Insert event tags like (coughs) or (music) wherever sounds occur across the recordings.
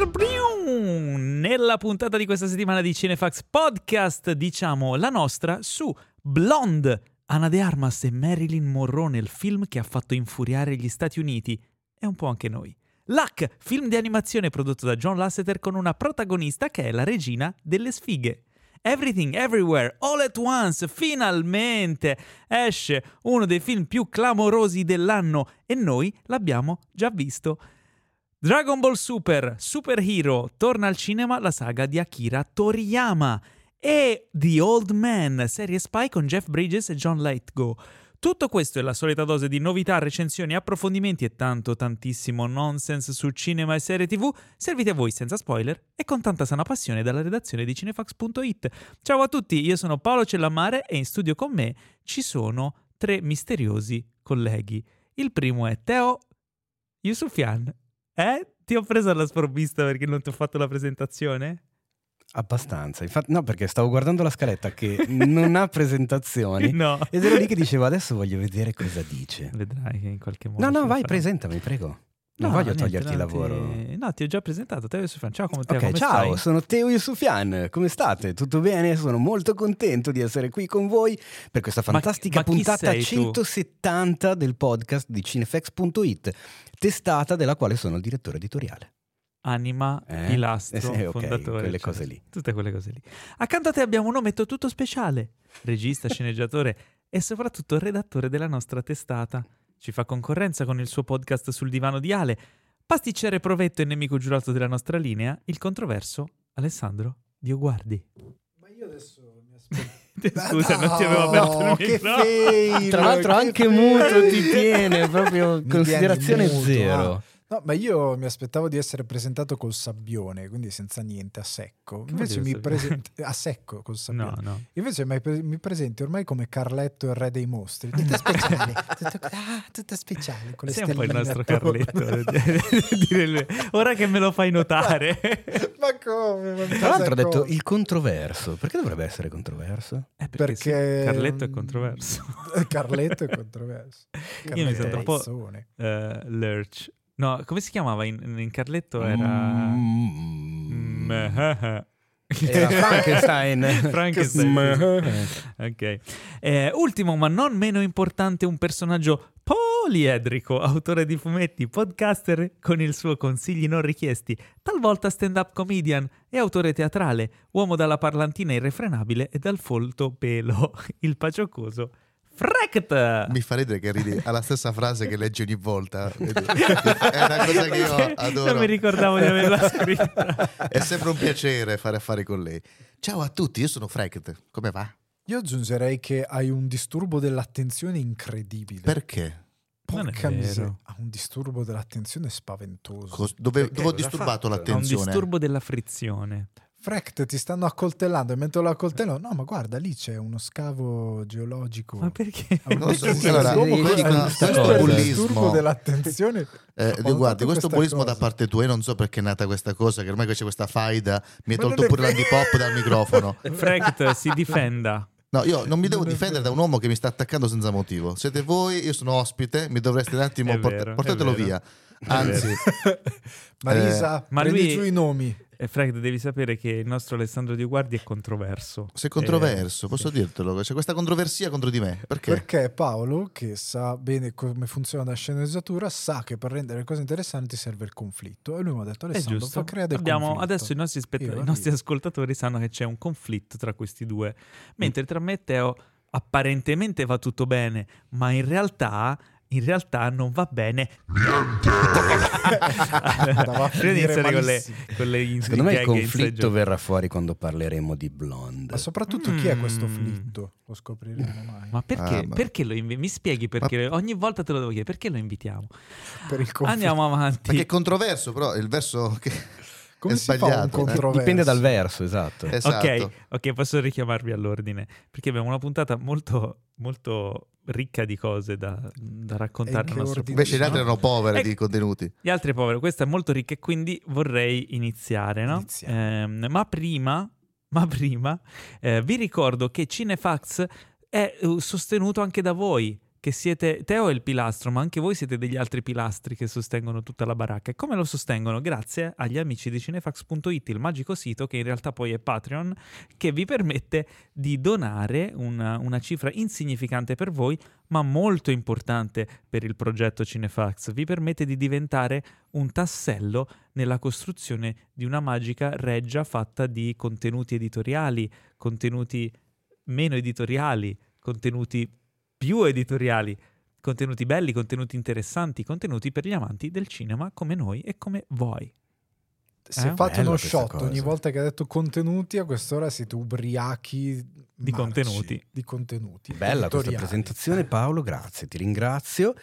Nella puntata di questa settimana di Cinefax Podcast diciamo la nostra su Blonde, Anna De Armas e Marilyn Monroe nel film che ha fatto infuriare gli Stati Uniti e un po' anche noi. Luck, film di animazione prodotto da John Lasseter con una protagonista che è la regina delle sfighe. Everything Everywhere All at Once finalmente esce uno dei film più clamorosi dell'anno e noi l'abbiamo già visto. Dragon Ball Super, Super Hero, torna al cinema la saga di Akira Toriyama e The Old Man, serie spy con Jeff Bridges e John Lithgow. Tutto questo è la solita dose di novità, recensioni, approfondimenti e tanto tantissimo nonsense su cinema e serie tv, serviti a voi senza spoiler e con tanta sana passione dalla redazione di cinefax.it. Ciao a tutti, io sono Paolo Cellammare e in studio con me ci sono tre misteriosi colleghi. Il primo è Teo Yusufian. Eh? Ti ho preso alla sprovvista perché non ti ho fatto la presentazione? Abbastanza, infatti no perché stavo guardando la scaletta che non ha presentazioni (laughs) no. ed ero lì che dicevo adesso voglio vedere cosa dice. Vedrai che in qualche modo... No, no, vai, farà. presentami, prego. Non no, voglio niente, toglierti il lavoro. Ti... No, ti ho già presentato, Teo Yusufian. Ciao, come, te, okay, come ciao, stai? sono Teo Yusufian. Come state? Tutto bene? Sono molto contento di essere qui con voi per questa fantastica ma, ma puntata 170 del podcast di cinefx.it, testata della quale sono il direttore editoriale anima, eh? pilastro, (laughs) eh, okay, fondatore. Quelle cose lì. Tutte quelle cose lì. Accanto a te abbiamo un ometto tutto speciale. Regista, (laughs) sceneggiatore e soprattutto redattore della nostra testata. Ci fa concorrenza con il suo podcast sul divano di Ale. Pasticcere provetto e nemico giurato della nostra linea, il controverso Alessandro Dioguardi. Ma io adesso mi aspetto... (laughs) Scusa, no, non ti avevo aperto no, che fail, Tra l'altro anche muto ti tiene, proprio mi considerazione zero. Ah. No, ma io mi aspettavo di essere presentato col sabbione, quindi senza niente, a secco. Invece mi presenti (laughs) a secco col sabbione. No, no. Invece mi presenti ormai come Carletto il re dei mostri. Tutto speciale, (laughs) tutto, ah, tutto speciale. Con le Sei un po' il nostro Carletto. Ora che me lo fai notare. (laughs) ma come? Ma Tra l'altro ha detto il controverso. Perché dovrebbe essere controverso? Eh, perché, perché... Carletto è controverso. Carletto è controverso. Carletto io mi sento un po' uh, Lurch No, come si chiamava in, in Carletto? Era... Mm. Era (laughs) Frankenstein. Frankenstein. ok. Eh, ultimo, ma non meno importante, un personaggio poliedrico, autore di fumetti, podcaster con il suo consigli non richiesti, talvolta stand-up comedian e autore teatrale, uomo dalla parlantina irrefrenabile e dal folto pelo, (laughs) il paciocoso Frect! Mi fa ridere che ridi alla stessa frase che leggi ogni volta. (laughs) È una cosa che io adoro. Non mi ricordavo di averla (laughs) scritta. È sempre un piacere fare affari con lei. Ciao a tutti, io sono Frect. Come va? Io aggiungerei che hai un disturbo dell'attenzione incredibile. Perché? Porca miseria, ha un disturbo dell'attenzione spaventoso. Cos- dove, dove ho disturbato l'attenzione? Ha un disturbo della frizione. Frect, ti stanno accoltellando e mentre lo accoltello, no, ma guarda, lì c'è uno scavo geologico. Ma perché? Non so, allora, questo bullismo dell'attenzione. Eh, guardi, questo bullismo da parte tua, io non so perché è nata questa cosa, che ormai c'è questa faida, mi hai tolto pure l'antipop dal microfono. (laughs) Frect, si difenda. No, io non mi devo difendere da un uomo che mi sta attaccando senza motivo. Siete voi, io sono ospite, mi dovreste un attimo port- portatelo via. Anzi, (laughs) Marisa, eh, ma lui... giù i nomi. E Frank, devi sapere che il nostro Alessandro Di Guardi è controverso. Sei controverso, eh, posso sì. dirtelo? C'è questa controversia contro di me. Perché? Perché Paolo, che sa bene come funziona la sceneggiatura, sa che per rendere le cose interessanti serve il conflitto. E lui mi ha detto, Alessandro, fa creare del Abbiamo, conflitto. Adesso i nostri, spett- i nostri ascoltatori sanno che c'è un conflitto tra questi due. Mentre tra me e Teo apparentemente va tutto bene, ma in realtà in realtà non va bene niente. Prima di iniziare con le, con le Secondo me il conflitto verrà fuori quando parleremo di Blonde. Ma soprattutto mm. chi è questo mm. flitto? Lo scopriremo mai. Ma perché? Ah, ma... perché lo invi- Mi spieghi perché? Ma... Ogni volta te lo devo chiedere. Perché lo invitiamo? Per. Andiamo avanti. Perché è controverso, però il verso che... Come è si sbagliato. Fa un eh? Dipende dal verso, esatto. esatto. Ok, ok, posso richiamarvi all'ordine. Perché abbiamo una puntata molto, molto ricca di cose da, da raccontare. Invece gli altri erano povere di contenuti. Gli altri poveri, questa è molto ricca e quindi vorrei iniziare, no? Eh, ma prima, ma prima eh, vi ricordo che Cinefax è uh, sostenuto anche da voi che siete, Teo è il pilastro, ma anche voi siete degli altri pilastri che sostengono tutta la baracca. E come lo sostengono? Grazie agli amici di cinefax.it, il magico sito che in realtà poi è Patreon, che vi permette di donare una, una cifra insignificante per voi, ma molto importante per il progetto Cinefax. Vi permette di diventare un tassello nella costruzione di una magica reggia fatta di contenuti editoriali, contenuti meno editoriali, contenuti più editoriali, contenuti belli, contenuti interessanti, contenuti per gli amanti del cinema come noi e come voi. Si è Eh? fatto Bello uno questa shot cosa. ogni volta che ha detto contenuti, a quest'ora siete ubriachi Di marci, contenuti. Di contenuti. Bella questa editoriali. presentazione Paolo, grazie, ti ringrazio.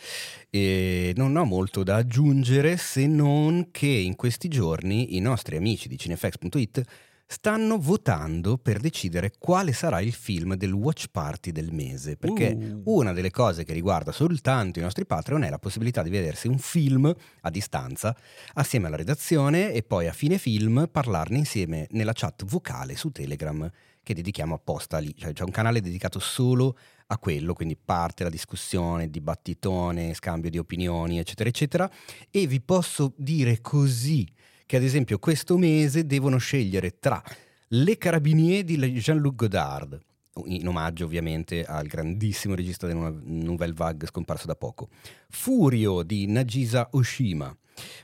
E non ho molto da aggiungere se non che in questi giorni i nostri amici di cinefx.it stanno votando per decidere quale sarà il film del watch party del mese, perché Uh. una delle cose che riguarda soltanto i nostri Patreon è la possibilità di vedersi un film a distanza assieme alla redazione e poi a fine film parlarne insieme nella chat vocale su Telegram che dedichiamo apposta lì, cioè c'è un canale dedicato solo a quello, quindi parte la discussione, dibattitone, scambio di opinioni, eccetera, eccetera. E vi posso dire così che ad esempio questo mese devono scegliere tra Le Carabinieri di Jean-Luc Godard, in omaggio ovviamente al grandissimo regista della Nouvelle Vague scomparso da poco, Furio di Nagisa Oshima,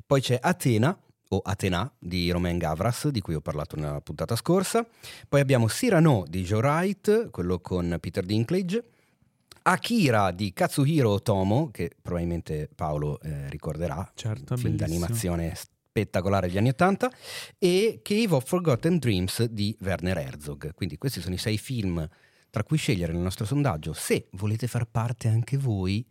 poi c'è Atena o Atena di Romain Gavras, di cui ho parlato nella puntata scorsa, poi abbiamo Cyrano di Joe Wright, quello con Peter Dinklage, Akira di Katsuhiro Otomo, che probabilmente Paolo eh, ricorderà, Certo, film bellissimo. d'animazione spettacolare degli anni Ottanta, e Cave of Forgotten Dreams di Werner Herzog. Quindi questi sono i sei film tra cui scegliere nel nostro sondaggio se volete far parte anche voi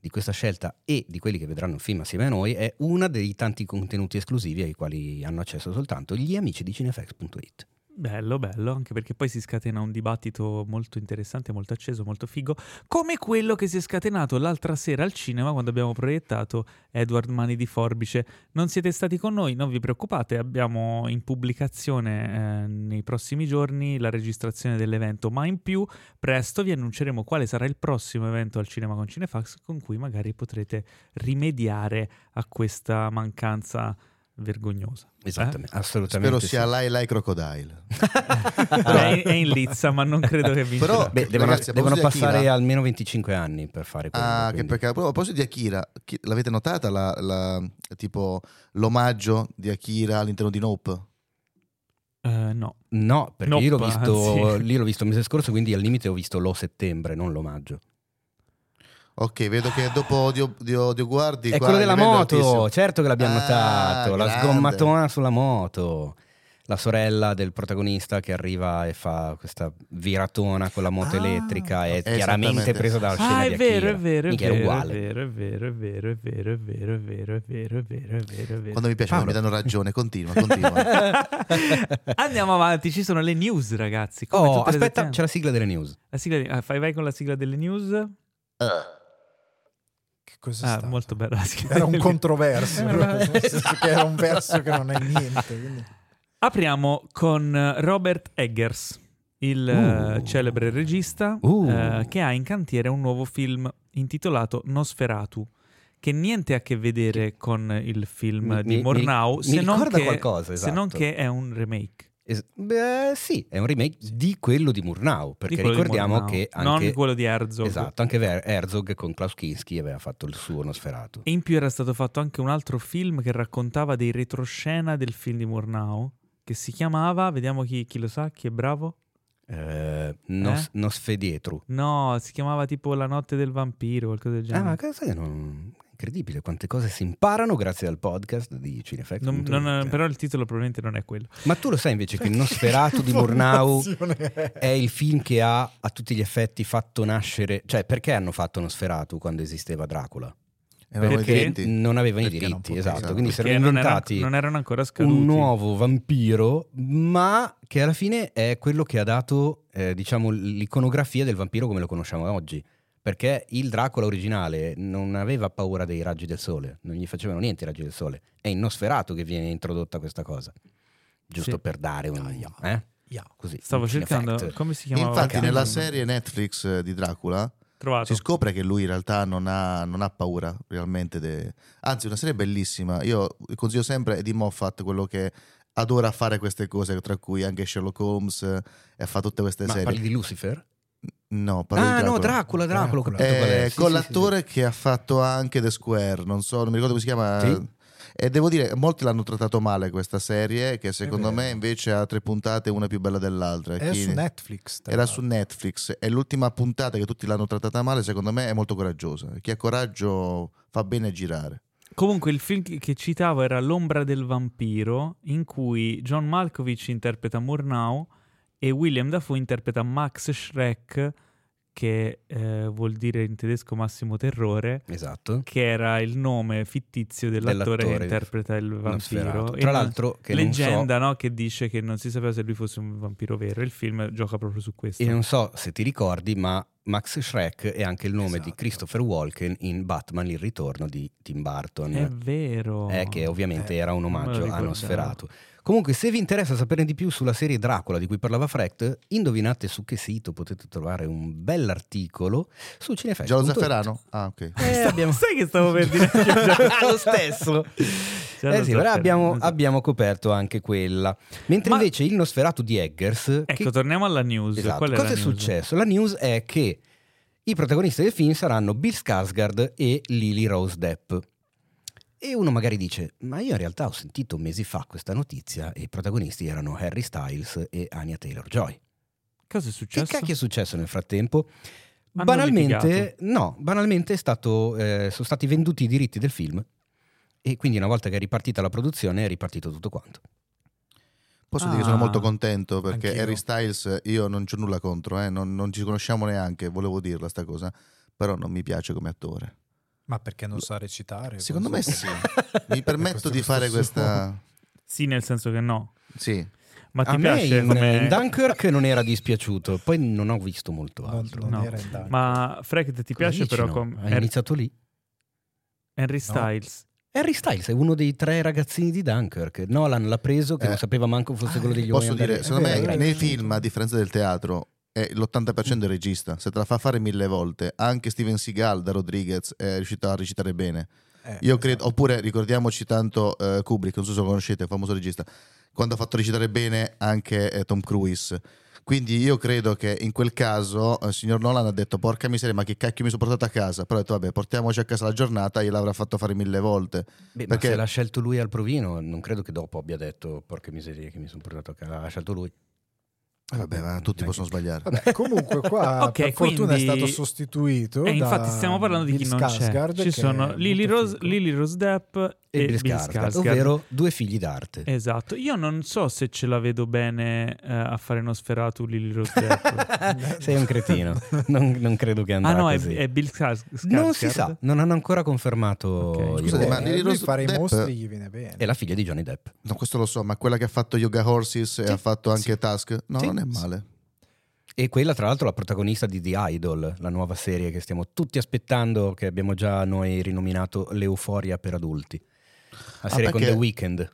di questa scelta e di quelli che vedranno il film assieme a noi è una dei tanti contenuti esclusivi ai quali hanno accesso soltanto gli amici di cinefx.it. Bello, bello, anche perché poi si scatena un dibattito molto interessante, molto acceso, molto figo, come quello che si è scatenato l'altra sera al cinema quando abbiamo proiettato Edward Mani di Forbice. Non siete stati con noi, non vi preoccupate, abbiamo in pubblicazione eh, nei prossimi giorni la registrazione dell'evento, ma in più presto vi annunceremo quale sarà il prossimo evento al cinema con Cinefax con cui magari potrete rimediare a questa mancanza vergognosa. Esattamente, assolutamente. Spero sia sì. Lai Lai Crocodile. (laughs) è, in, è in lizza, ma non credo che vincerà. Però- Beh, devono, Ragazzi, devono passare Akira- almeno 25 anni per fare quello. Ah, che perché a proposito di Akira, chi- l'avete notata la, la- tipo l'omaggio di Akira all'interno di Nope? Eh, no. No, perché Nope, io l'ho visto, anzi. lì l'ho visto il mese scorso, quindi al limite ho visto lo settembre, non l'omaggio. Ok, vedo che dopo Odio, di Odio Guardi... È quello della moto, altissimo. certo che l'abbiamo Ah, notato, la grande. sgommatona sulla moto. La sorella del protagonista che arriva e fa questa viratona con la moto Ah, elettrica è chiaramente presa dalla scena Ah, di è vero, è vero, è vero, è uguale. vero, è vero, è vero, è vero, è vero, è vero, è vero, è vero, è vero, è vero, è vero. Quando mi piace, quando mi danno ragione, continua, continua. Andiamo avanti, ci sono le news, ragazzi. come Oh, aspetta, c'è la sigla delle news. La sigla di- ah, fai vai con la sigla delle news. Che cosa è Ah, stato? molto bella la sigla. Era un controverso, (laughs) che era un verso che non è niente. quindi- Apriamo con Robert Eggers, il Uh. eh, celebre regista Uh. eh, che ha in cantiere un nuovo film intitolato Nosferatu, che niente ha a che vedere con il film Mi- di mi- Mornau, mi- se, mi non ricorda che, qualcosa, se non esatto. che è un remake. Es- beh, sì, è un remake di quello di Murnau, perché di ricordiamo Murnau, che non anche, quello di Herzog. esatto, anche Herzog con Klaus Kinski aveva fatto il suo Nosferatu. E in più era stato fatto anche un altro film che raccontava dei retroscena del film di Murnau, che si chiamava, vediamo chi, chi lo sa, chi è bravo. Eh, nos, Eh? Nosfedietru. No, si chiamava tipo La notte del vampiro, qualcosa del Ah, genere. ma cosa che non... Incredibile quante cose si imparano grazie al podcast di Cinefx. Non- non- però il titolo probabilmente non è quello. Ma tu lo sai invece che Nosferatu di (laughs) Murnau è- è il film che ha a tutti gli effetti fatto nascere... Cioè, perché hanno fatto Nosferatu quando esisteva Dracula? Perché non avevano i diritti, potevano. esatto. Quindi si Perché erano non, erano, inventati non erano ancora scaduti. un nuovo vampiro, ma che alla fine è quello che ha dato, eh, diciamo, l'iconografia del vampiro come lo conosciamo oggi. Perché il Dracula originale non aveva paura dei raggi del sole, non gli facevano niente i raggi del sole. È in Nosferatu che viene introdotta questa cosa. Giusto Sì. per dare un... Ah, yeah. Eh? Yeah. Così. Stavo cercando cinefact. come si chiamava. Infatti nella serie Netflix eh, di Dracula trovato. Si scopre che lui in realtà non ha, non ha paura realmente. De... Anzi, una serie bellissima. Io consiglio sempre di Moffat quello che adora fare queste cose, tra cui anche Sherlock Holmes eh, e fa tutte queste Ma serie. parli di Lucifer? No, parlo Ah, di no, Dracula. Dracula, Dracula. Dracula. Eh, Sì, con sì, l'attore sì, che ha fatto anche The Square, non so, non mi ricordo come si chiama. Sì. E devo dire, molti l'hanno trattato male questa serie, che secondo me invece ha tre puntate, una più bella dell'altra. È Chi- su Netflix. Era l'altro. su Netflix e l'ultima puntata che tutti l'hanno trattata male, secondo me è molto coraggiosa. Chi ha coraggio fa bene a girare. Comunque il film che che citavo era L'ombra del vampiro, in cui John Malkovich interpreta Murnau e William Dafoe interpreta Max Schreck, che eh, vuol dire in tedesco massimo terrore. Esatto. che era il nome fittizio dell'attore, Dell'attore che interpreta il vampiro. Tra l'altro, che non so- leggenda no, che dice che non si sapeva se lui fosse un vampiro vero. Il film gioca proprio su questo. E non so se ti ricordi, ma Max Schreck è anche il nome di Esatto. Christopher Walken in Batman Il ritorno di Tim Burton. È vero. Eh, che ovviamente Eh, era un omaggio a. Nosferatu. Comunque, se vi interessa saperne di più sulla serie Dracula di cui parlava Frecht, indovinate su che sito potete trovare un bell'articolo su Cinefest. Già lo zafferano? Ah, ok. Eh, abbiamo... (laughs) Sai che stavo per dire? (laughs) lo stesso. Eh sì, so, ora per- abbiamo, abbiamo coperto anche quella. Mentre Ma- invece il Nosferatu di Eggers... Ecco, che- torniamo alla news. Esatto. Qual è Cosa la è news? successo? La news è che i protagonisti del film saranno Bill Skarsgård e Lily Rose Depp. E uno magari dice, ma io in realtà ho sentito mesi fa questa notizia e i protagonisti erano Harry Styles e Anya Taylor-Joy. Cosa è Che successo? cacchio è successo nel frattempo? Hanno banalmente, litigato. no, banalmente è stato, eh, sono stati venduti i diritti del film e quindi una volta che è ripartita la produzione è ripartito tutto quanto. Posso dire che sono Ah. molto contento perché Anch'io. Harry Styles io non c'ho nulla contro, eh, non, non ci conosciamo neanche, volevo dirla sta cosa, però non mi piace come attore. Ma perché non sa recitare? Secondo me sì. Mi permetto di fare questa... Sì, nel senso che no. Sì. Ma ti A me piace in, come... in Dunkirk non era dispiaciuto, poi non ho visto molto altro. No. Dunkirk. Ma Frank, ti Cosa piace dici, però no? com- Hai Har- iniziato lì? Henry Styles? Harry Styles è uno dei tre ragazzini di Dunkirk. Nolan l'ha preso che Eh. non sapeva manco fosse Ah, quello degli Posso uomini dire, andati- secondo me vero, nei è vero. film, a differenza del teatro, è l'80% è il regista, se te la fa fare mille volte. Anche Steven Seagal da Rodriguez è riuscito a recitare bene. Eh, Io credo, esatto. oppure ricordiamoci tanto eh, Kubrick, non so se lo conoscete, un famoso regista, quando ha fatto recitare bene anche eh, Tom Cruise. Quindi io credo che in quel caso eh, il signor Nolan ha detto porca miseria, ma che cacchio mi sono portato a casa? Però ha detto vabbè, portiamoci a casa la giornata, gliel'avrà fatto fare mille volte. Beh, perché- ma se l'ha scelto lui al provino, non credo che dopo abbia detto porca miseria che mi sono portato a casa. L'ha scelto lui. Eh, vabbè, ma tutti Dai, possono sbagliare. Vabbè, comunque qua (laughs) Ok, per fortuna è stato sostituito E da infatti stiamo parlando di chi non c'è. Ci sono Lily Rose. Lily Rose Depp e, E Bill Bill Skarsgård, Skarsgård. ovvero due figli d'arte. Esatto, io non so se ce la vedo bene eh, a fare Nosferatu Lily Rose Depp. (laughs) Sei un cretino. Non, non credo che ah andrà no, è, così. è Bill Skarsgård. Non si sa, non hanno ancora confermato. Ok. i Scusate, ma Eh, Lily Rose fare i Depp- mostri gli viene bene. È la figlia di Johnny Depp. No, questo lo so, ma quella che ha fatto Yoga Horses e Sì. ha fatto anche Sì. Task, no, Sì. Non è male. E quella, tra l'altro, la protagonista di The Idol, la nuova serie che stiamo tutti aspettando, che abbiamo già noi rinominato L'Euforia per adulti. La Ah, serie con perché- The Weeknd.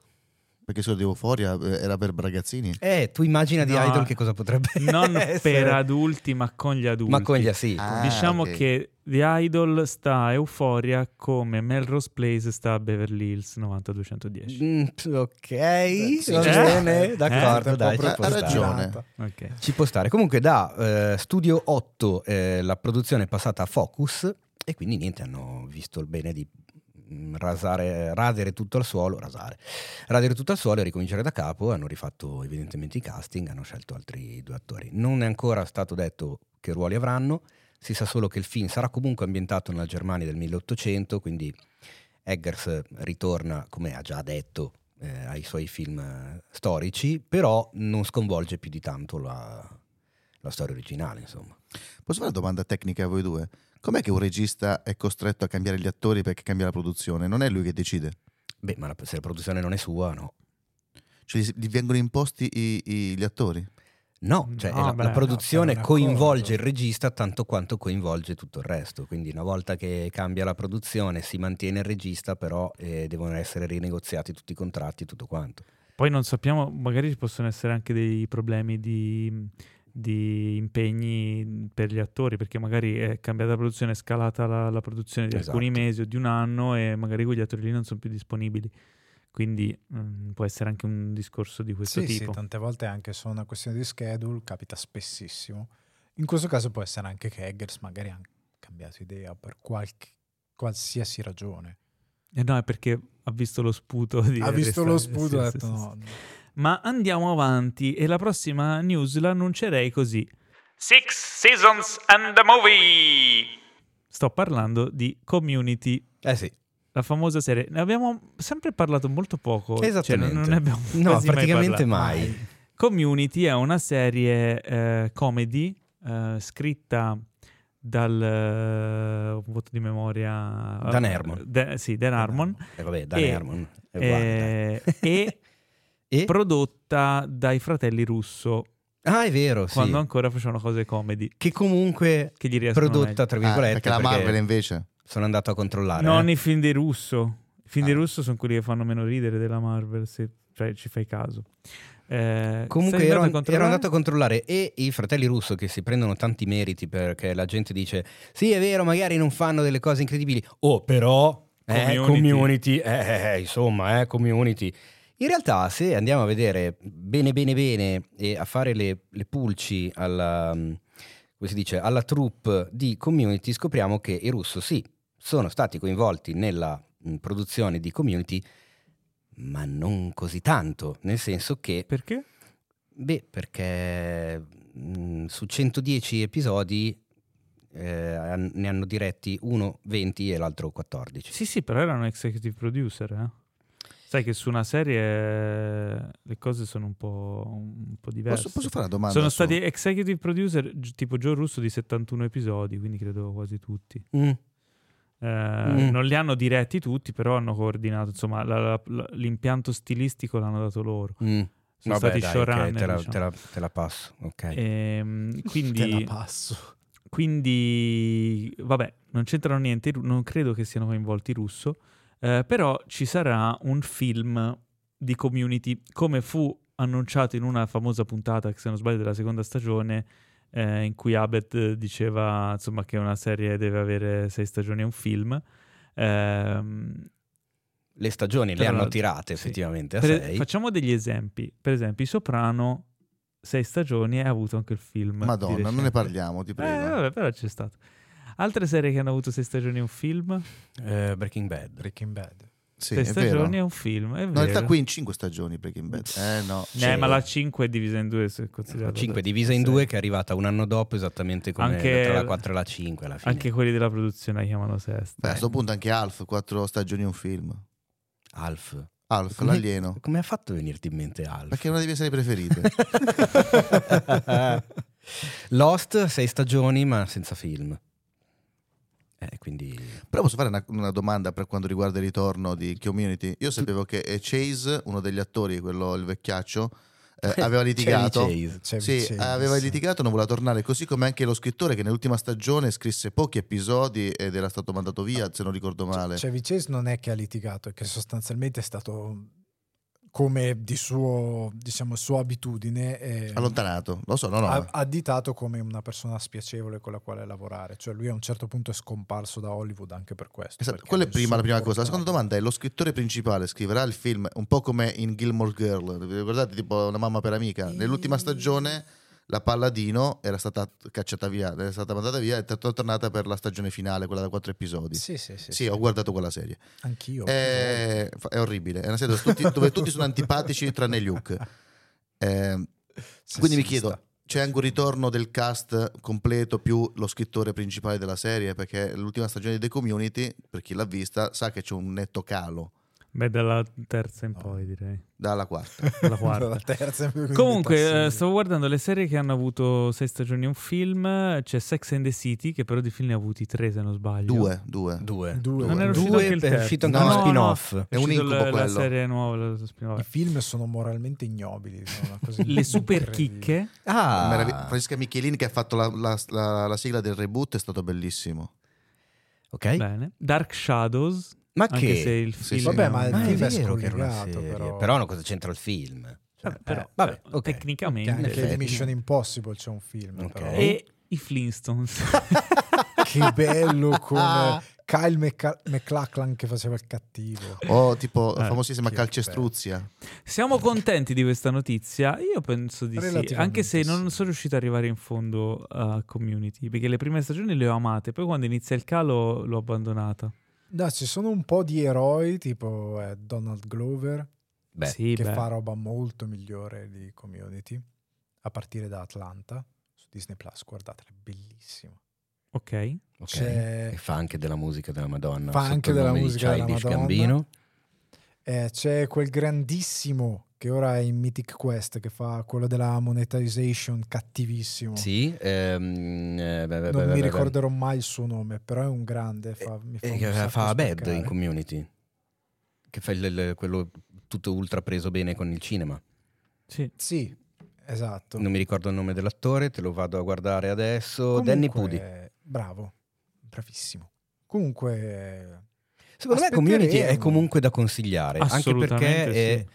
Perché se lo devo fuori eh, era per ragazzini. Eh, tu immagina The No, Idol che cosa potrebbe Non (laughs) essere. per adulti, ma con gli adulti. Ma con gli sì. Ah, diciamo ok. che The Idol sta a Euphoria come Melrose Place sta a Beverly Hills 90210. Mm, ok, sì, va ci bene, sta. d'accordo, Eh, dai, ci può ragione. Ok. Ci può stare. Comunque da eh, Studio 8 eh, la produzione è passata a Focus e quindi niente, hanno visto il bene di rasare, radere tutto al suolo, rasare, radere tutto al suolo e ricominciare da capo. Hanno rifatto evidentemente i casting, hanno scelto altri due attori. Non è ancora stato detto che ruoli avranno, si sa solo che il film sarà comunque ambientato nella Germania del 1800, quindi Eggers ritorna, come ha già detto, eh, ai suoi film eh, storici, però non sconvolge più di tanto la, la storia originale, insomma. Posso fare una domanda tecnica a voi due? Com'è che un regista è costretto a cambiare gli attori perché cambia la produzione? Non è lui che decide. Beh, ma la- se la produzione non è sua, no. Cioè gli- gli vengono imposti i- i- gli attori? No, cioè No, la, beh, la no, produzione un coinvolge il regista tanto quanto coinvolge tutto il resto. Quindi una volta che cambia la produzione si mantiene il regista, però eh, devono essere rinegoziati tutti i contratti e tutto quanto. Poi non sappiamo, magari ci possono essere anche dei problemi di, di impegni per gli attori, perché magari è cambiata la produzione, è scalata la, la produzione di Esatto. alcuni mesi o di un anno e magari quegli attori lì non sono più disponibili. Quindi mm, può essere anche un discorso di questo Sì, sì, tipo. tante volte anche solo una questione di schedule, capita spessissimo. In questo caso può essere anche che Eggers magari ha cambiato idea per qualche, qualsiasi ragione. Eh no, è perché ha visto lo sputo di Ha visto lo sputo e ha sì, detto sì, sì, no. Ma andiamo avanti e la prossima news l'annuncerei così. Six Seasons and a Movie! Sto parlando di Community, Eh sì, la famosa serie. Ne abbiamo sempre parlato molto poco. cioè, esattamente. non ne abbiamo no, quasi mai praticamente parlato. mai. Community è una serie eh, comedy eh, scritta dal eh, un voto di memoria Dan Harmon. Da- sì, Dan Harmon E vabbè, Dan E- Harmon. E eh, (laughs) e E? prodotta dai fratelli Russo Ah, è vero, sì. quando ancora facevano cose comedy Che comunque che gli riescono prodotta, tra Ah, virgolette, perché la Marvel invece. sono andato a controllare. non eh. i film di Russo i film di Ah. Russo sono quelli che fanno meno ridere della Marvel se cioè, ci fai caso Eh, Comunque ero, andato a ero controllare? andato a controllare e i fratelli russo che si prendono tanti meriti perché la gente dice sì è vero magari non fanno delle cose incredibili oh però eh, Community. community, eh, eh, insomma eh, community in realtà se andiamo a vedere bene bene bene e a fare le, le pulci alla, mm, come si dice, alla troupe di community scopriamo che i russo sì sono stati coinvolti nella mm, produzione di community ma non così tanto nel senso che perché? Beh, perché mh, su 110 episodi eh, ne hanno diretti uno 20 e l'altro 14. Sì, sì, però erano executive producer, eh. Sai che su una serie eh, le cose sono un po', un po' diverse. Posso, posso fare una domanda? sono su- stati executive producer tipo Joe Russo di 71 episodi, quindi credo quasi tutti. Mm. Eh, Mm. Non li hanno diretti tutti, però hanno coordinato, insomma, la- la- la- l'impianto stilistico l'hanno dato loro. Mm. Sono Vabbè, stati dai, showrunner. ok, te, la, diciamo. te la- te la passo. Ok. Ehm, (laughs) Te la quindi, passo. quindi, vabbè, non c'entrano niente, non credo che siano coinvolti i russo, eh, però ci sarà un film di community, come fu annunciato in una famosa puntata, che se non sbaglio della seconda stagione, eh, in cui Abed eh, diceva insomma che una serie deve avere sei stagioni e un film. Ehm, Le stagioni le hanno tirate sì. effettivamente a per- 6. facciamo degli esempi. Per esempio, I Soprano, sei stagioni e ha avuto anche il film. di Madonna, non ne parliamo, ti Eh, prego. vabbè, però c'è stato. Altre serie che hanno avuto sei stagioni e un film? Eh, Breaking Bad. Breaking Bad. sì, sei è vero. stagioni e un film, è No, in realtà qui in 5 stagioni Breaking Bad. Eh no. Eh, ma la 5 è divisa in due se considerato. 5 divisa in Sì. due che è arrivata un anno dopo esattamente come Anche- tra la 4 e la 5 alla fine. Anche quelli della produzione la chiamano sesta. Beh, a questo punto anche Alf, 4 stagioni e un film. Alf. Alf, Come- l'alieno. Come ha fatto a venirti in mente Alf? Perché è una delle mie serie preferite. (laughs) Lost, sei stagioni ma senza film. Eh, quindi... Però posso fare una, una domanda per quanto riguarda il ritorno di Community? Io sapevo che eh, Chase, uno degli attori, quello il vecchiaccio, eh, aveva litigato. Chevy Chase. Chevy Sì, Chase. aveva litigato, non voleva tornare, così come anche lo scrittore che nell'ultima stagione scrisse pochi episodi ed era stato mandato via, se non ricordo male. Chevy Chase non è che ha litigato, è che sostanzialmente è stato come di suo, diciamo, sua abitudine. eh, Allontanato, lo so, no, no. ha- additato come una persona spiacevole con la quale lavorare. Cioè, lui a un certo punto è scomparso da Hollywood anche per questo. Esatto, quella è prima, la prima cosa. La seconda domanda è: lo scrittore principale scriverà il film un po' come in Gilmore Girl. Vi ricordate, tipo una mamma per amica? Nell'ultima stagione la Palladino era stata cacciata via, era stata mandata via e è tornata per la stagione finale, quella da quattro episodi. Sì, Sì, sì, sì. ho guardato quella serie. Anch'io. È, è orribile, è una serie dove tutti, dove tutti sono antipatici tranne Luke. (laughs) Eh, quindi mi chiedo, c'è anche un ritorno del cast completo più lo scrittore principale della serie? Perché l'ultima stagione di The Community, per chi l'ha vista, sa che c'è un netto calo Beh, dalla terza in No. poi direi. dalla quarta. (laughs) Dalla quarta. La terza, (laughs) Comunque, eh, stavo guardando le serie che hanno avuto sei stagioni e un film. C'è Sex and the City, che però di film ne ha avuti tre, se non sbaglio. Due, due. Due. Due. Non era Due, uscito anche il è uscito anche No, uno no, spin-off. È È un uscito incubo la, la quello. serie nuova. spin-off. I film sono moralmente ignobili. sono una cosa (laughs) Le super chicche. Ah, Meravi- Francesca Michelini che ha fatto la, la- la- la sigla del reboot è stato bellissimo. ok. Bene. Dark Shadows. Ma Anche che... se il film. sì. Vabbè, ma Ma è è vero che era una serie. però. Però no, cosa c'entra il film? Vabbè, però, Eh, vabbè, però, ok. tecnicamente... Anche effetti. di Mission Impossible c'è un film. Ok. però. E i Flintstones. (laughs) Che bello con eh, Kyle Mc- McLachlan che faceva il cattivo. O tipo la Eh, famosissima calcestruzia. Siamo contenti di questa notizia? Io penso di sì, anche se non sono riuscito ad arrivare in fondo a Community, perché le prime stagioni le ho amate, poi quando inizia il calo l'ho abbandonata. No, ci sono un po' di eroi tipo eh, Donald Glover Beh, sì, che beh. fa roba molto migliore di Community a partire da Atlanta su Disney Plus. Guardatela, è bellissimo. Ok. ok. C'è, E fa anche della musica della Madonna. Fa anche il della musica della Madonna. Gambino. Eh, c'è quel grandissimo che ora è in Mythic Quest che fa quello della monetization cattivissimo. Sì, ehm, eh, beh, beh, non beh, mi beh, ricorderò mai il suo nome, però è un grande. Fa, mi fa Eh, fa Bad in community. Che fa il- il- quello tutto ultra preso bene con il cinema. Sì. Sì, esatto. Non mi ricordo il nome dell'attore, te lo vado a guardare adesso. Danny Comunque, Pudi. Bravo, bravissimo. Comunque, Secondo me. Community è comunque da consigliare, anche perché è sì.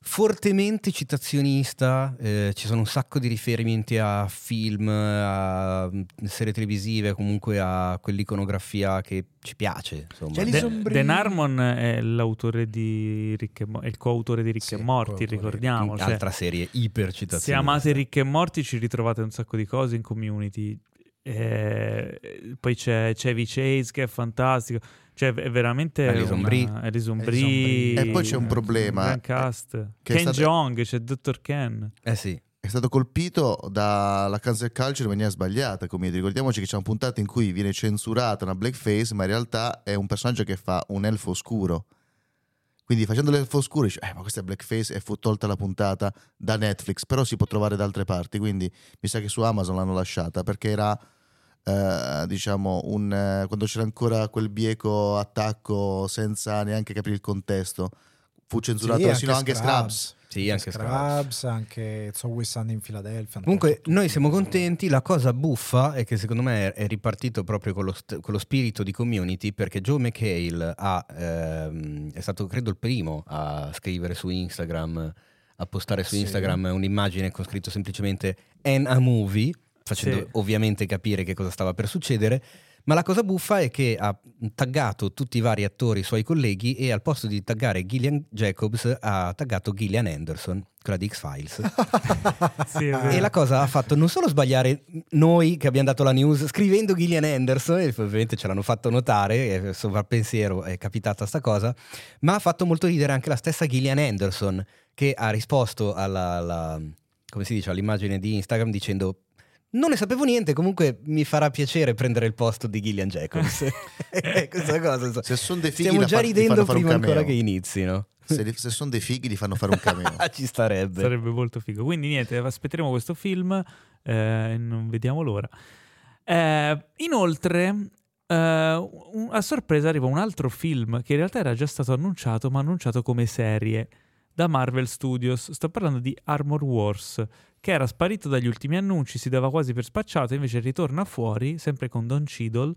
fortemente citazionista, eh, ci sono un sacco di riferimenti a film, a mm, serie televisive, comunque a quell'iconografia che ci piace. Insomma. C'è De-. Dan Harmon è l'autore di Rick e Mo- è il coautore di Rick Sì, e Morty, ricordiamo. cioè, Altra serie iper se citazionista. amate Rick e Morty ci ritrovate un sacco di cose in community. Eh, poi c'è Chevy Chase che è fantastico. Cioè, è veramente. Alison Brie. Alison Brie. Brie. E poi c'è un problema, gran cast. Ken stato- Jong, c'è Dr. Ken. Eh sì, È stato colpito dalla cancel culture in maniera sbagliata. Come ricordiamoci che c'è una puntata in cui viene censurata una blackface, ma in realtà è un personaggio che fa un elfo oscuro. Quindi facendo l'elfo oscuro dice, eh, ma questa è blackface e fu tolta la puntata da Netflix, però si può trovare da altre parti, quindi mi sa che su Amazon l'hanno lasciata perché era, eh, diciamo, un, eh, quando c'era ancora quel bieco attacco senza neanche capire il contesto, fu censurato, Sì, sino anche Scrubs. sì, anche Scrubs. Scrubs, anche It's Always Sunny in Philadelphia. Comunque noi siamo contenti, la cosa buffa è che secondo me è ripartito proprio con lo, st- con lo spirito di community perché Joe McHale ha, ehm, è stato credo il primo a scrivere su Instagram, a postare su Sì. Instagram un'immagine con scritto semplicemente "and a movie", facendo Sì. ovviamente capire che cosa stava per succedere. Ma la cosa buffa è che ha taggato tutti i vari attori suoi colleghi e al posto di taggare Gillian Jacobs ha taggato Gillian Anderson, quella di X-Files. (laughs) Sì. E la cosa ha fatto non solo sbagliare noi che abbiamo dato la news scrivendo Gillian Anderson, e ovviamente ce l'hanno fatto notare, e sovrappensiero è capitata sta cosa, ma ha fatto molto ridere anche la stessa Gillian Anderson che ha risposto alla, alla- come si dice, all'immagine di Instagram dicendo non ne sapevo niente, comunque mi farà piacere prendere il posto di Gillian Jacobs. (laughs) (laughs) Questa cosa, insomma. Se sono dei fighi Stiamo già ti ridendo prima ancora che inizino. Se, se sono dei fighi li fanno fare un cameo. (laughs) Ah, Ci starebbe. Sarebbe molto figo. Quindi niente, aspetteremo questo film eh, non vediamo l'ora. Eh, inoltre, eh, un- a sorpresa arriva un altro film che in realtà era già stato annunciato, ma annunciato come serie da Marvel Studios. Sto parlando di Armor Wars, che era sparito dagli ultimi annunci, si dava quasi per spacciato, invece ritorna fuori, sempre con Don Cheadle,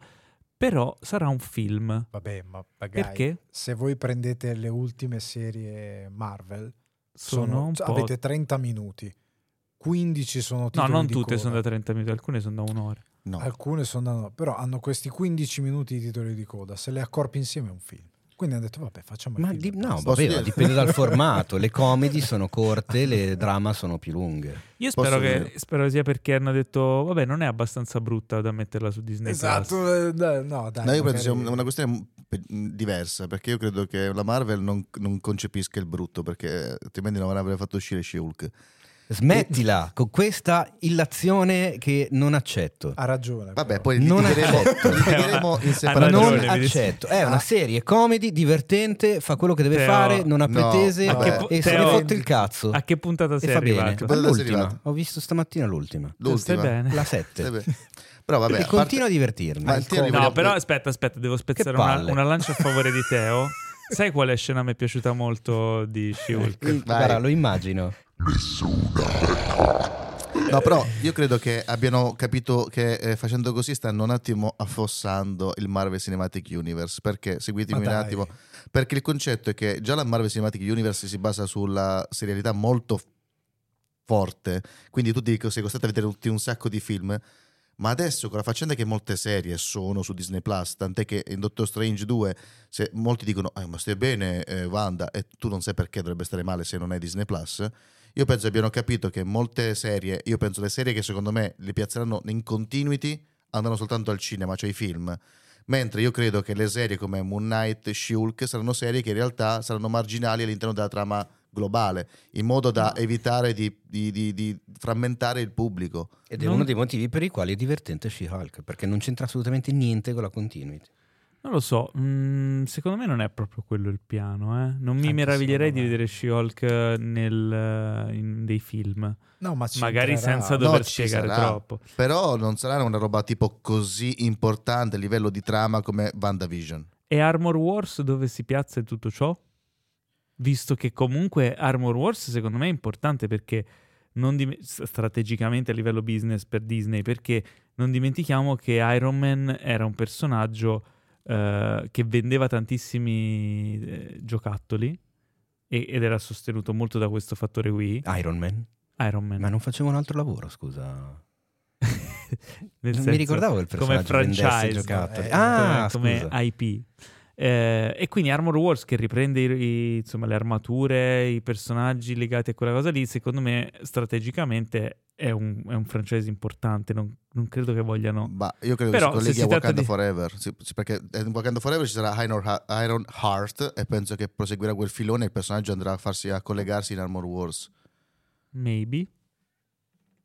però sarà un film. Vabbè, ma magari Perché? se voi prendete le ultime serie Marvel, Sono, sono, avete 30 minuti, 15 sono No, titoli non di tutte coda. sono da 30 minuti, alcune sono da un'ora. No. Alcune sono da... però hanno questi 15 minuti di titoli di coda, se le accorpi insieme è un film. Quindi hanno detto vabbè, facciamo Ma di- no, vabbè, dipende dal (laughs) formato. Le comedy sono corte, le drama sono più lunghe. Io spero che, spero sia perché hanno detto, vabbè, non è abbastanza brutta da metterla su Disney. Esatto, eh, no, dai. No, io penso sia un- una questione diversa, perché io credo che la Marvel non, non concepisca il brutto, perché altrimenti non avrebbe fatto uscire She-Hulk. Smettila con questa illazione che non accetto. Ha ragione. Vabbè, poi Non litigheremo, accetto. litigheremo in separati non accetto. È una Ah. serie comedy, divertente, fa quello che deve Teo, fare, non ha no, pretese pu- e se ne fotte il cazzo. A che puntata E sei fa bene. arrivato? Arrivato? Ho visto stamattina l'ultima. Stai L'ultima. bene? La Eh 7. beh. Però vabbè, e continua a divertirmi. Ma No, però aspetta, aspetta, devo spezzare una, una lancia a favore di (laughs) Teo. Sai quale scena mi è piaciuta molto di She-Hulk? Vai. Guarda, lo immagino. No, però io credo che abbiano capito che eh, facendo così stanno un attimo affossando il Marvel Cinematic Universe. Perché, seguitemi un attimo, perché il concetto è che già la Marvel Cinematic Universe si basa sulla serialità molto forte, quindi tu dico, sei costretto a vedere tutti un sacco di film. Ma adesso con la faccenda che molte serie sono su Disney Plus, tant'è che in Doctor Strange 2 se molti dicono "Ah, ma stai bene eh, Wanda" e tu non sai perché dovrebbe stare male se non è Disney Plus. Io penso abbiano capito che molte serie, io penso le serie che secondo me li piazzeranno in continuity andranno soltanto al cinema, cioè i film. Mentre io credo che le serie come Moon Knight, Shulk saranno serie che in realtà saranno marginali all'interno della trama globale, in modo da evitare di, di- di- di frammentare il pubblico. Ed è Non- uno dei motivi per i quali è divertente She-Hulk, perché non c'entra assolutamente niente con la continuity. Non lo so, mm, secondo me non è proprio quello il piano. eh. Non mi Anche meraviglierei di vedere She-Hulk eh, nel, in dei film, No, ma ci magari entrerà. senza No, dover ci spiegare sarà. troppo. Però non sarà una roba tipo così importante a livello di trama come WandaVision. E Armor Wars dove si piazza tutto ciò? Visto che comunque Armor Wars secondo me è importante perché non dim- strategicamente a livello business per Disney, perché non dimentichiamo che Iron Man era un personaggio eh, che vendeva tantissimi eh, giocattoli e- ed era sostenuto molto da questo fattore qui. Iron Man? Iron Man. Ma non facevo un altro lavoro, scusa. (laughs) Non senso, mi ricordavo il come personaggio vendesse franchise, giocattoli. eh, ah, come, come IP. Eh, e quindi Armor Wars che riprende i- insomma, le armature, i personaggi legati a quella cosa lì, secondo me strategicamente è un, è un franchise importante, non, non credo che vogliano... Ma io credo Però, che si colleghi a Wakanda di- Forever. Sì, perché in Wakanda Forever ci sarà Iron, Iron Heart e penso che proseguirà quel filone e il personaggio andrà a farsi a collegarsi in Armor Wars. Maybe.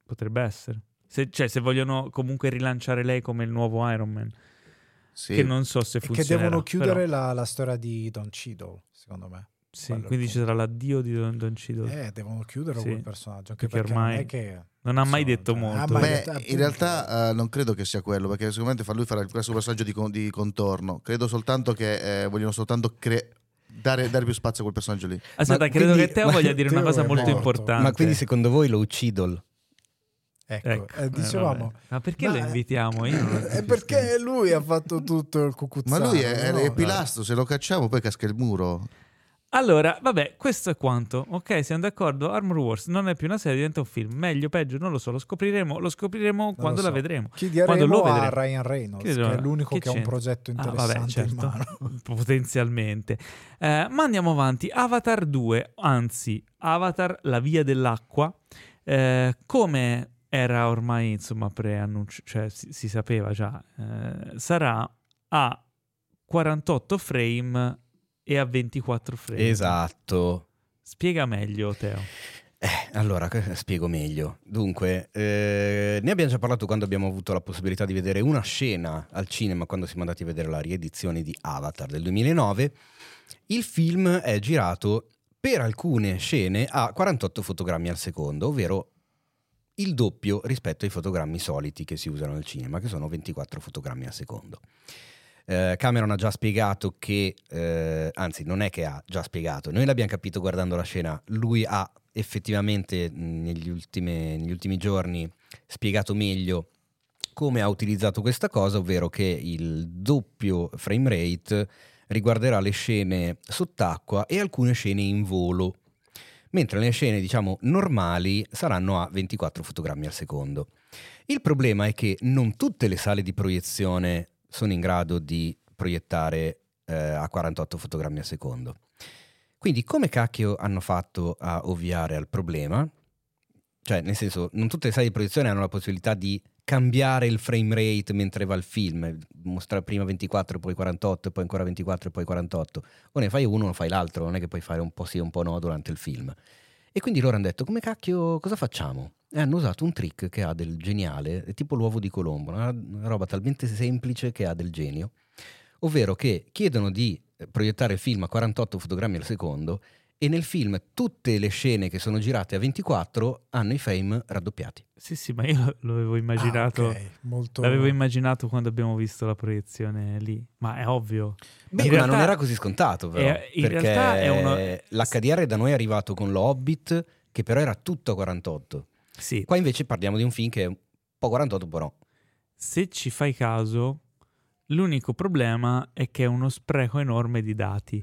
Potrebbe essere. Se, cioè, se vogliono comunque rilanciare lei come il nuovo Iron Man, Sì. che non so se E che devono chiudere però- la, la storia di Don Cheadle, secondo me. sì, quello quindi ci sarà l'addio di Don, Don Cheadle. Eh, devono chiudere Sì. quel personaggio. Anche Perché perché, ormai non è che... non ha mai detto molto. mai Beh, detto- in appunto. realtà eh, non credo che sia quello, perché sicuramente fa lui farà il questo personaggio di, con- di contorno. Credo soltanto che eh, vogliono soltanto cre- dare, dare più spazio a quel personaggio lì. Aspetta, Ma credo quindi- che Teo voglia dire una cosa molto morto. importante. Ma quindi secondo voi lo uccidol? Ecco, Ecco, eh, eh, dicevamo... vabbè. Ma perché Ma- lo invitiamo? Io non È capisco. perché lui ha fatto tutto il Ma cucuzzaro. lui è, no? è pilastro, se lo cacciamo poi casca il muro. Allora, vabbè, questo è quanto. Ok, siamo d'accordo. Armor Wars non è più una serie, diventa un film. Meglio, peggio, non lo so. Lo scopriremo, lo scopriremo Non quando lo la so. vedremo. Chiederemo Quando lo a vedremo. Ryan Reynolds, Chiederemo- che è l'unico che che, ha un progetto Ah, interessante vabbè, certo. in mano. (laughs) Potenzialmente. Eh, ma andiamo avanti. Avatar 2, anzi, Avatar La via dell'acqua. Eh, come era ormai, insomma, preannuncio, cioè si, si sapeva già, eh, sarà a 48 frame e a 24 frame. Esatto. Spiega meglio, Teo. Eh, allora, che- spiego meglio. Dunque, eh, ne abbiamo già parlato quando abbiamo avuto la possibilità di vedere una scena al cinema, quando siamo andati a vedere la riedizione di Avatar del 2009. Il film è girato per alcune scene a 48 fotogrammi al secondo, ovvero il doppio rispetto ai fotogrammi soliti che si usano al cinema, che sono 24 fotogrammi al secondo. Eh, Cameron ha già spiegato che, eh, anzi non è che ha già spiegato, noi l'abbiamo capito guardando la scena, lui ha effettivamente negli, ultime- negli ultimi giorni spiegato meglio come ha utilizzato questa cosa, ovvero che il doppio frame rate riguarderà le scene sott'acqua e alcune scene in volo, mentre le scene diciamo normali saranno a 24 fotogrammi al secondo. Il problema è che non tutte le sale di proiezione sono in grado di proiettare eh, a 48 fotogrammi al secondo. Quindi come cacchio hanno fatto a ovviare al problema? Cioè, nel senso, non tutte le sale di proiezione hanno la possibilità di cambiare il frame rate mentre va il film, mostrare prima 24, poi 48, poi ancora 24 e poi 48. O ne fai uno o fai l'altro, non è che puoi fare un po' sì e un po' no durante il film. E quindi loro hanno detto, come cacchio, cosa facciamo? E hanno usato un trick che ha del geniale, tipo l'uovo di Colombo, una, roba talmente semplice che ha del genio, ovvero che chiedono di proiettare il film a 48 fotogrammi al secondo e nel film tutte le scene che sono girate a 24 hanno i frame raddoppiati. Sì, sì, ma io (laughs) l'avevo immaginato. Ah, ok, molto... L'avevo immaginato quando abbiamo visto la proiezione lì, ma è ovvio. Beh, In ma realtà- non era così scontato, però. è- in perché realtà è uno- l'HDR da noi è arrivato con l'Hobbit, che però era tutto a 48. Sì, Qua invece parliamo di un film che è un po' 48, un po' no. se ci fai caso, l'unico problema è che è uno spreco enorme di dati.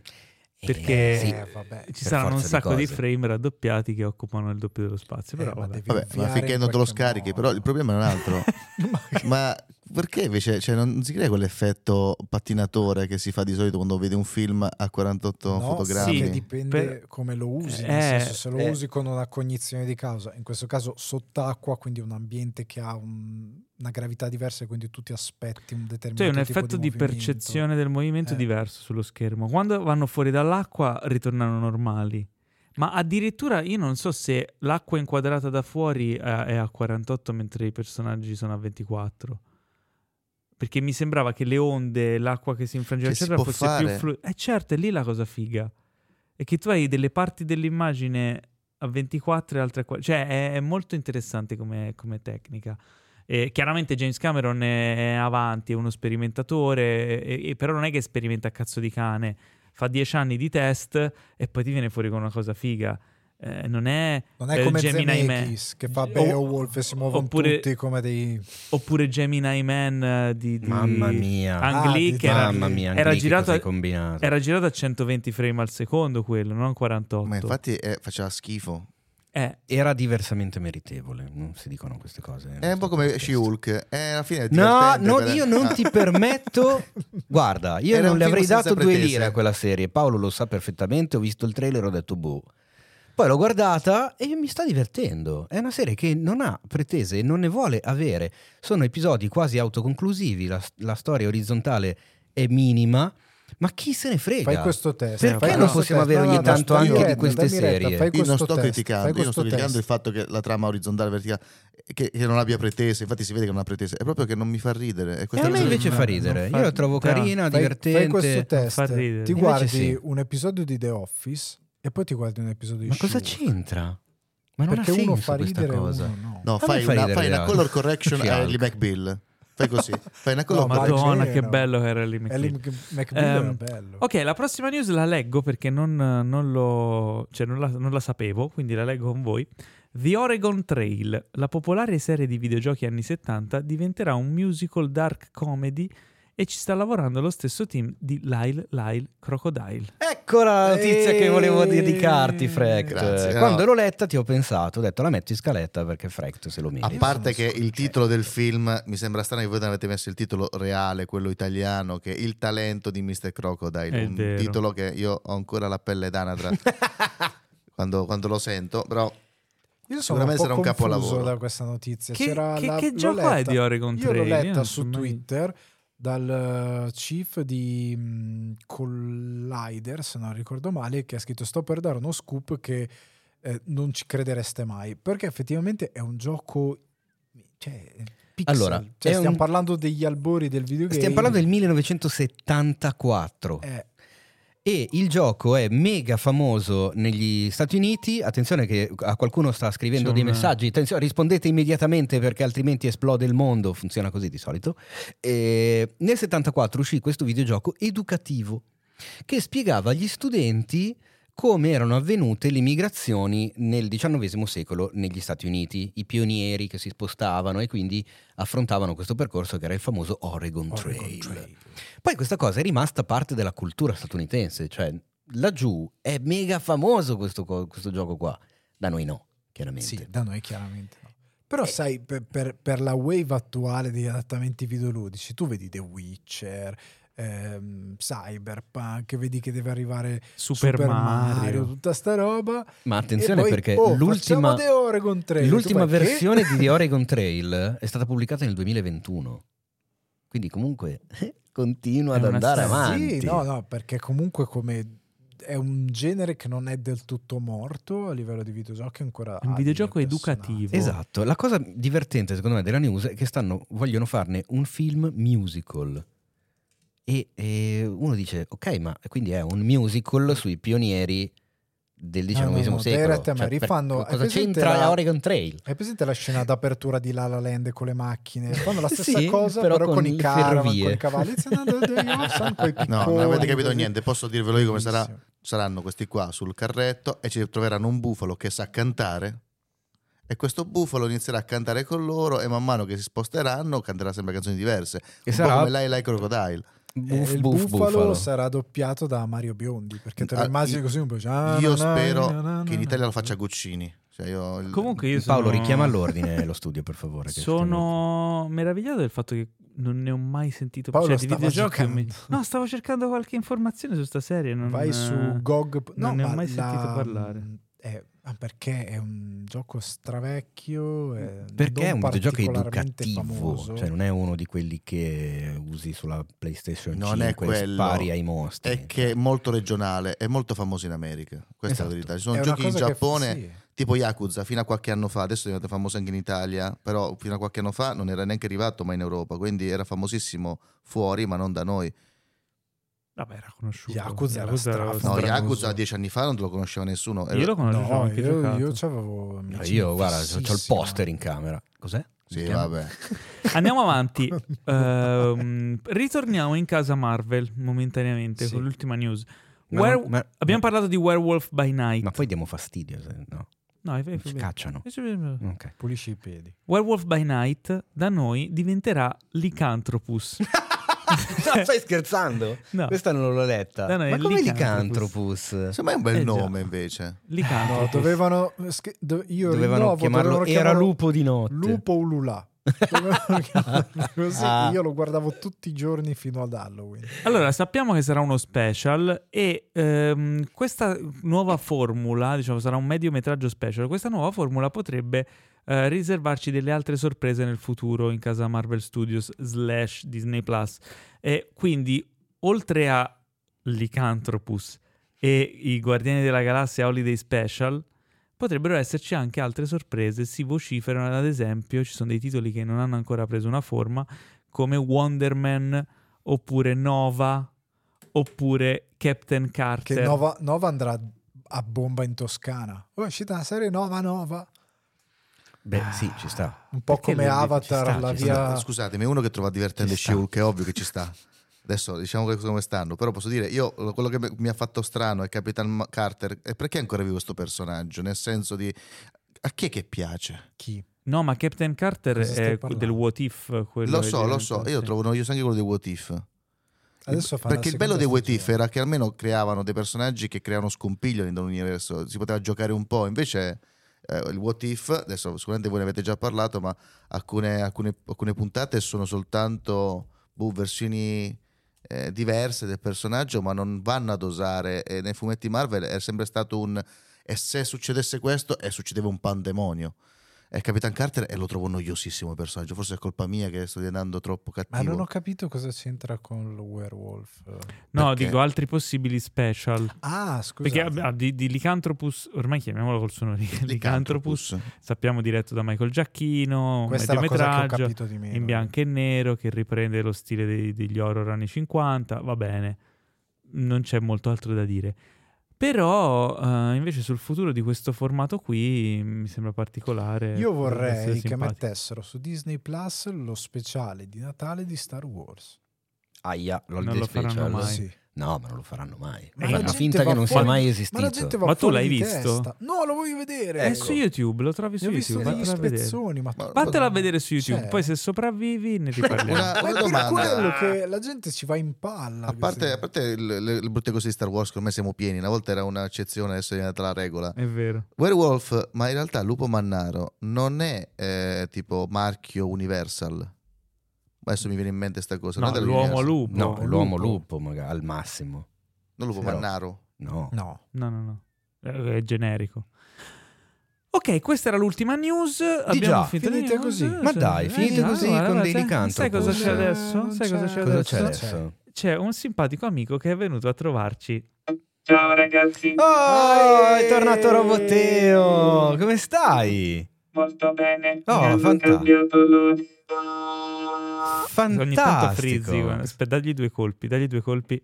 Perché sì. Eh, vabbè. ci per saranno un di sacco di, cose. frame raddoppiati che occupano il doppio dello spazio. Però Eh, ma vabbè. Vabbè, ma finché in non te lo scarichi, modo. però il problema è un altro. (laughs) ma perché invece cioè, non si crea quell'effetto pattinatore che si fa di solito quando vedi un film a 48 No, fotogrammi? Sì, Sì, dipende per- come lo usi. Eh, nel senso, se lo eh. usi con una cognizione di causa, in questo caso sott'acqua, quindi un ambiente che ha un- una gravità diversa, e quindi tu ti aspetti un determinato Cioè un tipo effetto di, movimento. percezione del movimento Eh. diverso sullo schermo. Quando vanno fuori dall'acqua ritornano normali. Ma addirittura io non so se l'acqua inquadrata da fuori eh, è a 48 mentre i personaggi sono a 24. Perché mi sembrava che le onde, l'acqua che si infrangeva, Che si eccetera, può fosse fare. più fluida. Eh certo, è lì la cosa figa. È che tu hai delle parti dell'immagine a 24 e altre a 40. Cioè è, è molto interessante come, come tecnica. Eh, chiaramente James Cameron è, avanti, è uno sperimentatore, e- e però non è che sperimenta a cazzo di cane. Fa dieci anni di test e poi ti viene fuori con una cosa figa. Eh, non è, Non è eh, come Gemini Man. Che fa Beowulf e si muovono oppure- tutti come dei... Oppure Gemini Man di, di Mamma mia. Ang Ah, Lee, di- che era, Mamma mia, era girato- era girato a 120 frame al secondo quello, non 48. Ma infatti eh, faceva schifo. Eh, Era diversamente meritevole, non si dicono queste cose. È un po' come She-Hulk. Eh, alla fine No, no, per- io non ti permetto. (laughs) Guarda, io Era non le avrei dato due pretese. lire a quella serie. Paolo lo sa perfettamente. Ho visto il trailer e ho detto boh. Poi l'ho guardata e mi sta divertendo. È una serie che non ha pretese e non ne vuole avere. Sono episodi quasi autoconclusivi. La, la storia orizzontale è minima. Ma chi se ne frega? Fai questo test. Perché fai non possiamo test. avere ogni no, tanto anche di retta, queste retta, serie? fai Io non sto test, criticando, io non sto criticando il fatto che la trama orizzontale verticale che, che non abbia pretese, infatti si vede che non ha pretese, è proprio che non mi fa ridere. E a me cosa- invece fa ridere. fa- Io la trovo carina, Fai, divertente. fai questo test, ti guardi sì. un episodio di The Office e poi ti guardi un episodio di Ma cosa She-Hulk. c'entra? Ma non Perché ha uno fa ridere cosa. uno no. No, fai fa una, ridere fai una color correction a. Ellie McBeal. Fai così. Fai una color No. Madonna, che bello che era lì. Ellie McBeal. Mc- McBeal era bello. Ok, la prossima news la leggo perché non, non lo, cioè non, la, non la sapevo, quindi la leggo con voi. The Oregon Trail, la popolare serie di videogiochi anni 70, diventerà un musical dark comedy e ci sta lavorando lo stesso team di Lyle Lyle Crocodile. Ecco la notizia che volevo dedicarti, Frect. Grazie, no. Quando l'ho letta ti ho pensato, ho detto la metto in scaletta perché Frect se lo A merita. parte che il titolo del film mi sembra strano che voi non avete messo il titolo reale, quello italiano, che è Il talento di Mr. Crocodile, È un vero. titolo che io ho ancora la pelle d'anatra (laughs) quando, quando lo sento, però Io sono Secondo un po' sarà un confuso capolavoro. da questa notizia. Che, C'era che- la- che gioco è letta- di Oregon Io Trail? l'ho letta su mai- Twitter dal eh, chief di mh, Collider, se non ricordo male, che ha scritto sto per dare uno scoop che eh, non ci credereste mai, perché effettivamente è un gioco cioè, pixel. Allora, Cioè, stiamo un- parlando degli albori del videogame. Stiamo parlando del 1974 Eh, e il gioco è mega famoso negli Stati Uniti. Attenzione che a qualcuno sta scrivendo C'è dei un- messaggi. Attenzione, rispondete immediatamente perché altrimenti esplode il mondo. Funziona così di solito. E nel 74 uscì questo videogioco educativo che spiegava agli studenti come erano avvenute le migrazioni nel XIX secolo negli Stati Uniti, i pionieri che si spostavano e quindi affrontavano questo percorso che era il famoso Oregon, Oregon Trail. Trail. Poi questa cosa è rimasta parte della cultura statunitense, cioè laggiù è mega famoso questo, questo gioco qua, da noi no, chiaramente. Sì, da noi chiaramente no. Però sai, per, per- per la wave attuale degli adattamenti videoludici, tu vedi The Witcher, ehm, Cyberpunk, vedi che deve arrivare Super, Mario. tutta sta roba. Ma E attenzione poi, perché oh, l'ultima, facciamo The Oregon Trail. l'ultima che? versione di The (laughs) Oregon Trail è stata pubblicata nel 2021, quindi comunque continua ad andare storia. avanti. Sì, no, no, perché comunque come è un genere che non è del tutto morto a livello di videogiochi ancora un videogioco educativo. Esatto, la cosa divertente secondo me della news è che stanno, vogliono farne un film musical. E, e uno dice, ok, ma quindi è un musical sui pionieri del XIX No, no, no, secolo. Cioè, per- rifanno- cosa presente c'entra la- Oregon Trail? Hai presente la scena d'apertura di La La Land con le macchine? Fanno la (laughs) stessa Sì, cosa, però però, con, con i caravan, ferrovie. con i cavalli. (laughs) No, non avete capito niente, posso dirvelo io come sarà. Saranno questi qua sul carretto e ci troveranno un bufalo che sa cantare e questo bufalo inizierà a cantare con loro e man mano che si sposteranno canterà sempre canzoni diverse. E un sarà- po' come lei, lei Crocodile. Buff, il buff, bufalo, bufalo. sarà doppiato da Mario Biondi perché te lo Ah, immagini io- così un po'. ah, Io na, spero na, na, che in Italia lo faccia Guccini. Cioè io- il- Comunque io Paolo, sono... richiama all'ordine (laughs) lo studio, per favore. Sono meravigliato del fatto che non ne ho mai sentito Paolo cioè, di mi-. No, stavo cercando qualche informazione su sta serie. Non, Vai su GOG. non ne ho ma mai sentito la- parlare. è- ah, perché è un gioco stravecchio. e Perché è un videogioco particolarmente educativo, famoso. cioè non è uno di quelli che usi sulla PlayStation Non 5 è e quello. spari ai mostri. È che è molto regionale, è molto famoso in America. Questa Esatto. è la verità. Ci sono È giochi in Giappone, sì. tipo Yakuza, fino a qualche anno fa, adesso è diventato famoso anche in Italia, però fino a qualche anno fa non era neanche arrivato mai in Europa, quindi era famosissimo fuori, ma non da noi. Vabbè, era conosciuto. Yakuza era No, Famoso. strafamoso. Yakuza dieci anni fa non te lo conosceva nessuno. Era- Io lo conoscevo, No, anche io, io c'avevo amici Io, guarda, ho il poster in camera. Cos'è? Sì, vabbè. (laughs) Andiamo avanti. (laughs) Ehm, ritorniamo in casa Marvel momentaneamente Sì. con l'ultima news. Ma- Were- ma- Abbiamo parlato di Werewolf by Night. Ma poi diamo fastidio, se- no? No, è- è- Ci è- cacciano. è- Ok. Pulisci i piedi. Werewolf by Night da noi diventerà Lycanthropus. (laughs) (laughs) No, stai scherzando? No, Questa non l'ho letta. No, no, Ma come? Secondo me è un bel Eh, già. nome invece. No, Lycanthropus. dovevano. sch- do- io Dovevano rinnovo, chiamarlo dovevano Era lupo di notte. Lupo (laughs) chiamarlo Così Ah. io lo guardavo tutti i giorni fino ad Halloween. Allora, sappiamo che sarà uno special e ehm, questa nuova formula, diciamo, sarà un mediometraggio special. Questa nuova formula potrebbe eh, riservarci delle altre sorprese nel futuro in casa Marvel Studios slash Disney Plus. E quindi, oltre a Lycanthropus e i Guardiani della Galassia Holiday Special, potrebbero esserci anche altre sorprese. Si vociferano, ad esempio, ci sono dei titoli che non hanno ancora preso una forma, come Wonder Man oppure Nova oppure Captain Carter. Che Nova, Nova andrà a bomba in Toscana. Oh, è uscita una serie Nova Nova. Beh, sì, ci sta. Un po' Perché come le- Avatar, sta, la via. sta. Scusatemi, uno che trova divertente. She-Hulk è ovvio che ci sta. Adesso diciamo che come stanno, però posso dire, io quello che mi ha fatto strano è Capitan Carter, e perché è ancora vivo questo personaggio? Nel senso di, a chi è che piace? Chi? No, ma Captain Carter è parlando? del What If. Lo so, lo so, io trovo noioso anche quello dei What If. Perché il bello dei What If era che almeno creavano dei personaggi che creavano scompiglio all'interno dell'universo, si poteva giocare un po', invece eh, il What If, adesso sicuramente voi ne avete già parlato, ma alcune, alcune- alcune puntate sono soltanto boh, versioni eh, diverse del personaggio, ma non vanno a dosare. E nei fumetti Marvel è sempre stato un e se succedesse questo e succedeva un pandemonio. E Capitan Carter e lo trovo noiosissimo il personaggio, forse è colpa mia che sto diventando troppo Ma cattivo. non ho capito cosa c'entra con il werewolf. No, Perché? dico altri possibili special. Ah, scusa. Perché ah, di, di Lycanthropus, ormai chiamiamolo col suo nome, Lycanthropus, sappiamo diretto da Michael Giacchino, Questa è la cosa che ho mediometraggio capito di meno. in bianco e nero che riprende lo stile dei- degli horror anni 50, va bene, non c'è molto altro da dire. Però eh, invece sul futuro di questo formato qui mi sembra particolare. Io vorrei che simpatico. mettessero su Disney Plus lo speciale di Natale di Star Wars. Aia, Non l'Holiday lo faranno Special. mai. Sì. No, ma non lo faranno mai. Ma la Fanno finta che non sia fuori- mai Ma esistito. va Ma tu l'hai visto? testa. No, lo voglio vedere. È ecco. su YouTube, lo trovi su Ne ho visto YouTube. degli vattela a vedere. spezzoni, ma Ma- Vattela a vedere su YouTube, Cioè- poi se sopravvivi ne (laughs) riparliamo. Una- Ma è per quello che la gente ci va in palla. A parte, a parte il- le, le brutte cose di Star Wars, che ormai siamo pieni, una volta era un'eccezione, adesso è diventata la regola. È vero. Werewolf, ma in realtà Lupo Mannaro non è eh, tipo marchio Universal. Adesso mi viene in mente sta cosa. No, l'uomo lupo. No, Lupo. l'uomo lupo, magari, al massimo. Non Lupo Però- Mannaro. No. No. No, no, no. Eh, È generico. Ok, questa era l'ultima news. Abbiamo già, finito di finite news. così. Ma dai, Eh, finite già, così guarda, con dei Lycanthropus. Sai cosa c'è Eh, adesso? Sai c'è- cosa c'è Cosa adesso? c'è Adesso? C'è un simpatico amico che è venuto a trovarci. Ciao ragazzi, Oh, è tornato Roboteo! Come stai? molto bene. Oh, hanno fantastico. Ogni tanto frizzi. Aspetta, dagli due colpi, dagli due colpi.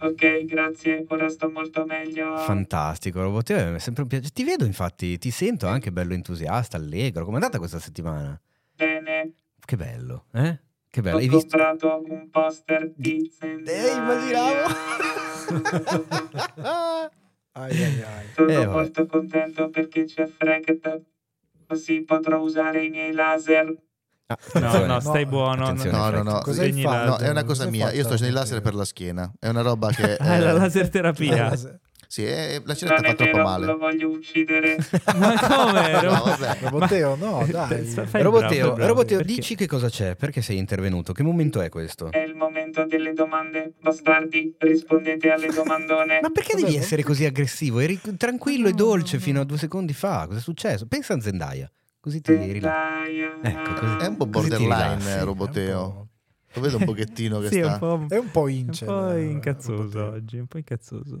Ok, grazie, ora sto molto meglio. Fantastico, Roboteo, è sempre un piacere. Ti vedo infatti, ti sento anche bello entusiasta, allegro. Com'è andata questa settimana? Bene, Che bello, eh? Che bello, ho hai visto? comprato un poster di Zendaya. Eh, immaginavo! (laughs) Ai, ai, ai. Sono Eh, vabbè. molto contento perché c'è Fragged, così potrò usare i miei laser. Ah, No, no, stai No, buono. No, no, no. Cosa hai Segni fatto? la- No, è una cosa mia. Io sto facendo il laser per la schiena. È una roba che. Ah, (laughs) è la eh, laser terapia. Sì, è- la cinetta Non fa troppo vero, male. lo voglio uccidere. (laughs) Ma come? (laughs) No, vabbè. Roboteo, no, dai. Fai il bravo, Roboteo, bravo. Roboteo, dici che cosa c'è? Perché sei intervenuto? Che momento è questo? È il momento delle domande. Bastardi, rispondete alle domandone. Ma perché Vabbè, devi essere così aggressivo? Eri tranquillo e dolce no, fino no. a due secondi fa. Cosa è successo? Pensa a Zendaya. Così ti rilassi. Ecco, così. È un po' borderline, Roboteo. Lo vedo un pochettino (laughs) che Sì, è sta. un po', È un po' è un po' incazzoso oggi, un po' incazzoso.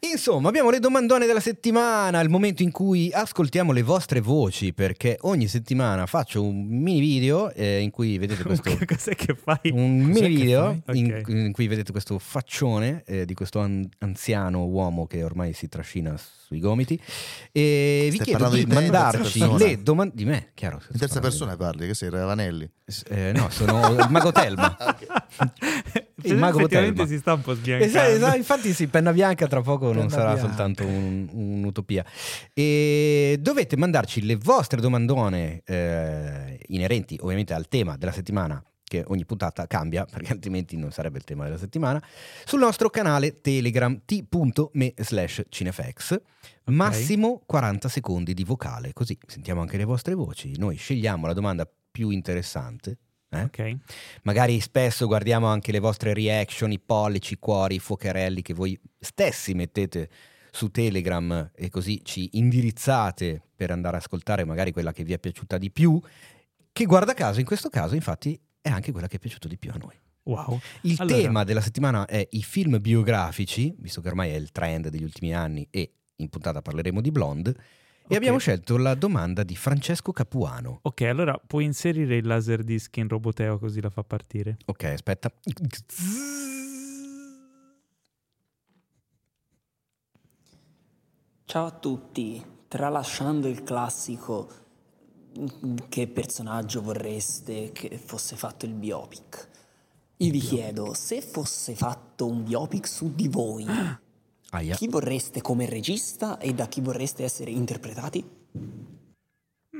Insomma, abbiamo le domandone della settimana, il momento in cui ascoltiamo le vostre voci, perché ogni settimana faccio un mini video eh, in cui vedete (laughs) questo... Che Cos'è che fai? Un Cos'è mini video fai? in, in cui vedete questo faccione eh, di questo an- anziano uomo che ormai si trascina sui gomiti e vi Stai chiedo parlando di di te mandarci le domande di me, chiaro. In terza persona parli, che sei Ravanelli. Eh, no, sono il mago Telma. (laughs) Il mago Effettivamente Telma. si sta un po' sbiancando. Esatto, infatti sì, penna bianca tra poco non Penna sarà bianca. soltanto un- un'utopia. E dovete mandarci le vostre domandone eh, inerenti ovviamente al tema della settimana che ogni puntata cambia (laughs) perché altrimenti non sarebbe il tema della settimana sul nostro canale telegram t.me slash cinefx massimo 40 secondi di vocale così sentiamo anche le vostre voci noi scegliamo la domanda più interessante eh? Ok. Magari spesso guardiamo anche le vostre reaction, i pollici, i cuori, i fuocherelli che voi stessi mettete su Telegram e così ci indirizzate per andare ad ascoltare magari quella che vi è piaciuta di più, che guarda caso in questo caso infatti è anche quella che è piaciuta di più a noi. Wow. Il Allora. tema della settimana è i film biografici, visto che ormai è il trend degli ultimi anni e in puntata parleremo di Blonde, e Ok. abbiamo scelto la domanda di Francesco Capuano. Ok, allora puoi inserire il laser disc in Roboteo così la fa partire. Ok, aspetta. Ciao a tutti, tralasciando il classico che personaggio vorreste che fosse fatto il biopic? Io vi chiedo, se fosse fatto un biopic su di voi, (gasps) Aia. chi vorreste come regista e da chi vorreste essere interpretati?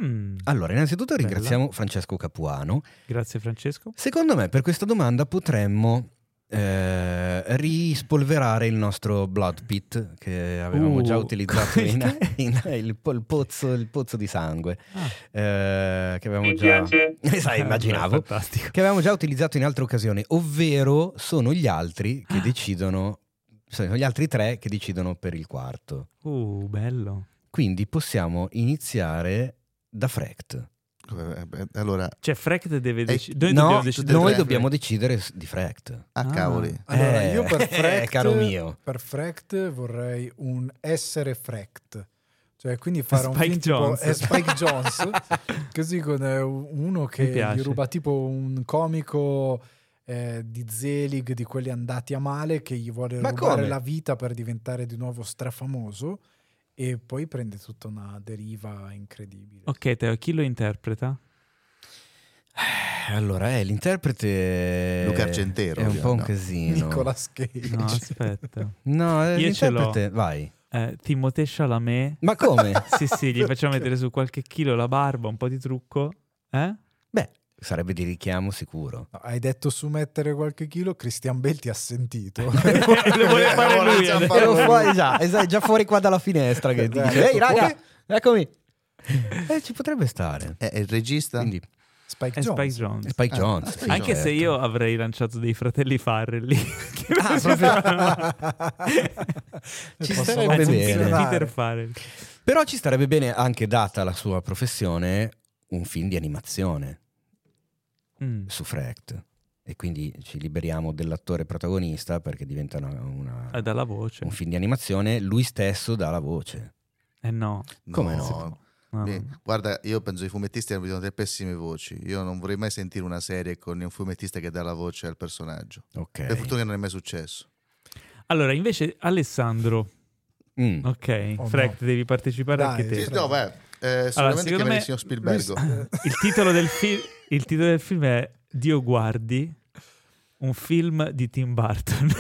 Mm, Allora, innanzitutto Bella. ringraziamo Francesco Capuano. Grazie Francesco. Secondo me per questa domanda potremmo eh, rispolverare il nostro Blood Pit che avevamo Uh, già utilizzato in, che? (laughs) in- il, il pozzo, il pozzo di sangue Ah. eh, che avevamo Mi già... piace. (laughs) Eh, sai, immaginavo. (laughs) Fantastico. Che avevamo già utilizzato in altre occasioni, ovvero sono gli altri che decidono, sono gli altri tre che decidono per il quarto. Uh, bello. Quindi possiamo iniziare da Frecht. Eh, eh, Allora, Cioè, Frecht deve Eh, decidere. Noi no, dobbiamo decidere. noi tre. dobbiamo decidere di Frecht. a Ah. cavoli. Allora, Eh, io per Frecht, caro mio. per Frecht vorrei un essere Frecht. Cioè, quindi fare un Spike film tipo Jonze. è Spike Jones, (laughs) così con eh, uno che gli ruba tipo un comico eh, di Zelig, di quelli andati a male, che gli vuole Ma rubare come? la vita per diventare di nuovo strafamoso e poi prende tutta una deriva incredibile. Ok, Teo, chi lo interpreta? Eh, Allora, eh, l'interprete Luca Argentero, è un po' un no. casino. Nicolas Cage. No, aspetta. No, eh, Io ce l'ho. l'interprete, vai. Eh, Timothée Chalamet. Ma come? (laughs) Sì, sì, gli (laughs) facciamo mettere su qualche chilo la barba, un po' di trucco. Eh? Beh, sarebbe di richiamo sicuro. No, hai detto su mettere qualche chilo, Christian Bale ti ha sentito. (laughs) (laughs) Lo vuole fare lui lui. fuori già, esatto, è già fuori qua dalla finestra che Dai, dice, ehi raga, eccomi. (laughs) Eh, ci potrebbe stare. È, è il regista? Quindi, Spike È Jones. Spike Jones. Spike Ah, Jones. Spike Anche certo. se io avrei lanciato dei fratelli Farrell lì. che Ah, proprio- Ci Anzi, bene. Peter Farrell. Però ci starebbe bene, anche data la sua professione, un film di animazione Mm. su Frecht. E quindi ci liberiamo dell'attore protagonista perché diventa una- una- È dalla voce. un film di animazione, lui stesso dà la voce. Eh no. Come no? no, Beh, no. Guarda, io penso che i fumettisti abbiano delle pessime voci. Io non vorrei mai sentire una serie con un fumettista che dà la voce al personaggio. Ok. Per fortuna non è mai successo. Allora, invece, Alessandro, Mm. ok, Oh, Frecht, devi partecipare Dai, anche te. no, beh, eh, sicuramente me- il signor Spielbergo. Il titolo, del fi- il titolo del film è Dio guardi, un film di Tim Burton. (laughs)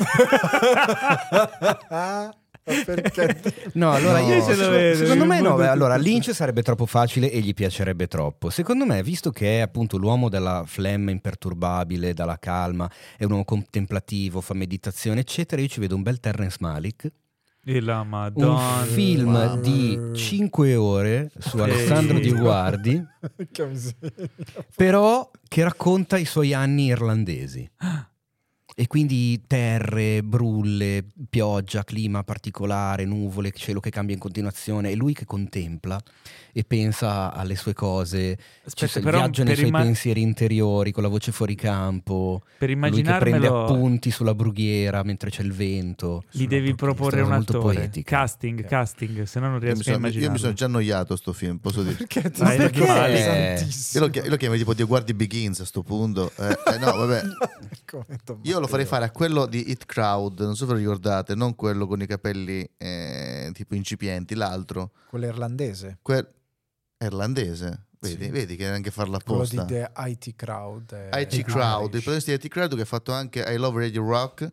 Perché? No, allora No, io ce lo secondo- vedo, secondo me no, beh, allora Lynch sarebbe troppo facile e gli piacerebbe troppo. Secondo me, visto che è appunto l'uomo della flemma imperturbabile, dalla calma, è un uomo contemplativo, fa meditazione, eccetera, io ci vedo un bel Terrence Malick, E la un madonna. film Mamma. di 5 ore su Alessandro Di Guardi, (laughs) Che però che racconta i suoi anni irlandesi. (gasps) E quindi terre, brulle, pioggia, clima particolare, nuvole, cielo che cambia in continuazione. E lui che contempla e pensa alle sue cose, Aspetta, cioè, però viaggia nei suoi imma- pensieri interiori con la voce fuori campo. Per Lui che prende immaginarmelo, appunti sulla brughiera mentre c'è il vento. gli Sono devi proporre un attore. poetica. Casting, Ok. casting, se no non riesco a sono, io mi sono già annoiato sto film, posso dire. Perché ti Ma stai perché? pesantissimo? Io lo, chia- io lo chiamo tipo Dio Guardi Begins a sto punto. Eh, eh, no, vabbè. (laughs) Io lo farei fare a quello di Hit Crowd, non so se lo ricordate, non quello con i capelli eh, tipo incipienti, l'altro, Quello irlandese. quel irlandese. Vedi, Sì. vedi che anche farlo Quello apposta. di The IT Crowd. è IT Crowd, il protagonista di IT Crowd che ha fatto anche I Love Radio Rock.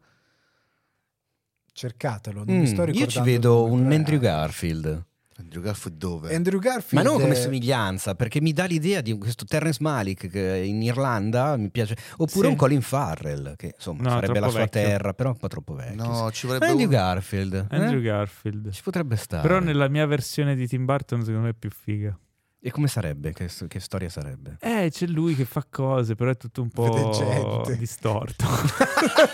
Cercatelo, non Mm, mi sto io ricordando. ci il vedo un Andrew Garfield. Andrew Garfield dove? Andrew Ma Garfield. non come è- somiglianza, perché mi dà l'idea di questo Terrence Malick che in Irlanda mi piace, oppure Sì. un Colin Farrell, che insomma No, sarebbe la sua vecchio. terra, però un po' troppo vecchio. No, sì. ci Ma vorrebbe Andrew uno. Garfield, eh? Andrew Garfield. ci potrebbe stare. Però nella mia versione di Tim Burton secondo me è più figa. E come sarebbe? Che, che storia sarebbe? Eh, c'è lui che fa cose, però è tutto un po' distorto. (laughs)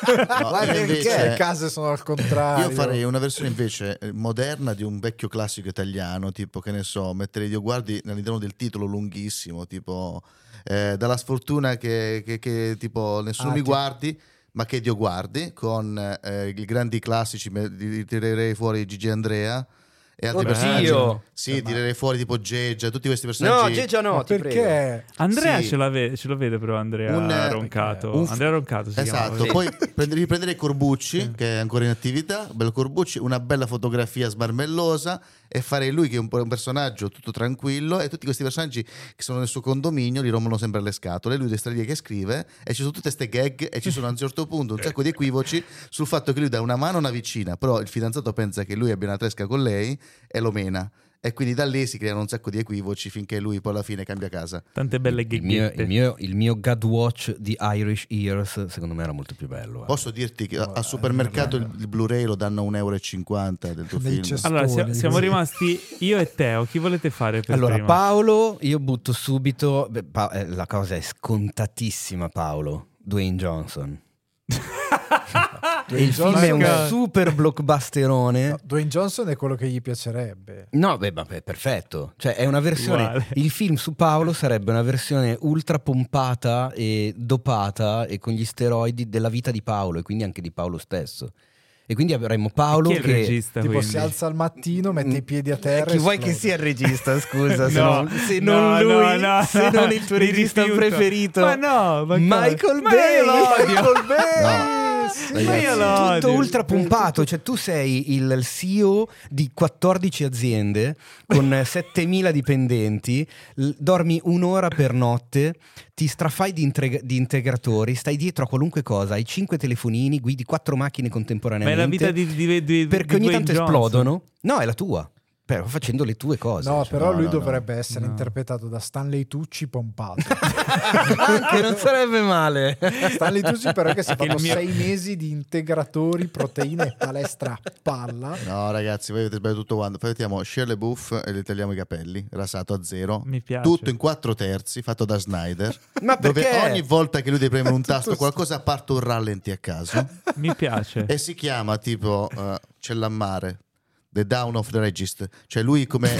No, Ma perché invece- le case sono al contrario? Io farei una versione invece eh, moderna di un vecchio classico italiano, tipo che ne so, mettere Dio guardi all'interno del titolo lunghissimo, tipo eh, dalla sfortuna che, che- che, tipo nessuno Ah, mi guardi, ma che Dio guardi, con eh, i grandi classici, tirerei fuori Gigi Andrea e altri Oddio! personaggi. Sì, tirerei fuori tipo Geggia, tutti questi No, personaggi. Geggia no, Ma ti prego. perché? Andrea Sì. ce, l'ave- ce lo vede però Andrea Un, eh, Roncato. un f- Andrea Roncato si Esatto, chiama. poi prende- riprendere Corbucci, che è ancora in attività, bello Corbucci, una bella fotografia smarmellosa e fare lui che è un, un personaggio tutto tranquillo e tutti questi personaggi che sono nel suo condominio li rompono sempre le scatole, lui destra lì che scrive e ci sono tutte queste gag e ci sono a un certo punto un sacco di equivoci sul fatto che lui dà una mano a una vicina, però il fidanzato pensa che lui abbia una tresca con lei e lo mena. E quindi da lì si creano un sacco di equivoci finché lui poi alla fine cambia casa. Tante belle Il mio, il, mio, il mio God Watch di Irish Ears secondo me era molto più bello. eh. Posso dirti che al supermercato il, il Blu-ray lo danno a 1,50 euro del tuo film. cestoni. Allora, siamo così. rimasti io e Teo. Chi volete fare per Allora, primo? Paolo, io butto subito. beh, Pa- eh, la cosa è scontatissima, Paolo. Dwayne Johnson. (laughs) (laughs) Il film è un super blockbusterone. No, Dwayne Johnson è quello che gli piacerebbe. No, beh, vabbè, perfetto. Cioè, è una versione. Uguale. Il film su Paolo sarebbe una versione ultra pompata e dopata e con gli steroidi della vita di Paolo e quindi anche di Paolo stesso. E quindi avremmo Paolo che. regista? Tipo quindi? si alza al mattino, mette i piedi a terra. Chi vuoi che sia il regista? Scusa, se (laughs) No, non, se no, non lui, no, no, se no, non il tuo regista rifiuto. preferito. Ma no, ma Michael? Bay. Michael Bay! Sì, Ragazzi, Ma io lo tutto ultra pompato, cioè tu sei il CEO di 14 aziende con (laughs) 7000 dipendenti, l- dormi un'ora per notte, ti strafai di, intreg- di integratori, stai dietro a qualunque cosa, hai 5 telefonini, guidi 4 macchine Ma è contemporaneamente. la vita di, di, di perché di ogni tanto Johnson. esplodono. No, è la tua. Però facendo le tue cose. No, cioè. però no, lui no, no. dovrebbe essere No. interpretato da Stanley Tucci pompato. (laughs) Anche non sarebbe male. Stanley Tucci però che si è Che il fatto mio- sei mesi di integratori, proteine e palestra palla. No, ragazzi, voi avete sbagliato tutto quanto. Poi mettiamo Shirley Buff e le tagliamo i capelli, rasato a zero. Mi piace. Tutto in quattro terzi, fatto da Snyder. (laughs) Ma Dove perché? ogni volta che lui deve premere un (laughs) tasto, sto- qualcosa parte un rallenti a caso. Mi piace. e si chiama tipo eh, C'è l'ammare. The Down of the Regist. Cioè lui come... (laughs)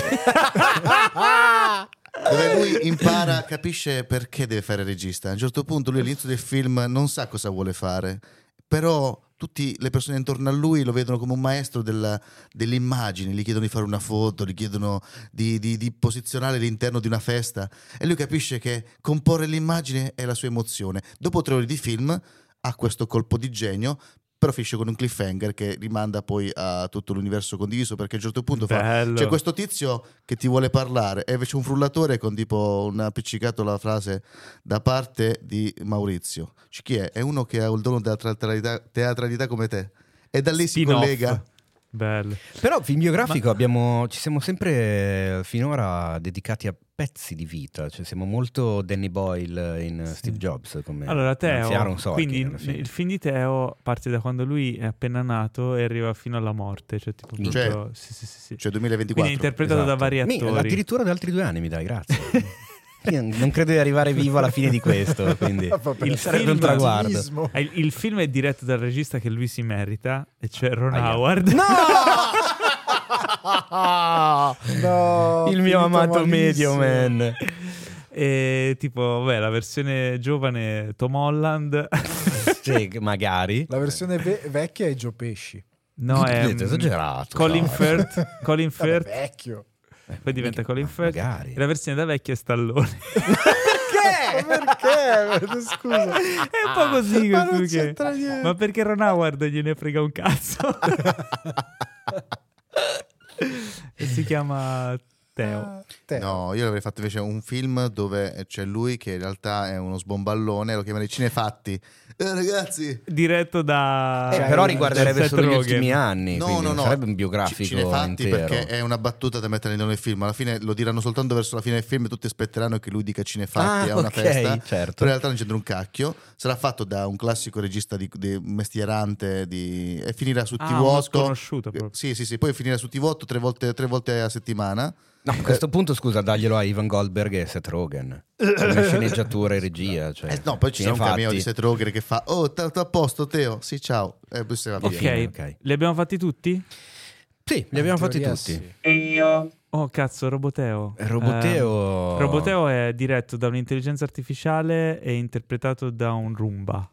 dove lui impara, capisce perché deve fare il regista. A un certo punto lui all'inizio del film non sa cosa vuole fare, però tutte le persone intorno a lui lo vedono come un maestro della- dell'immagine, gli chiedono di fare una foto, gli chiedono di, di- di posizionare all'interno di una festa e lui capisce che comporre l'immagine è la sua emozione. Dopo tre ore di film ha questo colpo di genio, però finisce con un cliffhanger che rimanda poi a tutto l'universo condiviso perché a un certo punto fa c'è questo tizio che ti vuole parlare e invece un frullatore con tipo un appiccicato la frase da parte di Maurizio. Cioè, chi è? È uno che ha il dono della teatralità, teatralità come te. E da lì si Spin-off. collega Bello. Però film biografico abbiamo, ci siamo sempre finora dedicati a pezzi di vita, cioè siamo molto Danny Boyle in Sì. Steve Jobs come Allora, Teo, quindi fine. il film di Teo parte da quando lui è appena nato e arriva fino alla morte. Cioè, tipo, Cioè- proprio- sì, sì, sì, sì. Cioè 2024. Quindi è interpretato da Esatto. vari Mi- attori. addirittura da altri due anni mi dai, grazie. (laughs) Io non credo di arrivare vivo alla fine di questo, (laughs) quindi Il sarebbe film- un traguardo. Eh, Il, il film è diretto dal regista che lui si merita, e cioè Ron Aia. Howard. No, (laughs) Il mio amato malissimo. Medio Man. E tipo, vabbè, la versione giovane Tom Holland. (laughs) Sì, magari. La versione ve- vecchia è Joe Pesci. No, è Vedete, esagerato. Colin dai. Firth. Colin Vabbè, Firth. Vecchio. Poi diventa Colin Firth. magari. La versione da vecchia è Stallone. (laughs) Ma perché? Scusa. è un po' così Ma perché-. Ma perché Ron Howard gliene frega un cazzo? e (laughs) si chiama Teo. Ah, Teo. No, io avrei fatto invece un film dove c'è lui che in realtà è uno sbomballone, lo chiamano i cinefatti. Eh, ragazzi, Diretto da... Eh, Cioè, però riguarderebbe Seth solo gli ultimi anni, no, no, no. sarebbe un biografico Ci- cinefatti intero. perché è una battuta da mettere nel film. Alla fine lo diranno soltanto verso la fine del film e tutti aspetteranno che lui dica cinefatti Ah, a una ok, festa. certo. Però in realtà non c'entra un cacchio. Sarà fatto da un classico regista di, di mestierante di... e finirà su Ah, uno TV8. sconosciuto proprio. Sì, sì, sì, poi finirà su TV8 tre volte, tre volte a settimana. No, a questo punto scusa, daglielo a Ivan Goldberg e Seth Rogen. Come sceneggiatura e regia. Cioè, Eh, no, poi ci un infatti- cameo di Seth Rogen che fa Oh, tutto a posto Teo? Sì, ciao. E se va Ok, li abbiamo fatti tutti? Sì, li abbiamo fatti tutti. E io Oh cazzo, Roboteo. Roboteo... Eh, Roboteo è diretto da un'intelligenza artificiale e interpretato da un Roomba.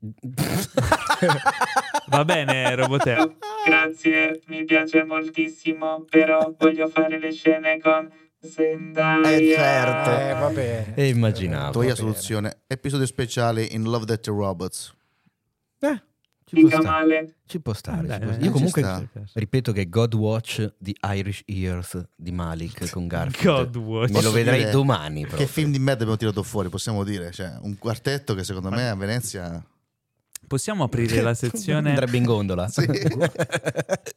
(laughs) (laughs) Va bene, Roboteo. Grazie, mi piace moltissimo, però voglio fare le scene con Zendaya. Eh, certo. Eh, va bene. E immaginavo. Tua soluzione. Episodio speciale in Love That Robots. Eh, ci può male. Ci può stare. Dai, ci può stare. Io comunque sta. ripeto che God Watch The Irish Ears di Malik con Garfield. God Watch. Me lo dire domani proprio. Che film di merda abbiamo tirato fuori, possiamo dire. Cioè, un quartetto che secondo me a Venezia... Possiamo aprire la sezione, Andrebbe in gondola. Sì. (laughs)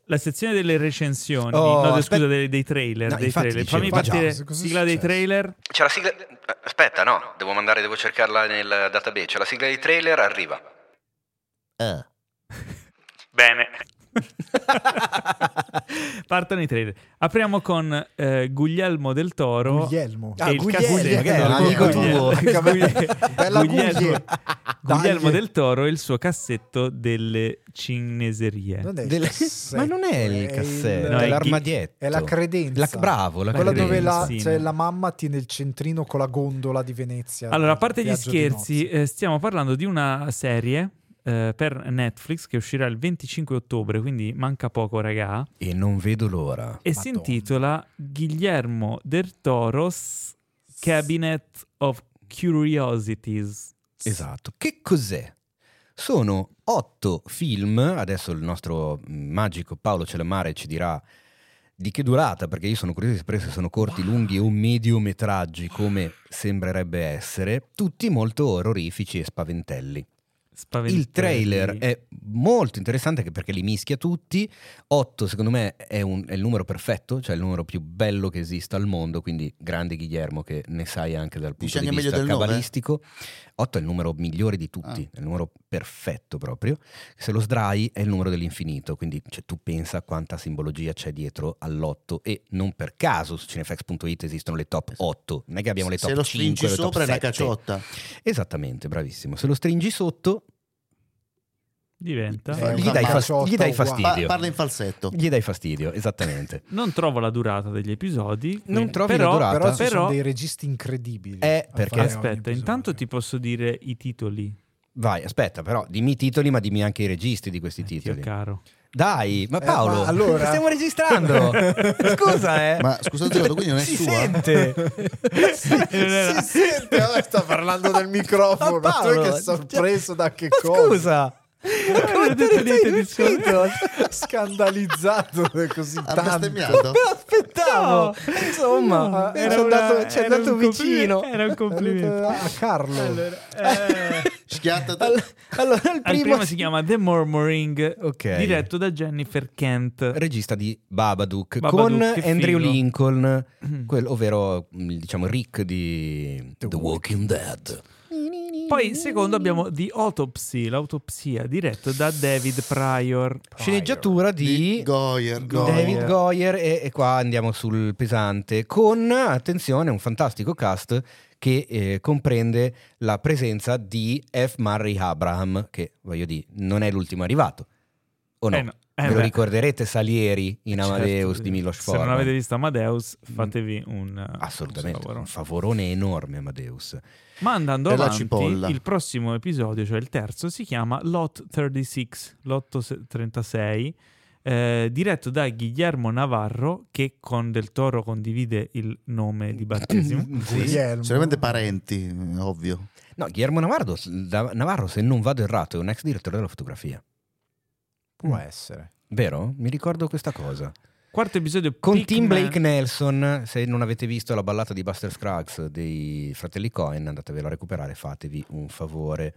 la sezione delle recensioni? Oh, no, aspetta. scusa, dei, dei trailer. No, dei infatti trailer. Fammi partire è sigla dei trailer. C'è la sigla. Aspetta, no, devo mandare, devo cercarla nel database. C'è la sigla di trailer, arriva. Eh. Bene. (laughs) Partono i trailer. Apriamo con eh, Guglielmo del Toro. Guglielmo. e il Guglielmo, cassetto- che no, amico Guglielmo. tuo. Bella Guglielmo, Guglie. Guglielmo del Toro e il suo cassetto delle cineserie. Non è il Delle- cassetto, Ma non è il cassetto, No, è l'armadietto. È la credenza. La- bravo, la Quella dove credenza. la, Sì, cioè, la mamma tiene il centrino con la gondola di Venezia. Allora, a parte gli scherzi, eh, stiamo parlando di una serie eh, per Netflix che uscirà il 25 ottobre, quindi manca poco, raga. E non vedo l'ora. E si Madonna. intitola Guillermo del Toro's Cabinet of Curiosities. Esatto. Che cos'è? Sono otto film, adesso il nostro magico Paolo Celamare ci dirà di che durata, perché io sono curioso di sapere se sono corti, lunghi o mediometraggi, come sembrerebbe essere, tutti molto orrorifici e spaventelli. Il trailer è molto interessante perché li mischia tutti. 8 secondo me è, un- è il numero perfetto, cioè il numero più bello che esista al mondo, quindi grande Guillermo che ne sai anche dal punto Dici di vista cabalistico. 8 è il numero migliore di tutti, Ah. è il numero perfetto proprio. Se lo sdrai è il numero dell'infinito, quindi cioè, tu pensa quanta simbologia c'è dietro all'8 e non per caso su cinefax.it esistono le top 8, non è che abbiamo le top Se lo 5 stringi le top sopra è una 7. caciotta. Esattamente, bravissimo. Se lo stringi sotto Diventa. Eh, gli dai, fas- caciotta gli dai fastidio. Pa- parla in falsetto. Gli dai fastidio, esattamente. (laughs) Non trovo la durata degli episodi. Non quindi- trovi la però, durata? Però ci però- sono dei registi incredibili. Eh, a perché- Aspetta, intanto ti posso dire i titoli. Vai, aspetta, però dimmi i titoli, ma dimmi anche i registi di questi Eh, titoli. caro. Dai, ma Eh, Paolo, ma allora- (laughs) stiamo registrando. (laughs) Scusa, eh. Ma scusate, quindi non è si sua? sente. si sente, oh, sta parlando del microfono. Ma Ma tu Paolo, che sorpreso da che Ma cosa? scusa. Non ho detto niente di riuscito? (laughs) Scandalizzato così Ha tanto. Me l'aspettavo. No. Insomma, No, ci era è andato, ci è era andato un complimento- vicino. Era un complimento. A Carlo. Allora, (laughs) eh, Schiattati. All- allora, il Al primo, primo si chiama The Murmuring, Ok. diretto da Jennifer Kent. regista di Babadook, Babadook, con Andrew figo. Lincoln, Mm. quel- ovvero mm, diciamo Rick di The The, Walking Dead. Poi, secondo, abbiamo The Autopsy, l'autopsia, diretto da David Pryor. Sceneggiatura di, Goyer. Goyer. David Goyer e, e qua andiamo sul pesante con, attenzione, un fantastico cast che eh, comprende la presenza di F. Murray Abraham, che voglio dire, non è l'ultimo arrivato. O no? Eh no, eh Ve lo ricorderete Salieri in Certo, Amadeus sì. di Milos Se non Forman? avete visto Amadeus, fatevi un eh, Assolutamente, un favore. un favorone enorme Amadeus. Ma andando E la avanti, cipolla. il prossimo episodio, cioè il terzo, si chiama Lot 36, Lotto se- 36, eh, diretto da Guillermo Navarro, che con Del Toro condivide il nome di battesimo. (coughs) Sì. Guglielmo. Sicuramente parenti, ovvio. No, Guillermo Navarro, Navarro, se non vado errato, è un ex direttore della fotografia. Può essere. Vero? Mi ricordo questa cosa. Quarto episodio Con Pigman- Tim Blake Nelson, se non avete visto la ballata di Buster Scruggs dei fratelli Cohen, andatevelo a recuperare, fatevi un favore.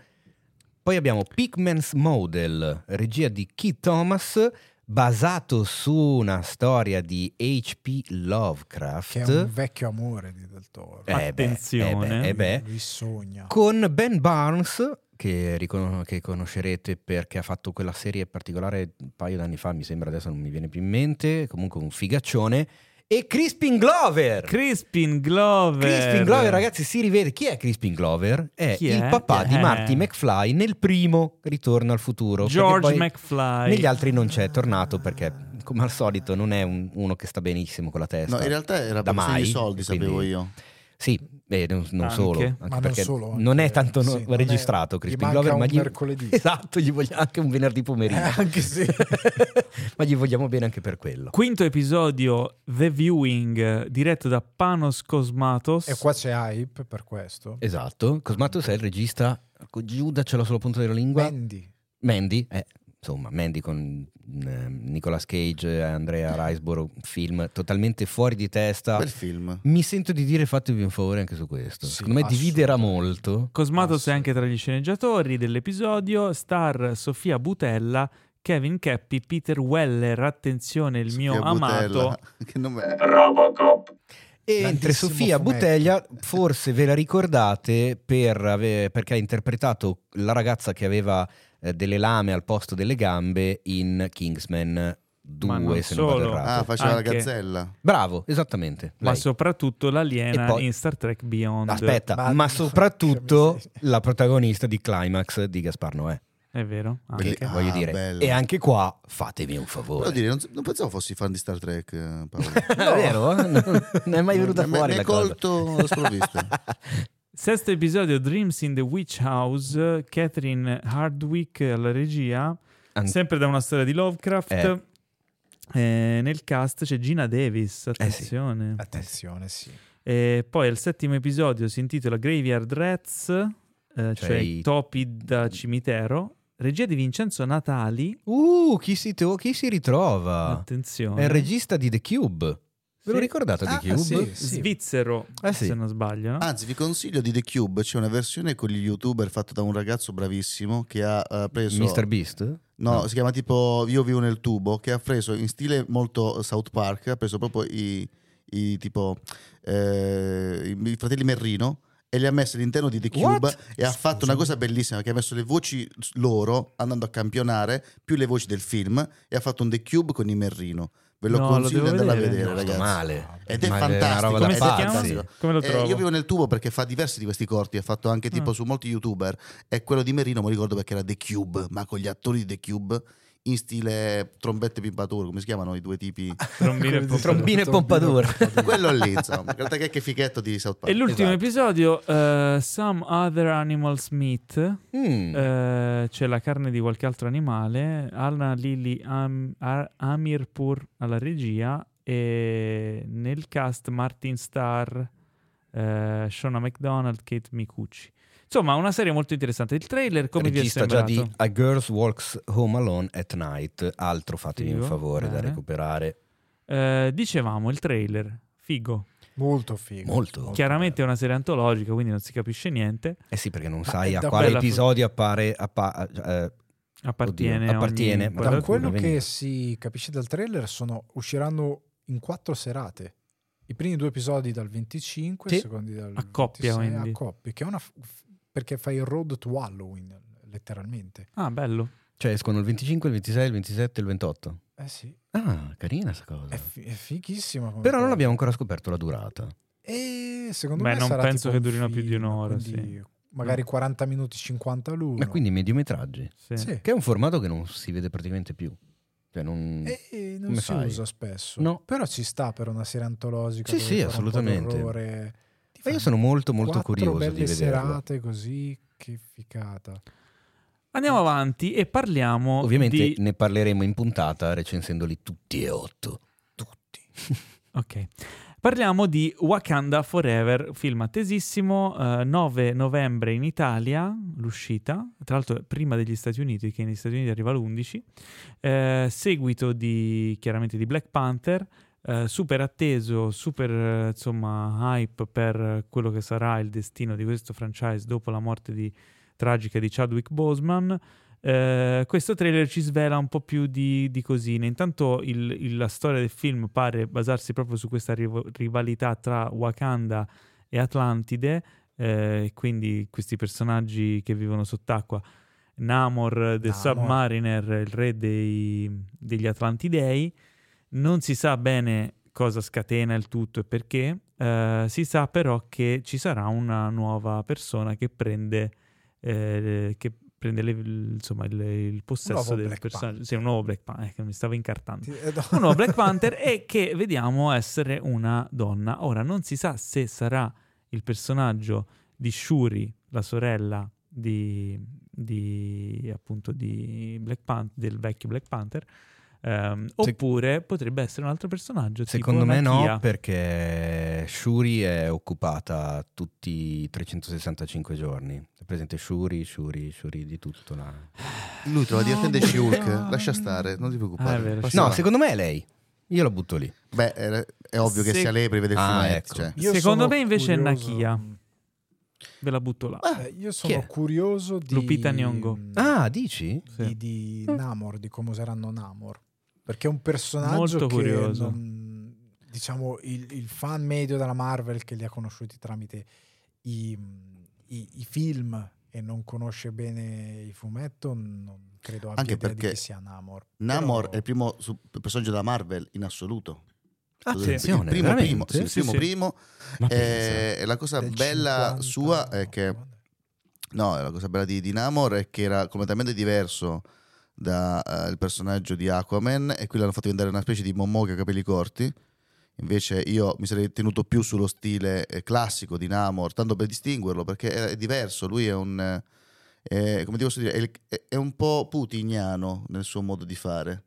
Poi abbiamo Pigman's Model, regia di Keith Thomas, basato su una storia di H.P. Lovecraft. Che è un vecchio amore di Del Toro. Eh beh, Attenzione. eh beh, eh beh. Lui sogna. con Ben Barnes che, ricon- che conoscerete perché ha fatto quella serie particolare un paio d'anni fa mi sembra adesso non mi viene più in mente comunque un figaccione e Crispin Glover Crispin Glover. Crispin Glover ragazzi si rivede chi è Crispin Glover? è Chi il è? papà Chi di è? Marty McFly nel primo Ritorno al futuro George poi McFly. negli altri non c'è tornato perché come al solito non è un- uno che sta benissimo con la testa No, in realtà era da mai, di soldi, quindi- sapevo io. sì, eh, non, non solo, anche Ma non perché solo, non è tanto no- sì, non è- registrato gli Crispin Glover, ma un gli, mercoledì. (laughs) esatto, gli vogliamo anche un venerdì pomeriggio. Eh, anche sì. (laughs) ma gli vogliamo bene anche per quello. Quinto episodio The Viewing, diretto da Panos Cosmatos. e qua c'è hype per questo. Esatto, Cosmatos è il regista, Giuda ce l'ho sulla punta della lingua. Mandy. Mandy, eh, insomma, Mandy con Nicolas Cage e Andrea Riseborough, film totalmente fuori di testa. Bel film. Mi sento di dire fatevi un favore anche su questo. Sì, Secondo me dividerà molto. Cosmatos è anche tra gli sceneggiatori dell'episodio, star Sofia Butella, Kevin Cappi, Peter Weller, attenzione il mio Sofia amato, Butella. (laughs) Che nome è? Robocop. E mentre Sofia fumetto. Butteglia, forse ve la ricordate per ave- perché ha interpretato la ragazza che aveva eh, delle lame al posto delle gambe in Kingsman 2, Ma non se non vado solo. errato. Ah, faceva Anche- la gazzella. Bravo, esattamente. ma lei. soprattutto l'aliena poi- in Star Trek Beyond. Aspetta, Ma- ma, soprattutto la protagonista di Climax di Gaspar Noè. È vero? Ah. Che, Belli- ah, voglio dire, bello. e anche qua fatevi un favore. Dire, non, non pensavo fossi fan di Star Trek, eh, Paolo. (laughs) È vero? Non non è mai venuta fuori mi hai colto sprovvista. (laughs) Sesto episodio Dreams in the Witch House, Catherine Hardwick alla regia, An- sempre da una storia di Lovecraft. Eh. Eh, nel cast c'è Gina Davis, Eh sì. attenzione. Attenzione, sì. E poi il settimo episodio si intitola Graveyard Rats, eh, cioè, Cioè i topi da cimitero. Regia di Vincenzo Natali. Uh, chi si, to- chi si ritrova? Attenzione. È il regista di The Cube. Ve lo ricordate Ah, The Cube? sì, sì. Svizzero, Eh sì. se non sbaglio. no? Anzi, vi consiglio di The Cube. C'è una versione con gli youtuber fatta da un ragazzo bravissimo che ha eh, preso. Mr. Beast? No, No. si chiama tipo Io vivo nel tubo, che ha preso in stile molto South Park, ha preso proprio i, i tipo eh, i, i fratelli Merrino e li ha messi all'interno di The Cube What? e ha fatto una cosa bellissima che ha messo le voci loro andando a campionare più le voci del film e ha fatto un The Cube con i Merrino. Ve lo No, consiglio di devo andarla a vedere. ragazzi. male. Ed è Ma fantastico. Come è fantastico. Come lo Eh, trovo? io vivo nel tubo perché fa diversi di questi corti, ha fatto anche tipo Ah. su molti youtuber e quello di Merino mi ricordo perché era The Cube, ma con gli attori di The Cube in stile trombette pimpature, come si chiamano i due tipi? (laughs) Trombine e Trombine e pompadour. quello lì, insomma, guarda che, che fichetto di South Park. E l'ultimo Esatto. episodio, eh, Some Other Animals Meat. Mm. Eh, c'è la carne di qualche altro animale. Anna Lili Am- Ar- Amirpur alla regia. E nel cast Martin Starr, eh, Shona McDonald, Kate Micucci. Insomma, una serie molto interessante. Il trailer, come vi è regista già sembrato? di A Girls Walks Home Alone at Night. Altro fatemi un favore da bene. recuperare. Eh, dicevamo, il trailer, figo. Molto figo. Molto. Chiaramente è una serie antologica, quindi non si capisce niente. Eh sì, perché non Ma sai a da quale quella- episodio appare... appa- eh, Appartiene, Oddio, appartiene, ogni ma Da quello veniva. che si capisce dal trailer, sono, usciranno in quattro serate. I primi due episodi dal 25, Sì. i secondi dal A coppia, 26, quindi. a coppie, che è una f- perché fai il road to Halloween, letteralmente. Ah, bello. cioè escono il 25, il 26, il 27 e il 28. Eh sì, Ah, carina sta cosa. è, fi- è fighissima. Però non cosa. abbiamo ancora scoperto la durata. E secondo Beh, me non sarà penso tipo che durino più di un'ora, quindi Magari 40 minuti, 50 l'uno. Ma quindi mediometraggi. Sì. Sì. Che è un formato che non si vede praticamente più. Cioè non... E non si fai? usa spesso. No. Però ci sta per una serie antologica. Sì, sì, fare un po' assolutamente. Ma io sono molto molto curioso belle di vederlo. serate così, che ficata. Andiamo avanti e parliamo Ovviamente di... ne parleremo in puntata recensendoli tutti e otto. Tutti. (laughs) Ok. Parliamo di Wakanda Forever, film attesissimo, eh, 9 novembre in Italia, l'uscita, tra l'altro prima degli Stati Uniti, che negli Stati Uniti arriva l'11, eh, seguito di, chiaramente di Black Panther, eh, super atteso, super eh, insomma hype per quello che sarà il destino di questo franchise dopo la morte di, tragica di Chadwick Boseman. Eh, questo trailer ci svela un po' più di, di cosine. Intanto il- il- la storia del film pare basarsi proprio su questa riv- rivalità tra Wakanda e Atlantide, eh, quindi questi personaggi che vivono sott'acqua. Namor, The Namor. Submariner, il re dei- degli Atlantidei. Non si sa bene cosa scatena il tutto e perché. Eh, si sa però che ci sarà una nuova persona che prende, eh, che prende le- insomma, il, il possesso del Black personaggio. Panther. Sì, un nuovo Black Panther, che mi stavo incartando. Eh, no. Un nuovo Black Panther (laughs) e che vediamo essere una donna. Ora non si sa se sarà il personaggio di Shuri, la sorella di, di, appunto di Black Pan- del vecchio Black Panther. Ehm, Se- oppure potrebbe essere un altro personaggio. Secondo tipo me Nakia. no, perché Shuri è occupata tutti i 365 giorni. È presente Shuri, Shuri, Shuri di tutto. là. Lui trova di No, attendere Hulk. no. Lascia stare, non ti preoccupare. Ah, è vero, No, secondo me è lei. Io la butto lì. Beh, è, è ovvio che Se- sia lei per vedere il Ah, ecco. cioè. Io Secondo me invece è curioso- Nakia. Ve la butto là. Eh, io sono è? curioso di Lupita Nyong'o. Ah, dici? Sì. di, di Namor, di come useranno Namor. Perché è un personaggio Molto che curioso. non- diciamo il, il fan medio della Marvel che li ha conosciuti tramite i, i- i film e non conosce bene il fumetto, non credo abbia Anche idea di perché chi sia Namor. Namor Però- è il primo personaggio della Marvel in assoluto. Attenzione, il primo, primo, sì, il primo, sì. primo. Eh. E la cosa del bella 50, sua è che no, No, la cosa bella di, di Namor è che era completamente diverso dal personaggio di Aquaman e qui l'hanno fatto diventare una specie di Momoga a capelli corti. Invece io mi sarei tenuto più sullo stile eh, classico di Namor, tanto per distinguerlo, perché è, è diverso. Lui è un, eh, è- come ti posso dire, è, il- è- è un po' putiniano nel suo modo di fare.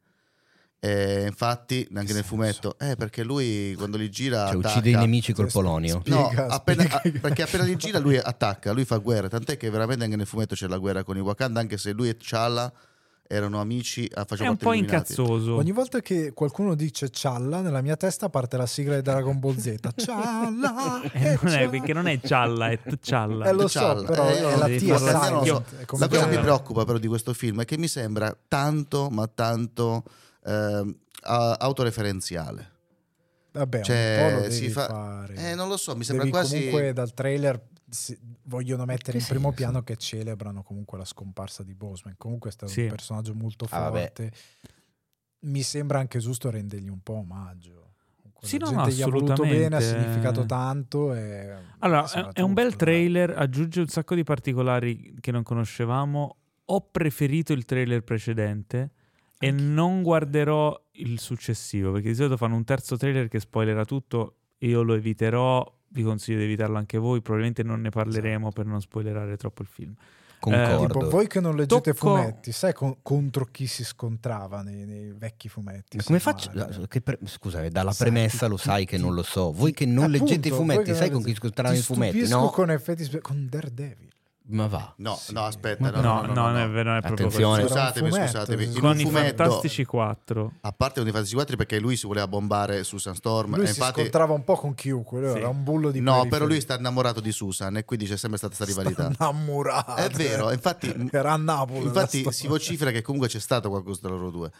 E infatti, anche nel fumetto, eh, perché lui quando li gira Cioè, attacca- uccide i nemici col polonio. sì. No, Spiega, appena- spiega. a- perché appena li gira lui attacca, lui fa guerra, tant'è che veramente anche nel fumetto c'è la guerra con i Wakanda, anche se lui e T'Challa erano amici, ah, È facevano un po' Illuminati. incazzoso. Ogni volta che qualcuno dice Cialla, nella mia testa parte la sigla di Dragon Ball Z. (laughs) Cialla! (laughs) Eh, non è, perché non è gialla, è T'Challa. Eh, lo so, T'Challa. però Eh, io è la devi T è farlo sapere, non lo so. silent, è come La cosa che mi preoccupa però di questo film è che mi sembra tanto, ma tanto a- autoreferenziale. Vabbè, Cioè, un po' lo devi si fa- fare. Eh, non lo so, mi sembra Devi quasi... comunque dal trailer vogliono mettere in primo senso? piano che celebrano comunque la scomparsa di Boseman. Comunque è stato Sì. un personaggio molto Ah, vabbè. forte. Mi sembra anche giusto rendergli un po' omaggio. Sì, no, no, gli ha voluto bene, ha significato tanto. E Allora, è, è un bel dai. trailer, aggiunge un sacco di particolari che non conoscevamo. Ho preferito il trailer precedente e non guarderò il successivo, perché di solito fanno un terzo trailer che spoilerà tutto. Io lo eviterò, vi consiglio di evitarlo anche voi, probabilmente non ne parleremo per non spoilerare troppo il film. Concordo. Tipo, voi che non leggete Tocco- fumetti, sai con- contro chi si scontrava nei, nei vecchi fumetti? Ma come faccio? Pre- Scusa, eh, dalla Sai, premessa ti- lo sai che ti- non lo so. Voi che non Appunto, leggete i fumetti, sai con chi leggete- scontrano ti i fumetti? No. con effetti con Daredevil. Ma va. No, Sì. no, aspetta. No, No, no, no, no, no, non è vero, non è proprio Attenzione. così. Scusatemi, fumetto, scusatemi. sì. Con un i fumetto, Fantastici 4. a parte con i Fantasy 4 perché lui si voleva bombare Susan Storm. Lui e si infatti, scontrava un po' con chiunque, Sì. era un bullo di no, periferia. però lui sta innamorato di Susan e quindi c'è sempre stata questa rivalità. Innamorato. È vero, infatti, Era a Napoli. infatti si vocifera che comunque c'è stato qualcosa tra loro due.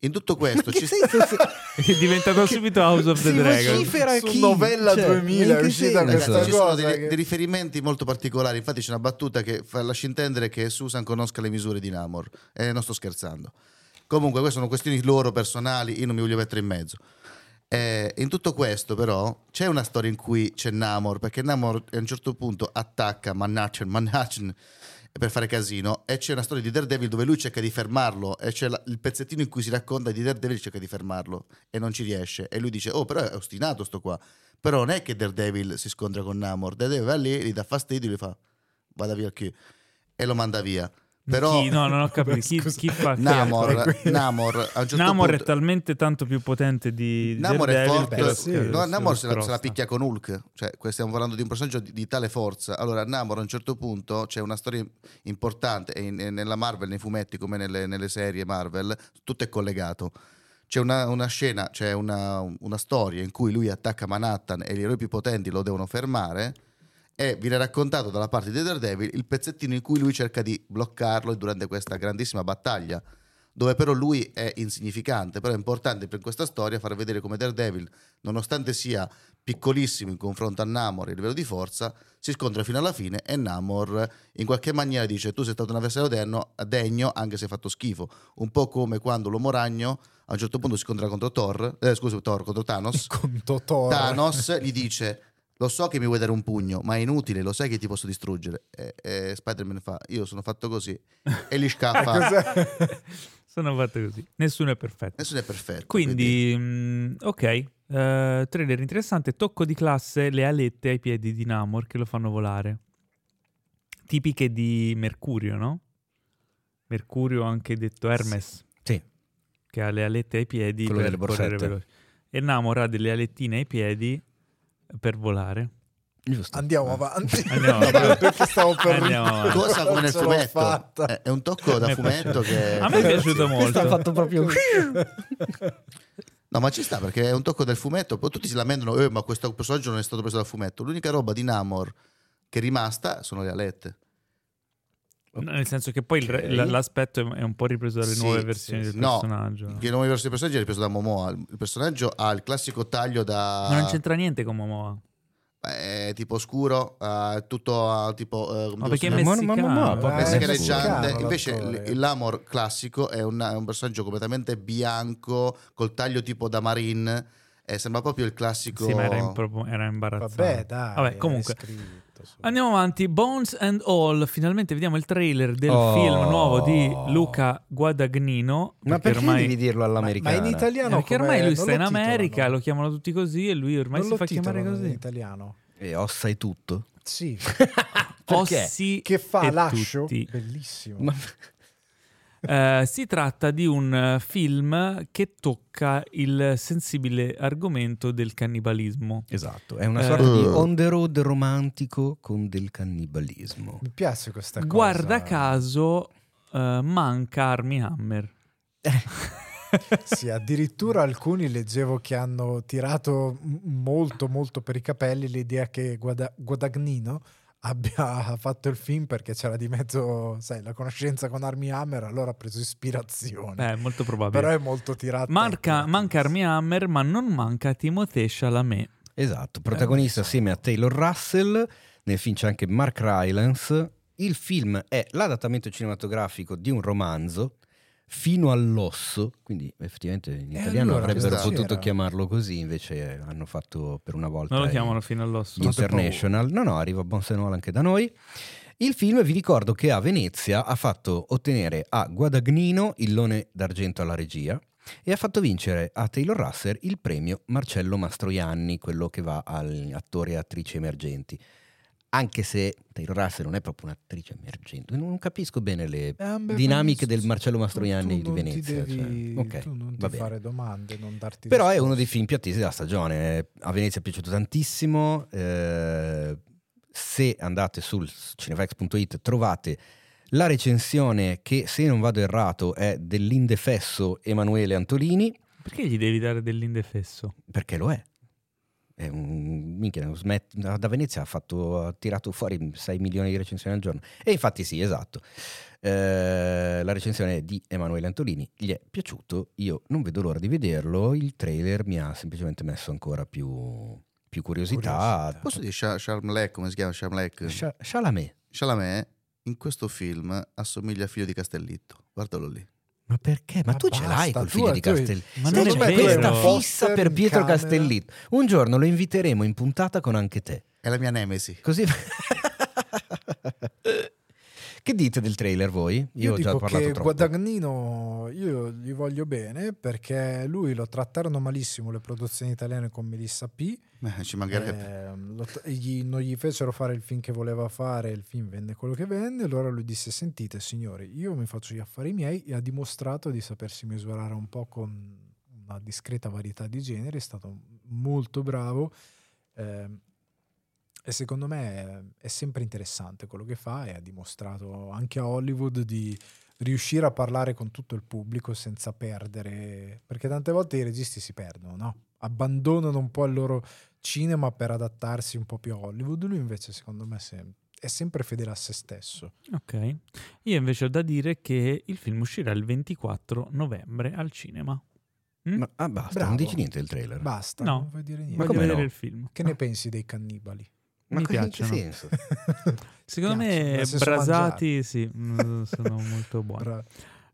In tutto questo ci È diventato subito House of the Si Dragon. Su chi? novella Cioè, 2000 in è uscita senso? questa Ragazzi, ci sono dei, che- dei riferimenti molto particolari. Infatti, c'è una battuta che fa- lascia intendere che Susan conosca le misure di Namor. E non sto scherzando. Comunque, queste sono questioni loro personali. Io non mi voglio mettere in mezzo. Eh, in tutto questo, però, c'è una storia in cui c'è Namor. Perché Namor a un certo punto attacca Manhattan, Manhattan per fare casino. E c'è una storia di Daredevil dove lui cerca di fermarlo. E c'è la- il pezzettino in cui si racconta di Daredevil cerca di fermarlo. E non ci riesce. E lui dice: Oh, però è ostinato sto qua. Però non è che Daredevil si scontra con Namor. Daredevil va lì, gli dà fastidio, gli fa vada via qui e lo manda via. Però Chi? No, non ho capito. (laughs) Chi, chi fa? Namor, Namor a un certo Namor punto, è talmente tanto più potente di, Namor è forte, che- sì. no, Namor se la, se la picchia con Hulk, cioè stiamo parlando di un personaggio di, di tale forza. Allora, Namor a un certo punto c'è una storia importante in- e nella Marvel, nei fumetti come nelle, nelle serie Marvel, tutto è collegato. C'è una, una scena, c'è una, una storia in cui lui attacca Manhattan e gli eroi più potenti lo devono fermare. E viene raccontato dalla parte di Daredevil il pezzettino in cui lui cerca di bloccarlo durante questa grandissima battaglia, dove però lui è insignificante, però è importante per questa storia far vedere come Daredevil, nonostante sia piccolissimo in confronto a Namor a livello di forza, si scontra fino alla fine e Namor in qualche maniera dice tu sei stato un avversario degno, degno anche se hai fatto schifo, un po' come quando l'uomo ragno a un certo punto si scontra contro Thor, eh, scusa, Thor contro Thanos, (laughs) con Totoro. Thanos gli dice lo so che mi vuoi dare un pugno ma è inutile lo sai che ti posso distruggere e, e Spider-Man fa io sono fatto così (laughs) e gli scappa? (laughs) Sono fatte così. Nessuno è perfetto. nessuno è perfetto Quindi, mh, ok, eh, trailer interessante, tocco di classe, le alette ai piedi di Namor che lo fanno volare. Tipiche di Mercurio, no? Mercurio anche detto Hermes, Sì. che ha le alette ai piedi Quello per correre veloce. E Namor ha delle alettine ai piedi per volare. Giusto. Andiamo avanti. (laughs) Andiamo (laughs) avanti. perché stavo per Andiamo avanti. cosa come nel fumetto fatta. è, un tocco da fumetto che A me è piaciuto molto. Ha fatto proprio... (laughs) no ma ci sta perché è un tocco del fumetto poi tutti si lamentano eh, ma questo personaggio non è stato preso dal fumetto l'unica roba di Namor che è rimasta sono le alette No, Nel senso che poi il re- Ok. l- l'aspetto è un po' ripreso dalle Sì, nuove versioni sì. del No, personaggio. che nuovo verso del personaggio è ripreso da Momoa il personaggio ha il classico taglio da Ma non c'entra niente con Momoa. è tipo scuro ha tutto ha tipo come Ma perché è spiegare? Ma- ma- ma- messicano. messicaneggiante messicano invece il Lamor classico è un, è un personaggio completamente bianco col taglio tipo da marine e sembra proprio il classico Sì, ma era, impro- era imbarazzante. Vabbè, dai. Vabbè, comunque. scritto, su. Andiamo avanti. Bones and All. Finalmente vediamo il trailer del Oh. film nuovo di Luca Guadagnino. Ma perché ormai... devi dirlo Ma, ma all'americana? in Eh, italiano perché com'è? ormai lui sta in America, lo chiamano tutti così e lui ormai Non si lo fa chiamare titolano in così. italiano. E ossa e tutto? Sì, Perché? (laughs) Ossi che fa e lascio. tutti. Bellissimo. Ma- Eh, si tratta di un eh, film che tocca il sensibile argomento del cannibalismo. Esatto, è una Eh. sorta di Uh. on the road romantico con del cannibalismo. Mi piace questa cosa. Guarda caso, eh, manca Army Hammer. Sì, addirittura alcuni leggevo che hanno tirato molto molto per i capelli l'idea che Guada- Guadagnino abbia (laughs) fatto il film perché c'era di mezzo, sai, la conoscenza con Army Hammer, allora ha preso ispirazione. Eh, molto probabile. Però è molto tirato. Manca, manca Army Hammer, ma non manca Timothée Chalamet. Esatto, protagonista Eh, assieme a Taylor Russell, nel film c'è anche Mark Rylance. Il film è l'adattamento cinematografico di un romanzo fino all'osso, quindi effettivamente in E italiano allora avrebbero potuto c'era? chiamarlo così, invece hanno fatto per una volta Non lo chiamano fino all'osso. International. No, no, arriva Bon Senol anche da noi. Il film, vi ricordo che a Venezia ha fatto ottenere a Guadagnino il Lone d'Argento alla regia e ha fatto vincere a Taylor Russell il premio Marcello Mastroianni, quello che va agli attori e attrici emergenti. Anche se Taylor Russell non è proprio un'attrice emergente, non capisco bene le Eh, beh, dinamiche tu- del Marcello tu Mastroianni di non ti Venezia. devi- cioè, ok, tu non ti va bene. fare domande, non darti Però è risposte. uno dei film più attesi della stagione. A Venezia è piaciuto tantissimo. eh, se andate sul cinefax.it trovate la recensione che, se non vado errato, è dell'indefesso Emanuele Antolini, Perché gli devi dare dell'indefesso? perché lo è. È un minchia, smet- da Venezia ha, fatto, ha tirato fuori 6 milioni di recensioni al giorno. E infatti sì, esatto. Eh, la recensione di Emanuele Antolini, gli è piaciuto, io non vedo l'ora di vederlo, il trailer mi ha semplicemente messo ancora più, più curiosità. Curiosità. Posso dire Sha- Sharmlek, come si chiama Sharmlek? Sha- Chalamet, Chalamet in questo film assomiglia a figlio di Castellitto. Guardalo lì. Ma perché? Ma, Ma tu ce l'hai basta, col tu- figlio di tu- Castellitto. Ma non è vero. una Questa fissa per Pietro camera. Castellitto. Un giorno lo inviteremo in puntata con anche te. È la mia nemesi. Così. (laughs) che dite del trailer voi? Io, ho già dico parlato che troppo. Guadagnino io gli voglio bene perché lui lo trattarono malissimo le produzioni italiane con Melissa P. Eh, ci mancherebbe. Lo- gli- non gli fecero fare il film che voleva fare, il film venne quello che venne. Allora lui disse: Sentite, signori, io mi faccio gli affari miei e ha dimostrato di sapersi misurare un po' con una discreta varietà di generi. È stato molto bravo. ehm, e secondo me è, è sempre interessante quello che fa e ha dimostrato anche a Hollywood di riuscire a parlare con tutto il pubblico senza perdere, perché tante volte i registi si perdono, no? Abbandonano un po' il loro cinema per adattarsi un po' più a Hollywood, lui invece secondo me se- è sempre fedele a se stesso. Ok. Io invece ho da dire che il film uscirà il 24 novembre al cinema. Mm? Ma, ah, basta, Bravo. non dici niente del trailer. Basta, No. non vuoi dire niente. Voglio come vedere no? il film. Che ne pensi dei cannibali? Ma Mi piacciono. senso? (laughs) Secondo Piacciono, me brasati sì, mm, sono molto buoni. Bra-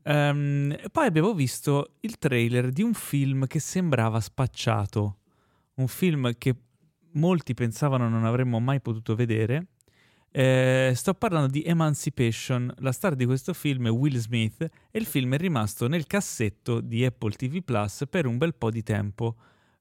Ehm, poi abbiamo visto il trailer di un film che sembrava spacciato, un film che molti pensavano non avremmo mai potuto vedere. Eh, sto parlando di Emancipation, la star di questo film è Will Smith e il film è rimasto nel cassetto di Apple TV Plus per un bel po' di tempo.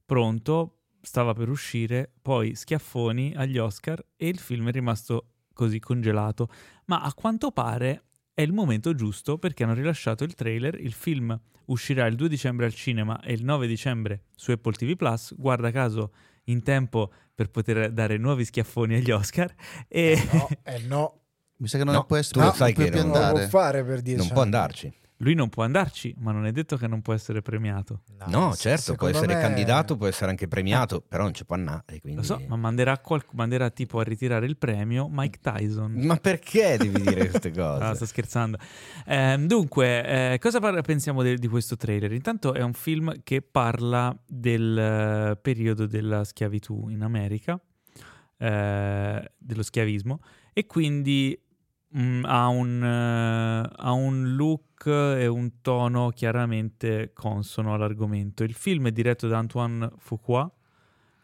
Pronto, stava per uscire, poi schiaffoni agli Oscar e il film è rimasto così congelato. Ma a quanto pare è il momento giusto perché hanno rilasciato il trailer, il film uscirà il 2 dicembre al cinema e il 9 dicembre su Apple TV Plus, guarda caso in tempo per poter dare nuovi schiaffoni agli Oscar. E no, eh no, Mi sa che non No, può tu essere lo non che più non- non andare. può fare per dieci non può andarci. Lui non può andarci, ma non è detto che non può essere premiato. No, se- certo, può essere me- candidato, può essere anche premiato, però non ci può andare. Quindi... Lo so, ma manderà, qual- manderà tipo a ritirare il premio Mike Tyson. Ma perché devi dire queste (laughs) cose? Ah, sto scherzando. Ehm, dunque, eh, cosa par- pensiamo de- di questo trailer? Intanto è un film che parla del eh, periodo della schiavitù in America, eh, dello schiavismo, e quindi mm, ha, un, eh, ha un look e un tono chiaramente consono all'argomento. Il film è diretto da Antoine Fuqua,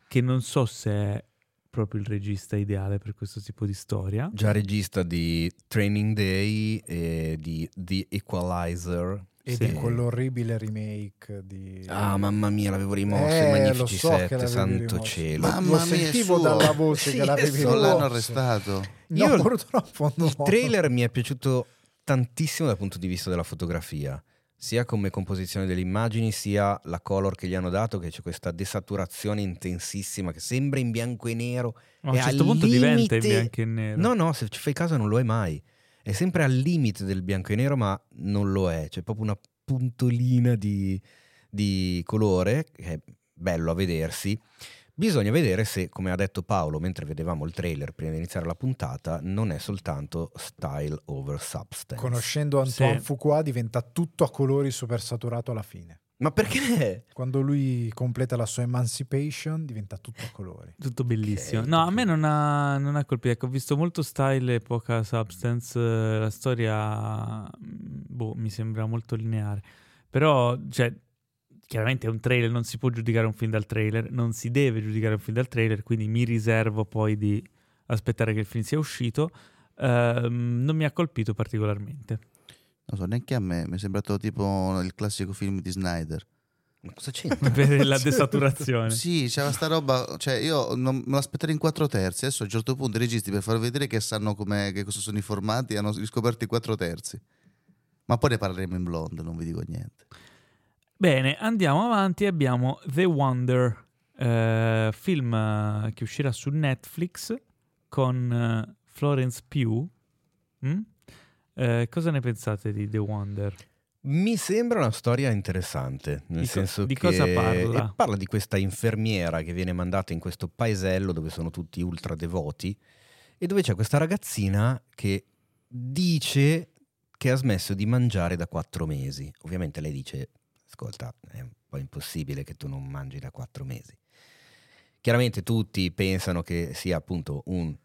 che non so se è proprio il regista ideale per questo tipo di storia. Già regista di Training Day e di The Equalizer. E Sì. di quell'orribile remake di... Ah, mamma mia, l'avevo rimosso. Eh, Magnifici so che 7, l'avevi santo rimosso. cielo. Ma- Lo Mamma mia, sentivo suo. dalla voce Sì, che l'avevi Non l'hanno rimosso. arrestato. No, Io- purtroppo no. Il trailer mi è piaciuto tantissimo dal punto di vista della fotografia, sia come composizione delle immagini, sia la color che gli hanno dato, che c'è questa desaturazione intensissima che sembra in bianco e nero. Ma a un certo punto diventa in limite- bianco e nero. No, no, se ci fai caso non lo è mai. È sempre al limite del bianco e nero, ma non lo è. C'è proprio una puntolina di, di colore, che è bello a vedersi. Bisogna vedere se, come ha detto Paolo mentre vedevamo il trailer prima di iniziare la puntata, non è soltanto style over substance. Conoscendo Antoine Sì. Fuqua diventa tutto a colori super saturato alla fine. Ma perché? Quando lui completa la sua emancipation diventa tutto a colori. Tutto bellissimo. Ok, no, a me non ha, non ha colpito. Ecco, ho visto molto style e poca substance. La storia, mm, boh, mi sembra molto lineare. Però, cioè, chiaramente è un trailer, non si può giudicare un film dal trailer, non si deve giudicare un film dal trailer, quindi mi riservo poi di aspettare che il film sia uscito. Ehm, non mi ha colpito particolarmente. Non so, neanche a me. Mi è sembrato tipo il classico film di Snyder. Ma cosa c'entra? (laughs) per la desaturazione. Sì, c'era sta roba. Cioè, io non me l'aspetterei in quattro terzi. Adesso a un certo punto i registi, per far vedere che sanno com'è, che cosa sono i formati, hanno riscoperto i quattro terzi. Ma poi ne parleremo in blonde, non vi dico niente. Bene, andiamo avanti. Abbiamo The Wonder, eh, film che uscirà su Netflix con eh, Florence Pugh. Mm? Eh, cosa ne pensate di The Wonder? Mi sembra una storia interessante, nel Di co- senso di che cosa parla? parla di questa infermiera che viene mandata in questo paesello dove sono tutti ultra devoti e dove c'è questa ragazzina che dice che ha smesso di mangiare da quattro mesi. Ovviamente lei dice, ascolta, è un po' impossibile che tu non mangi da quattro mesi. Chiaramente tutti pensano che sia appunto un,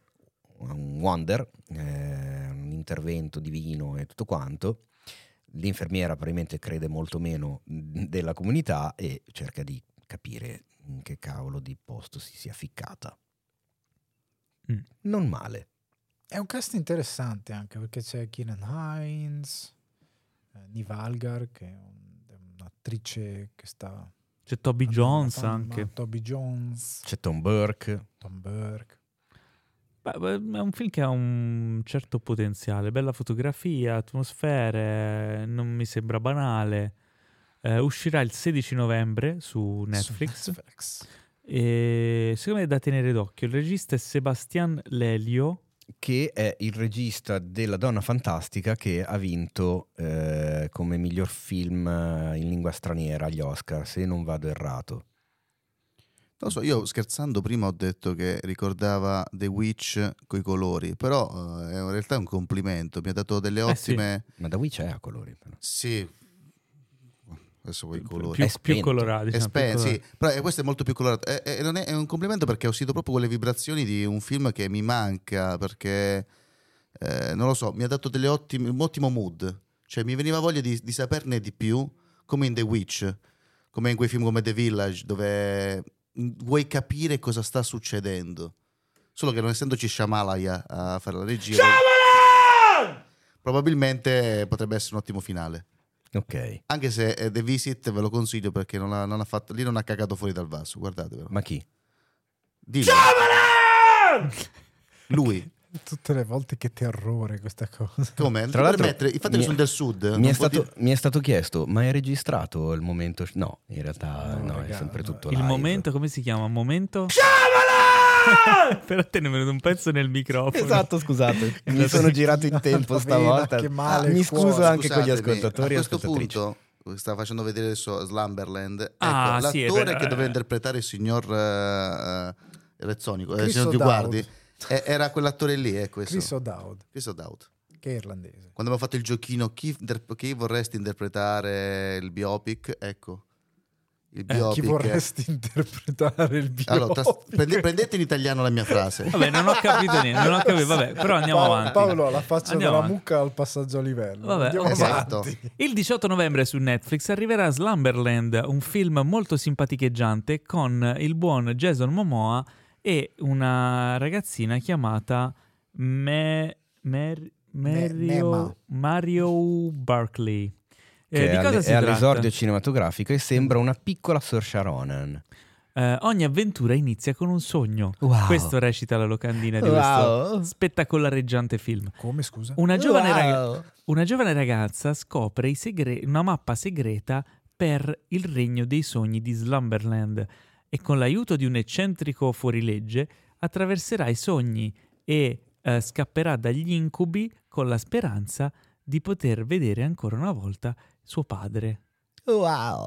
un wonder, eh, un intervento divino e tutto quanto. L'infermiera probabilmente crede molto meno della comunità e cerca di capire in che cavolo di posto si sia ficcata. Mm. Non male. È un cast interessante anche perché c'è Keenan Hines, eh, Niva Algar che è un- è un'attrice che sta... C'è Toby Jones anche. Toby Jones, C'è Tom Burke. Tom Burke. Beh, è un film che ha un certo potenziale, bella fotografia, atmosfere, non mi sembra banale. Eh, uscirà il 16 novembre su Netflix. Su Netflix. E secondo me è da tenere d'occhio. Il regista è Sebastian Lelio. che è il regista della Donna Fantastica che ha vinto eh, come miglior film eh, in lingua straniera agli Oscar, se non vado errato. Non lo so, io scherzando prima ho detto che ricordava The Witch coi colori, però eh, in realtà è un complimento, mi ha dato delle Eh sì. ottime... Ma da Witch è a colori. però. sì. Adesso vuoi i colori. Più, È più colorati. È diciamo, colorati. sì, però eh, questo è molto più colorato. E- e non è, è un complimento perché ho sentito proprio quelle vibrazioni di un film che mi manca. Perché eh, non lo so, mi ha dato delle ottime, un ottimo mood. Cioè, mi veniva voglia di, di saperne di più, come in The Witch, come in quei film come The Village, dove vuoi capire cosa sta succedendo. Solo che non essendoci Shamalaya a fare la regia, probabilmente potrebbe essere un ottimo finale. Ok, Anche se eh, The Visit ve lo consiglio perché non ha, non ha fatto, lì non ha cagato fuori dal vaso, guardatevelo. ma chi? Dillo. Lui. Tutte le volte che terrore questa cosa. Come? Tra l'altro, infatti mi- io sono del sud. Mi è, stato, dire- mi è stato chiesto, ma è registrato il momento? No, in realtà No, no, è sempre no. tutto Il live. momento, come si chiama? Momento? (laughs) Però te ne è venuto un pezzo nel microfono. Esatto, scusate, (laughs) mi sono girato in tempo Vena, stavolta. che male mi il scuso cuore. anche con gli ascoltatori A questo punto, stava facendo vedere adesso Slumberland. Ecco, Ah, sì, è l'attore vero, che eh. doveva interpretare il signor eh, Rezzonico, eh, il signor Di. Guardi, era quell'attore lì, è questo. Chris O'Dowd, Chris O'Dowd. che è irlandese. Quando abbiamo fatto il giochino chi, chi vorresti interpretare il biopic, ecco. Il Eh, biopic. Chi vorresti interpretare il biopic? Allora, tras- prende- prendete in italiano la mia frase. Vabbè, non ho capito niente, non ho capito, vabbè, però andiamo Paolo, avanti. Paolo la faccia Andiamo della avanti. mucca al passaggio a livello. Vabbè, Andiamo. Esatto. avanti. Il 18 novembre su Netflix arriverà Slumberland, un film molto simpaticheggiante con il buon Jason Momoa e una ragazzina chiamata Me- Mer- Mario, Nema. Mario Barkley. Eh, Che di è, cosa all- si è tratta? all'esordio cinematografico e sembra una piccola Saoirse Ronan. Eh, ogni avventura inizia con un sogno. Wow. Questo recita la locandina di Wow. questo spettacolareggiante film. Come scusa? Una giovane, Wow. raga- una giovane ragazza scopre i segre- una mappa segreta per il regno dei sogni di Slumberland e con l'aiuto di un eccentrico fuorilegge attraverserà i sogni e eh, scapperà dagli incubi con la speranza di poter vedere ancora una volta suo padre. Wow.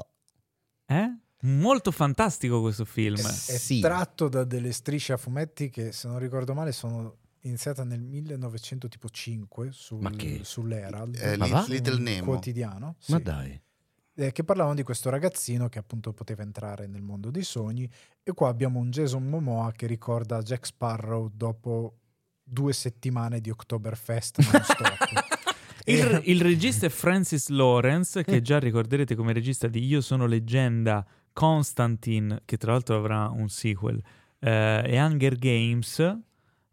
Eh? Molto fantastico questo film. È Sì. tratto da delle strisce a fumetti che, se non ricordo male, sono iniziate nel 1905 sul, sull'Herald, Eh? Little un Nemo. quotidiano, Ma sì, dai. Eh, che parlavano di questo ragazzino che appunto poteva entrare nel mondo dei sogni e qua abbiamo un Jason Momoa che ricorda Jack Sparrow dopo due settimane di Oktoberfest non stop. (laughs) Il, il regista è Francis Lawrence, che già ricorderete come regista di Io sono leggenda, Constantine, che tra l'altro avrà un sequel, eh, e Hunger Games.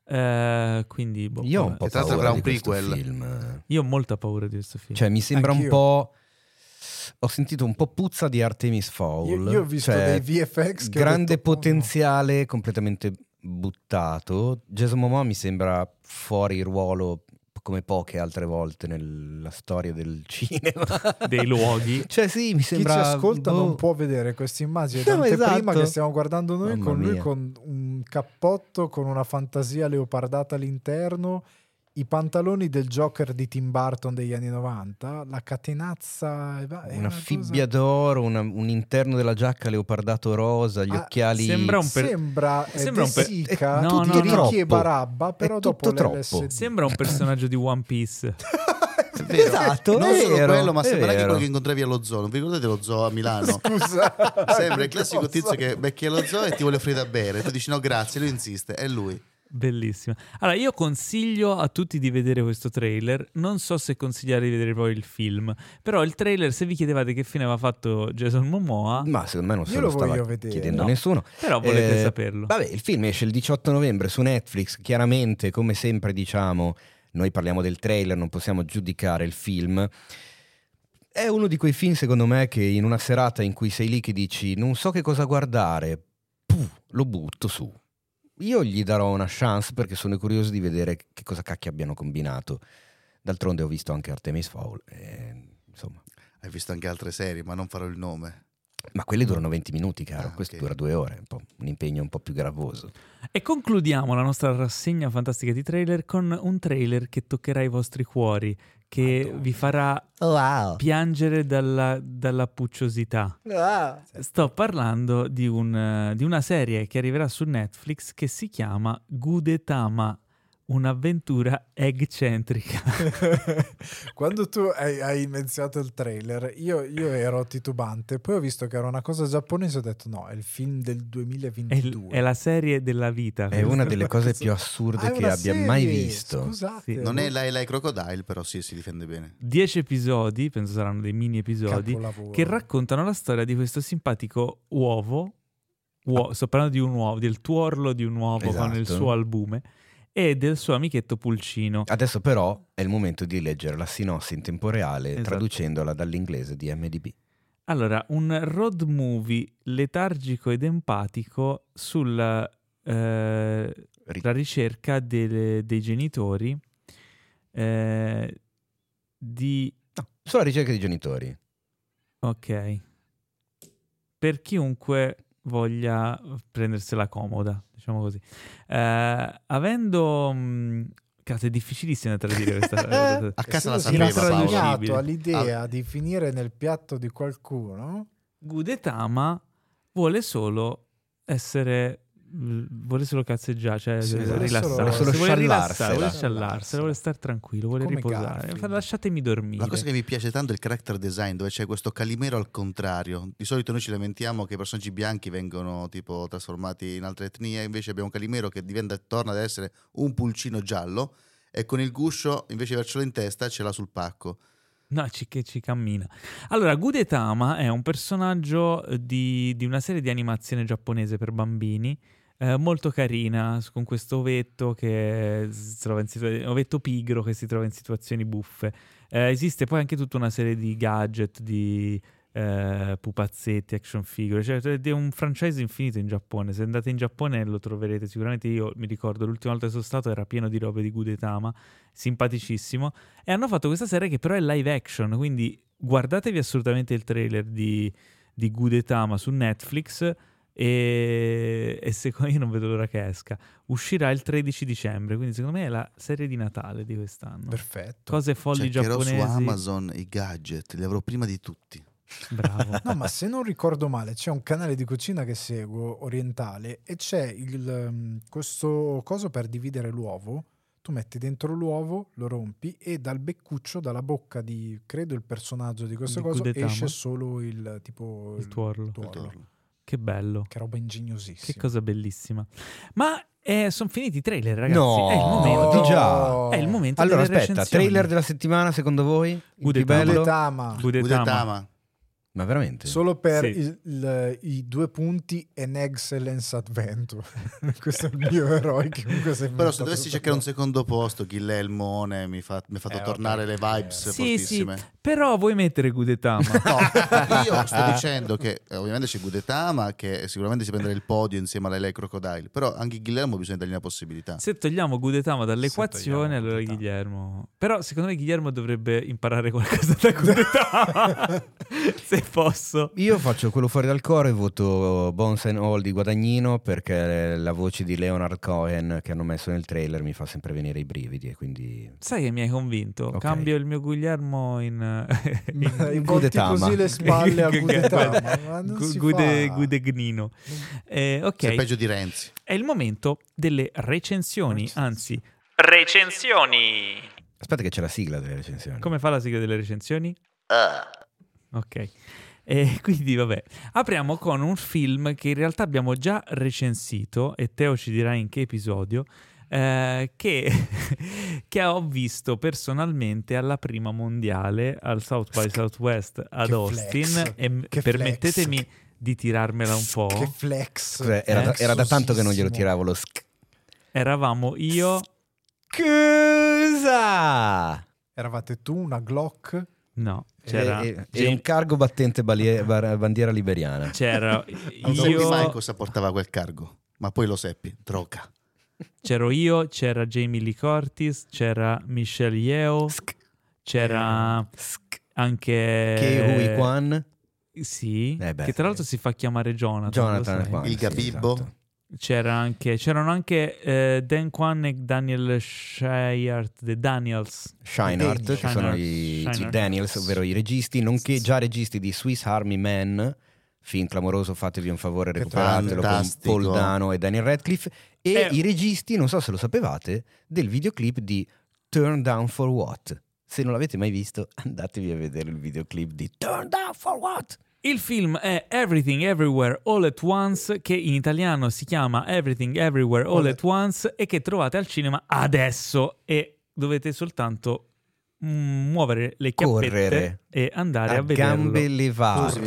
eh, quindi, boh, Io ho un po' paura avrà di un questo prequel. film. Io ho molta paura di questo film. Cioè, mi sembra un Anch'io. po'. Ho sentito un po' puzza di Artemis Fowl. io, io ho visto Cioè, dei VFX che grande detto, "Oh, no". potenziale, completamente buttato. Jason Momoa mi sembra fuori ruolo come poche altre volte nella storia del (laughs) cinema. Dei luoghi. Cioè sì, mi sembra... Chi ci ascolta boh. non può vedere questa immagine No, (laughs) esatto. che stiamo guardando noi Mamma con lui mia. con un cappotto con una fantasia leopardata all'interno, i pantaloni del Joker di Tim Burton degli anni 90, la catenazza... è Una una fibbia d'oro, una- un interno della giacca leopardato rosa, gli Ah, occhiali... sembra un cosa- per- Sembra, eh, sembra un per- Sica, eh, no, tutti no, no. Ricky e Troppo. Barabba, però È dopo l'LSD. Sembra un personaggio di One Piece. (laughs) Esatto, non è solo vero, quello, ma è sembra anche vero. quello che incontravi allo zoo. Non vi ricordate lo zoo a Milano? Scusa. Sembra il (laughs) classico Cosa? tizio che becchi allo zoo e ti vuole offrire da bere. Tu dici no, grazie, lui insiste, è lui. Bellissimo. Allora, io consiglio a tutti di vedere questo trailer. Non so se consigliare di vedere poi il film, però il trailer, se vi chiedevate che fine aveva fatto Jason Momoa, Ma secondo me non se lo lo stava vedere. chiedendo No. nessuno. però volete Eh, saperlo. Vabbè, il film esce il 18 novembre su Netflix. Chiaramente, come sempre diciamo, noi parliamo del trailer, non possiamo giudicare il film. È uno di quei film, secondo me, che in una serata in cui sei lì che dici non so che cosa guardare, puh, lo butto su. Io gli darò una chance perché sono curioso di vedere che cosa cacchio abbiano combinato. D'altronde ho visto anche Artemis Fowl. e, insomma. Hai visto anche altre serie, ma non farò il nome. Ma quelli durano 20 minuti, caro. Ah, Questo ok. dura due ore, un, po', un impegno un po' più gravoso. E concludiamo la nostra rassegna fantastica di trailer con un trailer che toccherà i vostri cuori, che vi farà Wow! piangere dalla, dalla pucciosità. Sto parlando di, un, di una serie che arriverà su Netflix che si chiama Gudetama, un'avventura eggcentrica. (laughs) Quando tu hai, hai iniziato il trailer, io, io ero titubante, poi ho visto che era una cosa giapponese e ho detto no, è il film del È, il- 2022. è la serie della vita. È una delle cose più assurde Ah, è che abbia serie, mai visto. Scusate. Sì. Non è Lai Lai Crocodile, però sì, si difende bene. Dieci episodi, penso saranno dei mini episodi, Capolavoro. che raccontano la storia di questo simpatico uovo. uo- sto parlando di un uovo, del tuorlo di un uovo con il Esatto. suo albume e del suo amichetto pulcino. Adesso però è il momento di leggere la sinossi in tempo reale Esatto. traducendola dall'inglese di MDB. Allora, un road movie letargico ed empatico sulla eh, ricerca delle- dei genitori eh, di... Sulla ricerca dei genitori. Ok. Per chiunque voglia prendersela comoda, diciamo così. Eh, avendo... mh, cazzo, è difficilissima da tradire questa... (laughs) A casa la sapeva era Paolo. rassegnato all'idea di finire nel piatto di qualcuno, Gudetama vuole solo essere vuole solo cazzeggiare, cioè Sì, vuole vuole rilassarsi, solo- vuole rilassare, vuole sciallarsela, vuole stare tranquillo, vuole Come riposare. Garfield. Lasciatemi dormire. La cosa che mi piace tanto è il character design, dove c'è questo calimero al contrario. Di solito noi ci lamentiamo che i personaggi bianchi vengono tipo trasformati in altre etnie, invece abbiamo un calimero che diventa, torna ad essere un pulcino giallo e con il guscio, invece di avercelo in testa, ce l'ha sul pacco. No, ci, che ci cammina. Allora, Gudetama è un personaggio eh, di, di una serie di animazione giapponese per bambini, eh, molto carina, con questo ovetto che si trova in situa- ovetto pigro che si trova in situazioni buffe. Eh, esiste poi anche tutta una serie di gadget, di eh, pupazzetti, action figure, cioè è un franchise infinito in Giappone. Se andate in Giappone lo troverete sicuramente. Io mi ricordo l'ultima volta che sono stato era pieno di robe di Gudetama, simpaticissimo. E hanno fatto questa serie che però è live action, quindi guardatevi assolutamente il trailer di, di Gudetama su Netflix e, e secondo io non vedo l'ora che esca. Uscirà il 13 dicembre, quindi secondo me è la serie di Natale di quest'anno. perfetto. Cose folli Cercherò giapponesi. su Amazon i gadget, li avrò prima di tutti. Bravo. (laughs) No, ma se non ricordo male, c'è un canale di cucina che seguo, orientale, e c'è il, um, questo coso per dividere l'uovo. Tu metti dentro l'uovo, lo rompi e dal beccuccio, dalla bocca di, credo, il personaggio di questo Di coso, esce solo il tipo... Il tuorlo. Il tuorlo. Che bello. Che roba ingegnosissima. Che cosa bellissima. Ma sono finiti i trailer, ragazzi. No, è il momento. di già. È il momento Allora delle aspetta, recensioni. trailer della settimana secondo voi? Gudetama. bello? Gudetama. Gudetama. Gudetama. Ma veramente? Solo per Sì. il- il- i due punti An Excellence Adventure. (laughs) Questo è il mio eroe che comunque si è Però se dovessi tutto cercare un secondo posto, Guillermone mi, fa- mi ha fatto Eh, tornare vabbè, le vibes eh. Sì, sì, fortissime. però vuoi mettere Gudetama? (laughs) No, io sto dicendo che eh, ovviamente c'è Gudetama che sicuramente si prenderà il podio insieme a Lele Crocodile, però anche Guillermo bisogna dargli una possibilità. Se togliamo Gudetama dall'equazione, togliamo allora Gudetama. Guillermo. Però secondo me Guillermo dovrebbe imparare qualcosa da Gudetama. (laughs) Posso. Io faccio quello fuori dal coro e voto Bones and All di Guadagnino perché la voce di Leonard Cohen che hanno messo nel trailer mi fa sempre venire i brividi e quindi... Sai che mi hai convinto? Ok. Cambio il mio Guillermo (laughs) in. in- in Gudetama. così le spalle a (laughs) (laughs) Gu- Gudetama. Gu- Gude. Gudegnino. Eh, ok, Sei peggio di Renzi. è il momento delle recensioni, Recensioni. anzi, recensioni. Aspetta che c'è la sigla delle recensioni. Come fa la sigla delle recensioni? Ok. E (laughs) quindi vabbè, apriamo con un film che in realtà abbiamo già recensito e Teo ci dirà in che episodio, eh, che, (laughs) che ho visto personalmente alla prima mondiale al South by Southwest ad Che Austin flex, e che permettetemi di tirarmela un po'. Che flex. Cioè, era, da, era da tanto che non glielo tiravo lo sk. Eravamo io, Scusa! Eravate tu, una Glock. no, c'era, e, e- e un cargo battente balie- bar- bandiera liberiana. c'era Non sappi mai io, cosa portava quel cargo, ma poi lo seppi, droga. c'ero io, c'era Jamie Lee Curtis, c'era Michelle Yeoh, c'era anche Che Hui Kwan? Sì, Eh beh, che tra l'altro si fa chiamare Jonathan. Jonathan? Kwan. Il sì, Gabibbo. esatto. C'era anche, c'erano anche eh, Dan Kwan e Daniel Shayart, The Daniels. Scheinhardt, che sono i. G. Daniels, ovvero i registi, nonché già registi di Swiss Army Man, film clamoroso, fatevi un favore, recuperatelo con. Paul Dano e Daniel Radcliffe, e Eh. i registi, non so se lo sapevate, del videoclip di Turn Down for What. Se non l'avete mai visto, (laughs) andatevi a vedere il videoclip di Turn Down for What. Il film è Everything Everywhere All at Once, che in italiano si chiama Everything Everywhere All at Once e che trovate al cinema adesso e dovete soltanto mm, muovere le chiappette Correre. e andare a, A vederlo. gambe levate.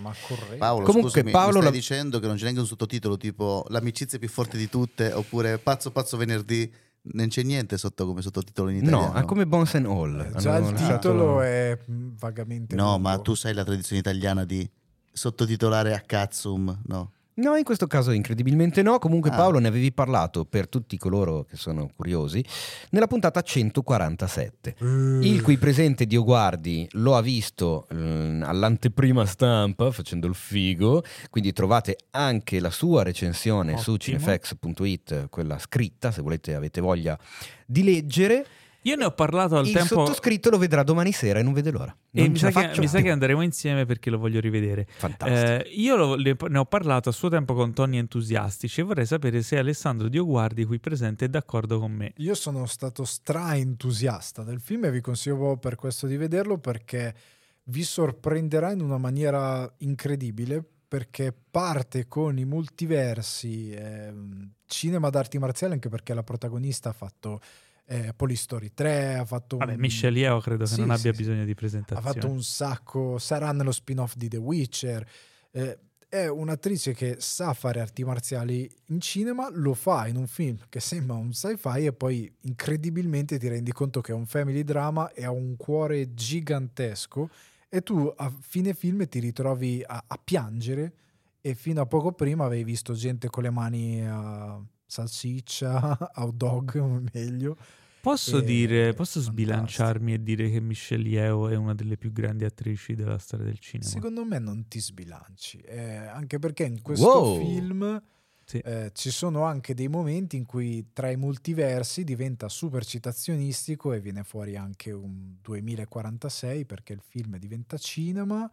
Ma correte. Paolo, Comunque, scusami, Paolo mi stai la- dicendo che non c'è neanche un sottotitolo tipo L'amicizia più forte di tutte oppure Pazzo pazzo venerdì? Non c'è niente sotto come sottotitolo in italiano. No, è come Bones and All. Eh, Già il lasciato- titolo è vagamente. No, lungo. ma tu sai la tradizione italiana di sottotitolare a cazzum, no? No, in questo caso incredibilmente no. Comunque Ah. Paolo ne avevi parlato per tutti coloro che sono curiosi nella puntata 147. Il qui presente Dio Guardi lo ha visto mm, all'anteprima stampa facendo il figo, quindi trovate anche la sua recensione su Ottimo. cinefx.it, quella scritta se volete avete voglia di leggere. Io ne ho parlato al Il tempo sottoscritto lo vedrà domani sera e non vede l'ora. e Non mi ce sa, che, mi sa che andremo insieme perché lo voglio rivedere. Fantastico. Eh, io lo- le- ne ho parlato a suo tempo con Tony Entusiastici e vorrei sapere se Alessandro Dioguardi qui presente è d'accordo con me. Io sono stato stra entusiasta del film e vi consiglio per questo di vederlo perché vi sorprenderà in una maniera incredibile perché parte con i multiversi, ehm, cinema d'arti marziali anche perché la protagonista ha fatto eh, Polistory 3, ha fatto Vabbè, un- Michelle Yeoh credo che Sì, non abbia sì, sì. bisogno di ha presentazione. fatto un sacco, sarà nello spin-off di The Witcher. eh, è un'attrice che sa fare arti marziali in cinema, lo fa in un film che sembra un sci-fi e poi incredibilmente ti rendi conto che è un family drama e ha un cuore gigantesco e tu a fine film ti ritrovi a, a piangere e fino a poco prima avevi visto gente con le mani a salsiccia, (laughs) hot dog, meglio. Posso Eh, dire, posso fantastico. sbilanciarmi e dire che Michelle Yeoh è una delle più grandi attrici della storia del cinema? Secondo me non ti sbilanci, eh, anche perché in questo Wow. film Sì. eh, ci sono anche dei momenti in cui tra i multiversi diventa super citazionistico e viene fuori anche un 2046 perché il film diventa cinema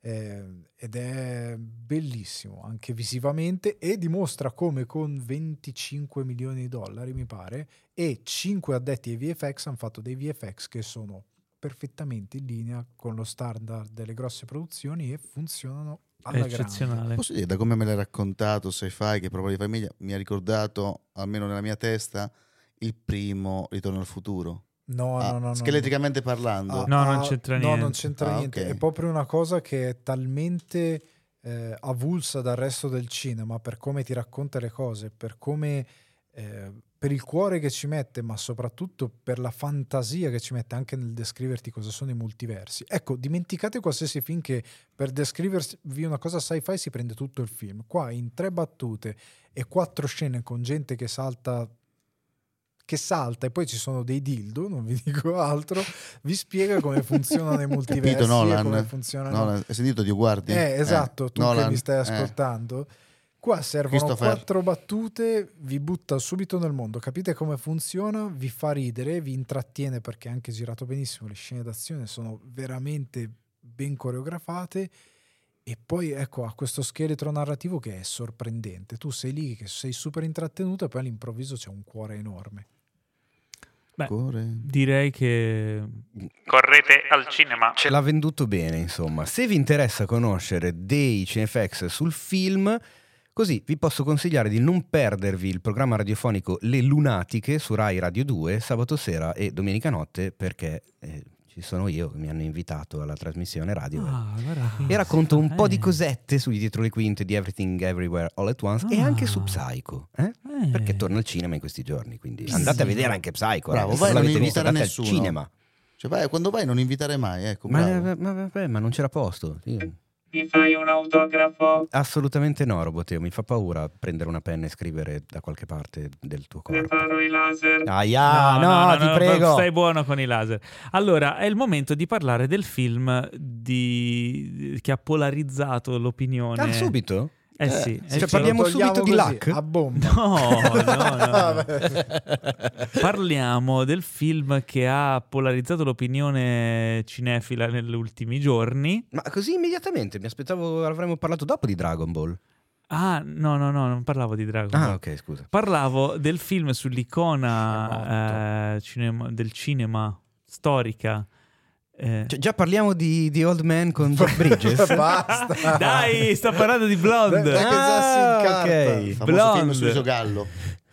eh, ed è bellissimo anche visivamente e dimostra come con 25 milioni di dollari mi pare e 5 addetti ai VFX hanno fatto dei VFX che sono perfettamente in linea con lo standard delle grosse produzioni e funzionano alla grande. eccezionale. Posso dire, da come me l'hai raccontato, sci-fi, che proprio di famiglia, mi ha ricordato, almeno nella mia testa, il primo Ritorno al futuro. No, Ah, no, no, no. scheletricamente parlando. Ah, No, non ah, c'entra No, niente. non c'entra Ah, niente. ok. È proprio una cosa che è talmente eh, avulsa dal resto del cinema per come ti racconta le cose, per come eh, per il cuore che ci mette, ma soprattutto per la fantasia che ci mette anche nel descriverti cosa sono i multiversi. Ecco, dimenticate qualsiasi film che per descrivervi una cosa sci-fi si prende tutto il film. Qua in tre battute e quattro scene con gente che salta che salta e poi ci sono dei dildo, non vi (laughs) dico altro, vi spiega come funzionano i multiversi Capito, Nolan? come funzionano No, hai sentito Dio Guardi? eh, esatto, tu Nolan, che mi stai eh. ascoltando. Qua servono quattro battute, vi butta subito nel mondo, capite come funziona, vi fa ridere, vi intrattiene perché è anche girato benissimo, le scene d'azione sono veramente ben coreografate e poi ecco ha questo scheletro narrativo che è sorprendente. Tu sei lì che sei super intrattenuto e poi all'improvviso c'è un cuore enorme. Beh, direi che Correte al cinema. Ce l'ha venduto bene, insomma. Se vi interessa conoscere dei CFX sul film, così vi posso consigliare di non perdervi il programma radiofonico Le Lunatiche su Rai Radio 2 sabato sera e domenica notte perché eh, ci sono io che mi hanno invitato alla trasmissione radio. Ah. E racconto un po' di Eh. cosette sugli dietro le quinte di Everything Everywhere All at Once e Ah. anche su Psycho, eh? Eh. perché torna al cinema in questi giorni, quindi andate a Sì. vedere anche Psycho. Bravo, vai non l'avete visto, andate al nessuno. cinema. Cioè, vai, quando vai non invitare mai, ecco, Ma, bravo. ma- vabbè, ma non c'era posto. Io- Mi fai un autografo? Assolutamente no, Roboteo. Mi fa paura prendere una penna e scrivere da qualche parte del tuo corpo. Preparo i laser. Aia, no, ti prego. Stai buono con i laser. Allora, è il momento di parlare del film di- che ha polarizzato l'opinione. Ah, subito? Eh sì. Eh, eh cioè, sì. parliamo subito di Luck? A bomba. No, no, no. (laughs) Parliamo del film che ha polarizzato l'opinione cinefila negli ultimi giorni. Ma così immediatamente? Mi aspettavo avremmo parlato dopo di Dragon Ball. Ah, no, no, no, non parlavo di Dragon Ball. Ah, ok, scusa. Parlavo del film sull'icona eh, cinema- del cinema storica. Eh, Cioè, già parliamo di, di Old Man con Jeff Bridges? (laughs) Basta. Dai, sto parlando di Blonde. Dai, Ah, ok. Blonde. film su Isogallo.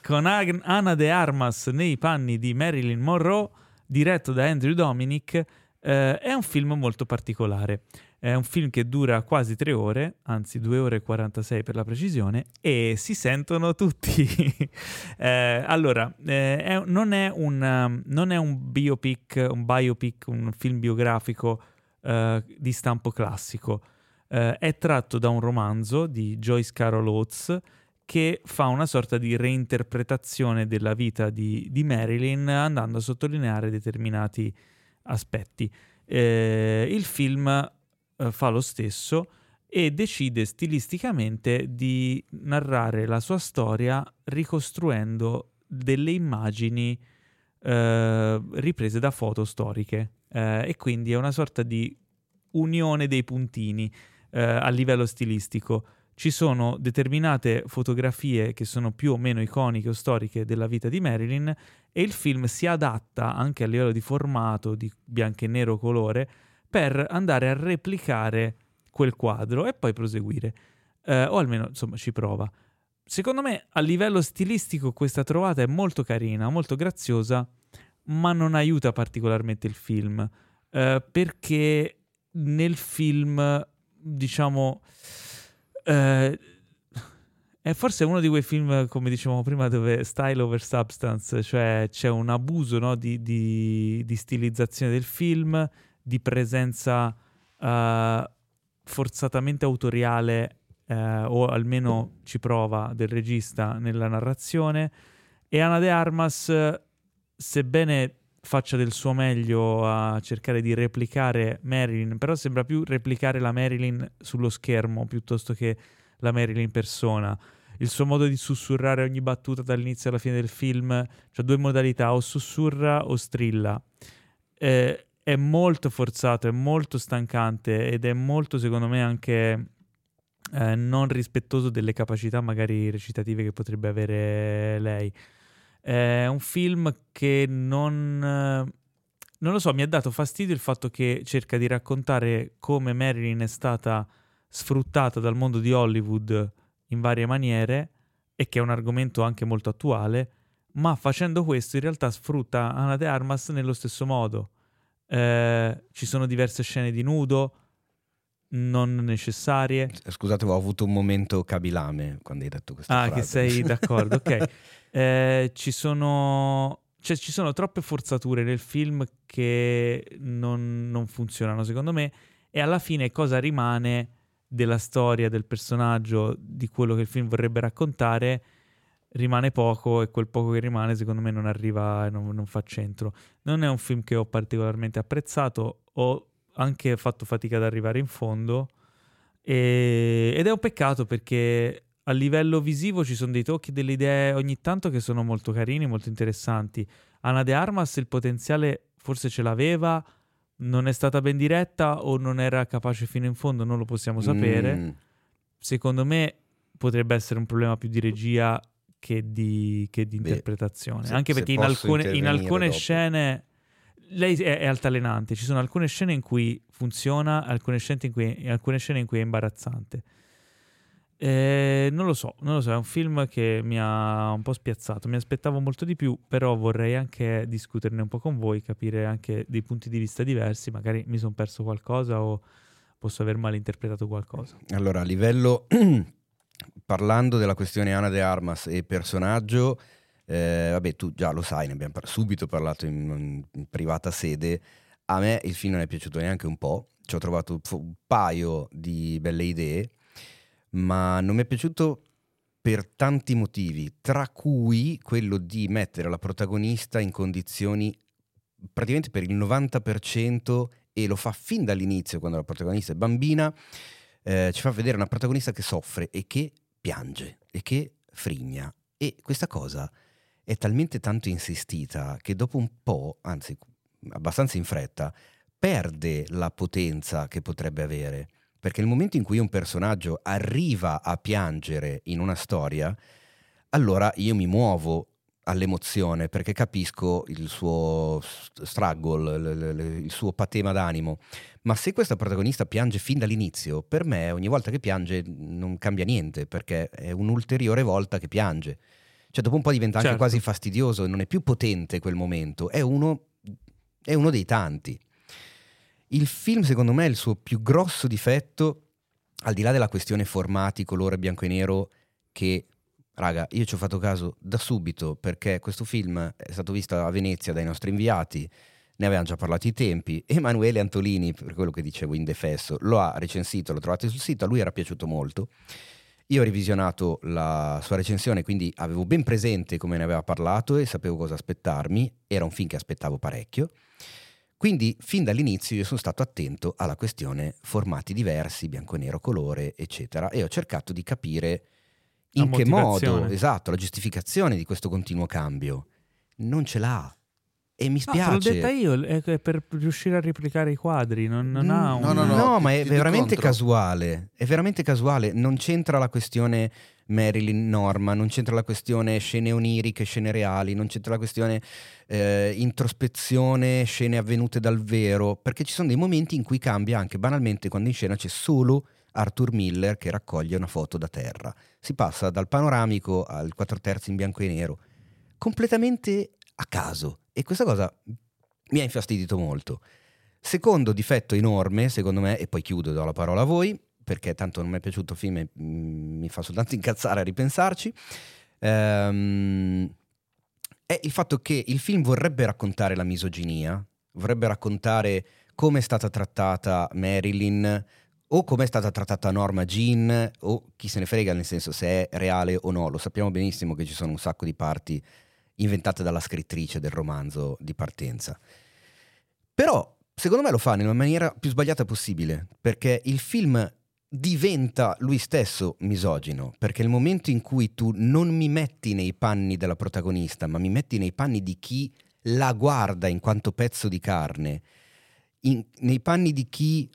con Ag- Ana de Armas nei panni di Marilyn Monroe, diretto da Andrew Dominic, eh, è un film molto particolare. È un film che dura quasi tre ore, anzi due ore e 46 per la precisione, e si sentono tutti. (laughs) Eh, allora, eh, è- non, è un, um, non è un biopic, un biopic, un film biografico eh, di stampo classico. Eh, è tratto da un romanzo di Joyce Carol Oates che fa una sorta di reinterpretazione della vita di, di Marilyn andando a sottolineare determinati aspetti. Eh, il film eh, fa lo stesso e decide stilisticamente di narrare la sua storia ricostruendo delle immagini eh, riprese da foto storiche Eh, e quindi è una sorta di unione dei puntini eh, a livello stilistico ci sono determinate fotografie che sono più o meno iconiche o storiche della vita di Marilyn e il film si adatta anche a livello di formato, di bianco e nero colore, per andare a replicare quel quadro e poi proseguire. Eh, o almeno, insomma, ci prova. Secondo me, a livello stilistico, questa trovata è molto carina, molto graziosa, ma non aiuta particolarmente il film, eh, perché nel film, diciamo, eh, è forse uno di quei film, come dicevamo prima, dove style over substance, cioè c'è un abuso no, di, di- di stilizzazione del film, di presenza eh, forzatamente autoriale, eh, o almeno ci prova, del regista nella narrazione. E Ana de Armas, sebbene faccia del suo meglio a cercare di replicare Marilyn, però sembra più replicare la Marilyn sullo schermo piuttosto che la Marilyn in persona. Il suo modo di sussurrare ogni battuta dall'inizio alla fine del film, c'ha due modalità, o sussurra o strilla. Eh, è molto forzato, è molto stancante ed è molto, secondo me, anche eh, non rispettoso delle capacità magari recitative che potrebbe avere lei. È un film che non... eh, non lo so, mi ha dato fastidio il fatto che cerca di raccontare come Marilyn è stata sfruttata dal mondo di Hollywood in varie maniere e che è un argomento anche molto attuale, ma facendo questo in realtà sfrutta Ana de Armas nello stesso modo. Eh, ci sono diverse scene di nudo, non necessarie. Scusate, ho avuto un momento cabilame quando hai detto questa Ah, frase. che sei (laughs) d'accordo, ok. (laughs) Eh, ci sono... Cioè, ci sono troppe forzature nel film che non, non funzionano, secondo me, e alla fine cosa rimane della storia, del personaggio, di quello che il film vorrebbe raccontare, rimane poco e quel poco che rimane, secondo me, non arriva e non, non fa centro. Non è un film che ho particolarmente apprezzato, ho anche fatto fatica ad arrivare in fondo, e- ed è un peccato perché a livello visivo ci sono dei tocchi, delle idee ogni tanto che sono molto carini, molto interessanti. Ana de Armas il potenziale forse ce l'aveva, non è stata ben diretta o non era capace fino in fondo, non lo possiamo sapere. Mm, Secondo me potrebbe essere un problema più di regia che di, che di Beh, interpretazione. se- Anche perché in alcune, in alcune scene lei è, è altalenante. Ci sono alcune scene in cui funziona, alcune scene in cui, alcune scene in cui è imbarazzante. Eh, non lo so, non lo so, è un film che mi ha un po' spiazzato, mi aspettavo molto di più, però vorrei anche discuterne un po' con voi, capire anche dei punti di vista diversi, magari mi sono perso qualcosa o posso aver malinterpretato qualcosa. Allora, a livello, (clears throat) parlando della questione Ana de Armas e personaggio, eh, vabbè, tu già lo sai, ne abbiamo par- subito parlato in, in privata sede. A me il film non è piaciuto neanche un po', ci ho trovato un paio di belle idee, ma non mi è piaciuto per tanti motivi, tra cui quello di mettere la protagonista in condizioni praticamente per il 90% e lo fa fin dall'inizio quando la protagonista è bambina, eh, ci fa vedere una protagonista che soffre e che piange e che frigna. E questa cosa è talmente tanto insistita che dopo un po', anzi abbastanza in fretta, perde la potenza che potrebbe avere. Perché nel momento in cui un personaggio arriva a piangere in una storia, allora io mi muovo all'emozione perché capisco il suo st- struggle, il suo patema d'animo. Ma se questa protagonista piange fin dall'inizio, per me ogni volta che piange non cambia niente perché è un'ulteriore volta che piange. Cioè dopo un po' diventa anche Certo. quasi fastidioso, non è più potente quel momento, è uno, è uno dei tanti. Il film, secondo me, è il suo più grosso difetto, al di là della questione formati, colore bianco e nero, che, raga, io ci ho fatto caso da subito perché questo film è stato visto a Venezia dai nostri inviati, ne avevamo già parlato i tempi. Emanuele Antolini, per quello che dicevo in defesso, lo ha recensito, lo trovate sul sito, a lui era piaciuto molto. Io ho revisionato la sua recensione, quindi avevo ben presente come ne aveva parlato e sapevo cosa aspettarmi. Era un film che aspettavo parecchio. Quindi fin dall'inizio io sono stato attento alla questione formati diversi, bianco e nero, colore, eccetera, e ho cercato di capire in che modo, esatto, la giustificazione di questo continuo cambio. Non ce l'ha. E mi No, te l'ho spiace. detta io, è per riuscire a replicare i quadri, non, non ha un... No, no, no. No, ma è veramente contro. casuale. È veramente casuale. Non c'entra la questione Marilyn Norma, non c'entra la questione scene oniriche, scene reali, non c'entra la questione eh, introspezione, scene avvenute dal vero. Perché ci sono dei momenti in cui cambia anche banalmente quando in scena c'è solo Arthur Miller che raccoglie una foto da terra. Si passa dal panoramico al 4 terzi in bianco e nero, completamente a caso. E questa cosa mi ha infastidito molto. Secondo difetto enorme, secondo me, e poi chiudo e do la parola a voi, perché tanto non mi è piaciuto il film e mm, mi fa soltanto (laughs) incazzare a ripensarci, ehm, è il fatto che il film vorrebbe raccontare la misoginia, vorrebbe raccontare come è stata trattata Marilyn o come è stata trattata Norma Jean o chi se ne frega nel senso se è reale o no, lo sappiamo benissimo che ci sono un sacco di parti inventate dalla scrittrice del romanzo di partenza. Però, secondo me lo fa nella maniera più sbagliata possibile, perché il film diventa lui stesso misogino, perché il momento in cui tu non mi metti nei panni della protagonista, ma mi metti nei panni di chi la guarda in quanto pezzo di carne, in- nei panni di chi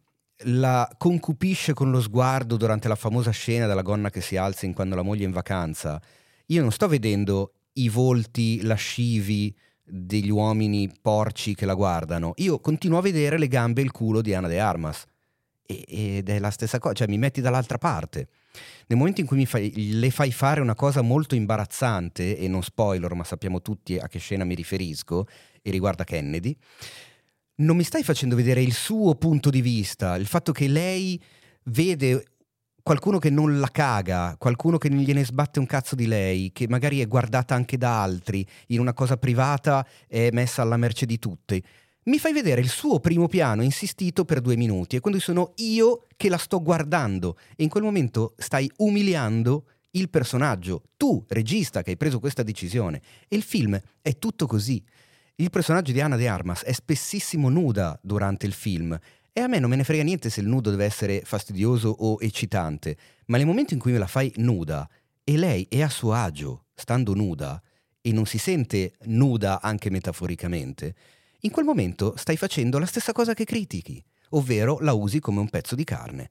la concupisce con lo sguardo durante la famosa scena della gonna che si alza in quando la moglie è in vacanza, io non sto vedendo i volti lascivi degli uomini porci che la guardano. Io continuo a vedere le gambe e il culo di Ana de Armas. E- ed è la stessa cosa, cioè mi metti dall'altra parte. nel momento in cui fai- le fai fare una cosa molto imbarazzante, e non spoiler, ma sappiamo tutti a che scena mi riferisco, e riguarda Kennedy, non mi stai facendo vedere il suo punto di vista, il fatto che lei vede qualcuno che non la caga, qualcuno che non gliene sbatte un cazzo di lei, che magari è guardata anche da altri, in una cosa privata è messa alla merce di tutti. Mi fai vedere il suo primo piano insistito per due minuti e quando sono io che la sto guardando e in quel momento stai umiliando il personaggio, tu, regista, che hai preso questa decisione. E il film è tutto così. Il personaggio di Anna de Armas è spessissimo nuda durante il film e a me non me ne frega niente se il nudo deve essere fastidioso o eccitante, ma nel momento in cui me la fai nuda e lei è a suo agio, stando nuda, e non si sente nuda anche metaforicamente, in quel momento stai facendo la stessa cosa che critichi, ovvero la usi come un pezzo di carne.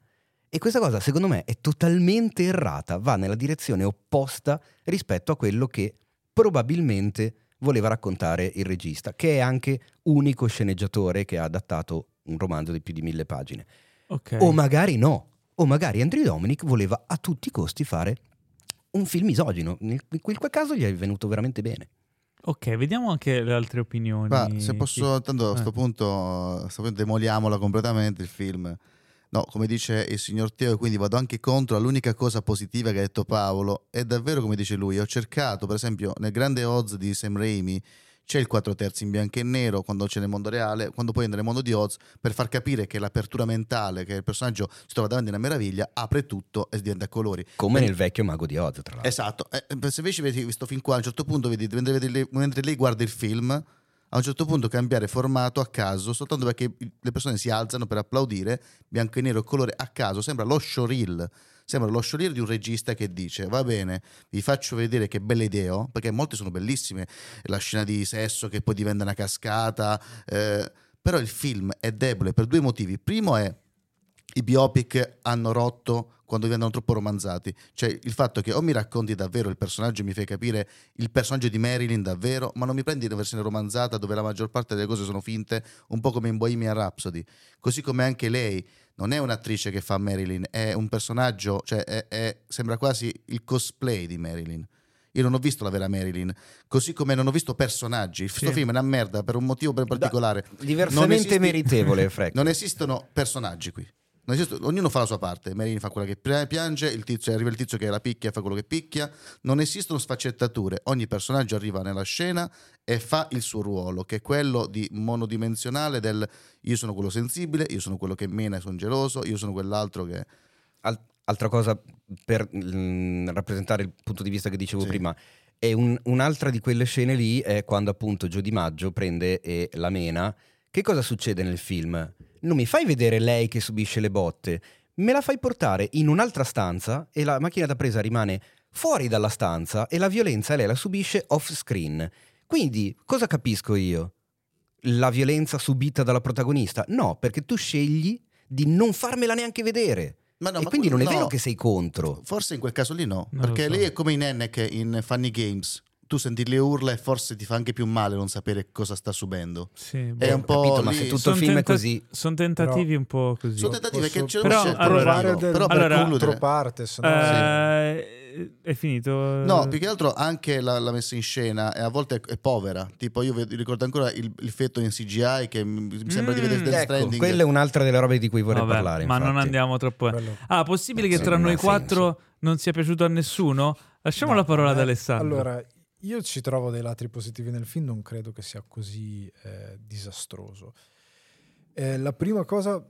E questa cosa secondo me è totalmente errata, va nella direzione opposta rispetto a quello che probabilmente voleva raccontare il regista, che è anche unico sceneggiatore che ha adattato un romanzo di più di mille pagine. Ok. O magari no, o magari Andrew Dominic voleva a tutti i costi fare un film misogino. In quel caso gli è venuto veramente bene. Ok, vediamo anche le altre opinioni. Ma se posso, tanto a Eh. questo punto, sto punto demoliamola completamente il film. No, come dice il signor Teo, quindi vado anche contro l'unica cosa positiva che ha detto Paolo. È davvero come dice lui. Ho cercato, per esempio, nel grande Oz di Sam Raimi c'è il 4 terzi in bianco e nero quando c'è nel mondo reale, quando poi è nel mondo di Oz, per far capire che l'apertura mentale, che il personaggio si trova davanti a una meraviglia, apre tutto e diventa colori. Come nel vecchio mago di Oz, tra l'altro. Esatto, Eh, se invece vedi questo film qua, a un certo punto vedi, mentre, lei- mentre lei guarda il film, a un certo punto cambiare formato a caso, soltanto perché le persone si alzano per applaudire, bianco e nero colore a caso, sembra lo showreel, sembra lo showreel di un regista che dice va bene, vi faccio vedere che bella idea, ho", perché molte sono bellissime, la scena di sesso che poi diventa una cascata, eh, però il film è debole per due motivi, primo è i biopic hanno rotto quando diventano troppo romanzati. Cioè il fatto che o mi racconti davvero il personaggio mi fai capire il personaggio di Marilyn davvero, ma non mi prendi una versione romanzata dove la maggior parte delle cose sono finte, un po' come in Bohemian Rhapsody. Così come anche lei non è un'attrice che fa Marilyn, è un personaggio, cioè è- è- sembra quasi il cosplay di Marilyn. Io non ho visto la vera Marilyn, così come non ho visto personaggi. Questo Sì. film è una merda per un motivo ben particolare. Non Diversamente esisti- meritevole, Freck. (laughs) Non esistono personaggi qui. Non esistono- ognuno fa la sua parte. Marilyn fa quella che pi- piange, il tizio, arriva il tizio che la picchia e fa quello che picchia. Non esistono sfaccettature. Ogni personaggio arriva nella scena e fa il suo ruolo, che è quello di monodimensionale del io sono quello sensibile, io sono quello che mena e sono geloso, io sono quell'altro che... Al- altra cosa per mm, rappresentare il punto di vista che dicevo Sì. prima. È un- un'altra di quelle scene lì è quando appunto Gio Di Maggio prende e la mena. Che cosa succede nel film? Non mi fai vedere lei che subisce le botte, me la fai portare in un'altra stanza e la macchina da presa rimane fuori dalla stanza e la violenza lei la subisce off screen. Quindi cosa capisco io? La violenza subita dalla protagonista? No, perché tu scegli di non farmela neanche vedere. Ma no, e ma quindi non è no. vero che sei contro. Forse in quel caso lì no, Non perché so. lei è come in Ennec in Funny Games. Tu senti le urla e forse ti fa anche più male non sapere cosa sta subendo. Sì, È boh. un po' capito, ma se tutto il film è tenta- così. Sono tentativi un po' così. Sono tentativi perché c'è Però, c'è- allora- del però per allora- concludere, controparte, se no- Eh, È finito? No, più che altro anche la, la messa in scena e a volte è, è povera. Tipo, io ved- ricordo ancora il, il fetto in CGI che mi sembra di vedere Mm, Death Ecco, Stranding. quella è un'altra delle robe di cui vorrei Vabbè, parlare. ma non infatti. andiamo troppo. Quello- Ah, possibile che Sì, tra non noi quattro non sia piaciuto a nessuno? Lasciamo No, la parola ad eh, Alessandro. Allora, io ci trovo dei lati positivi nel film, non credo che sia così eh, disastroso. Eh, la prima cosa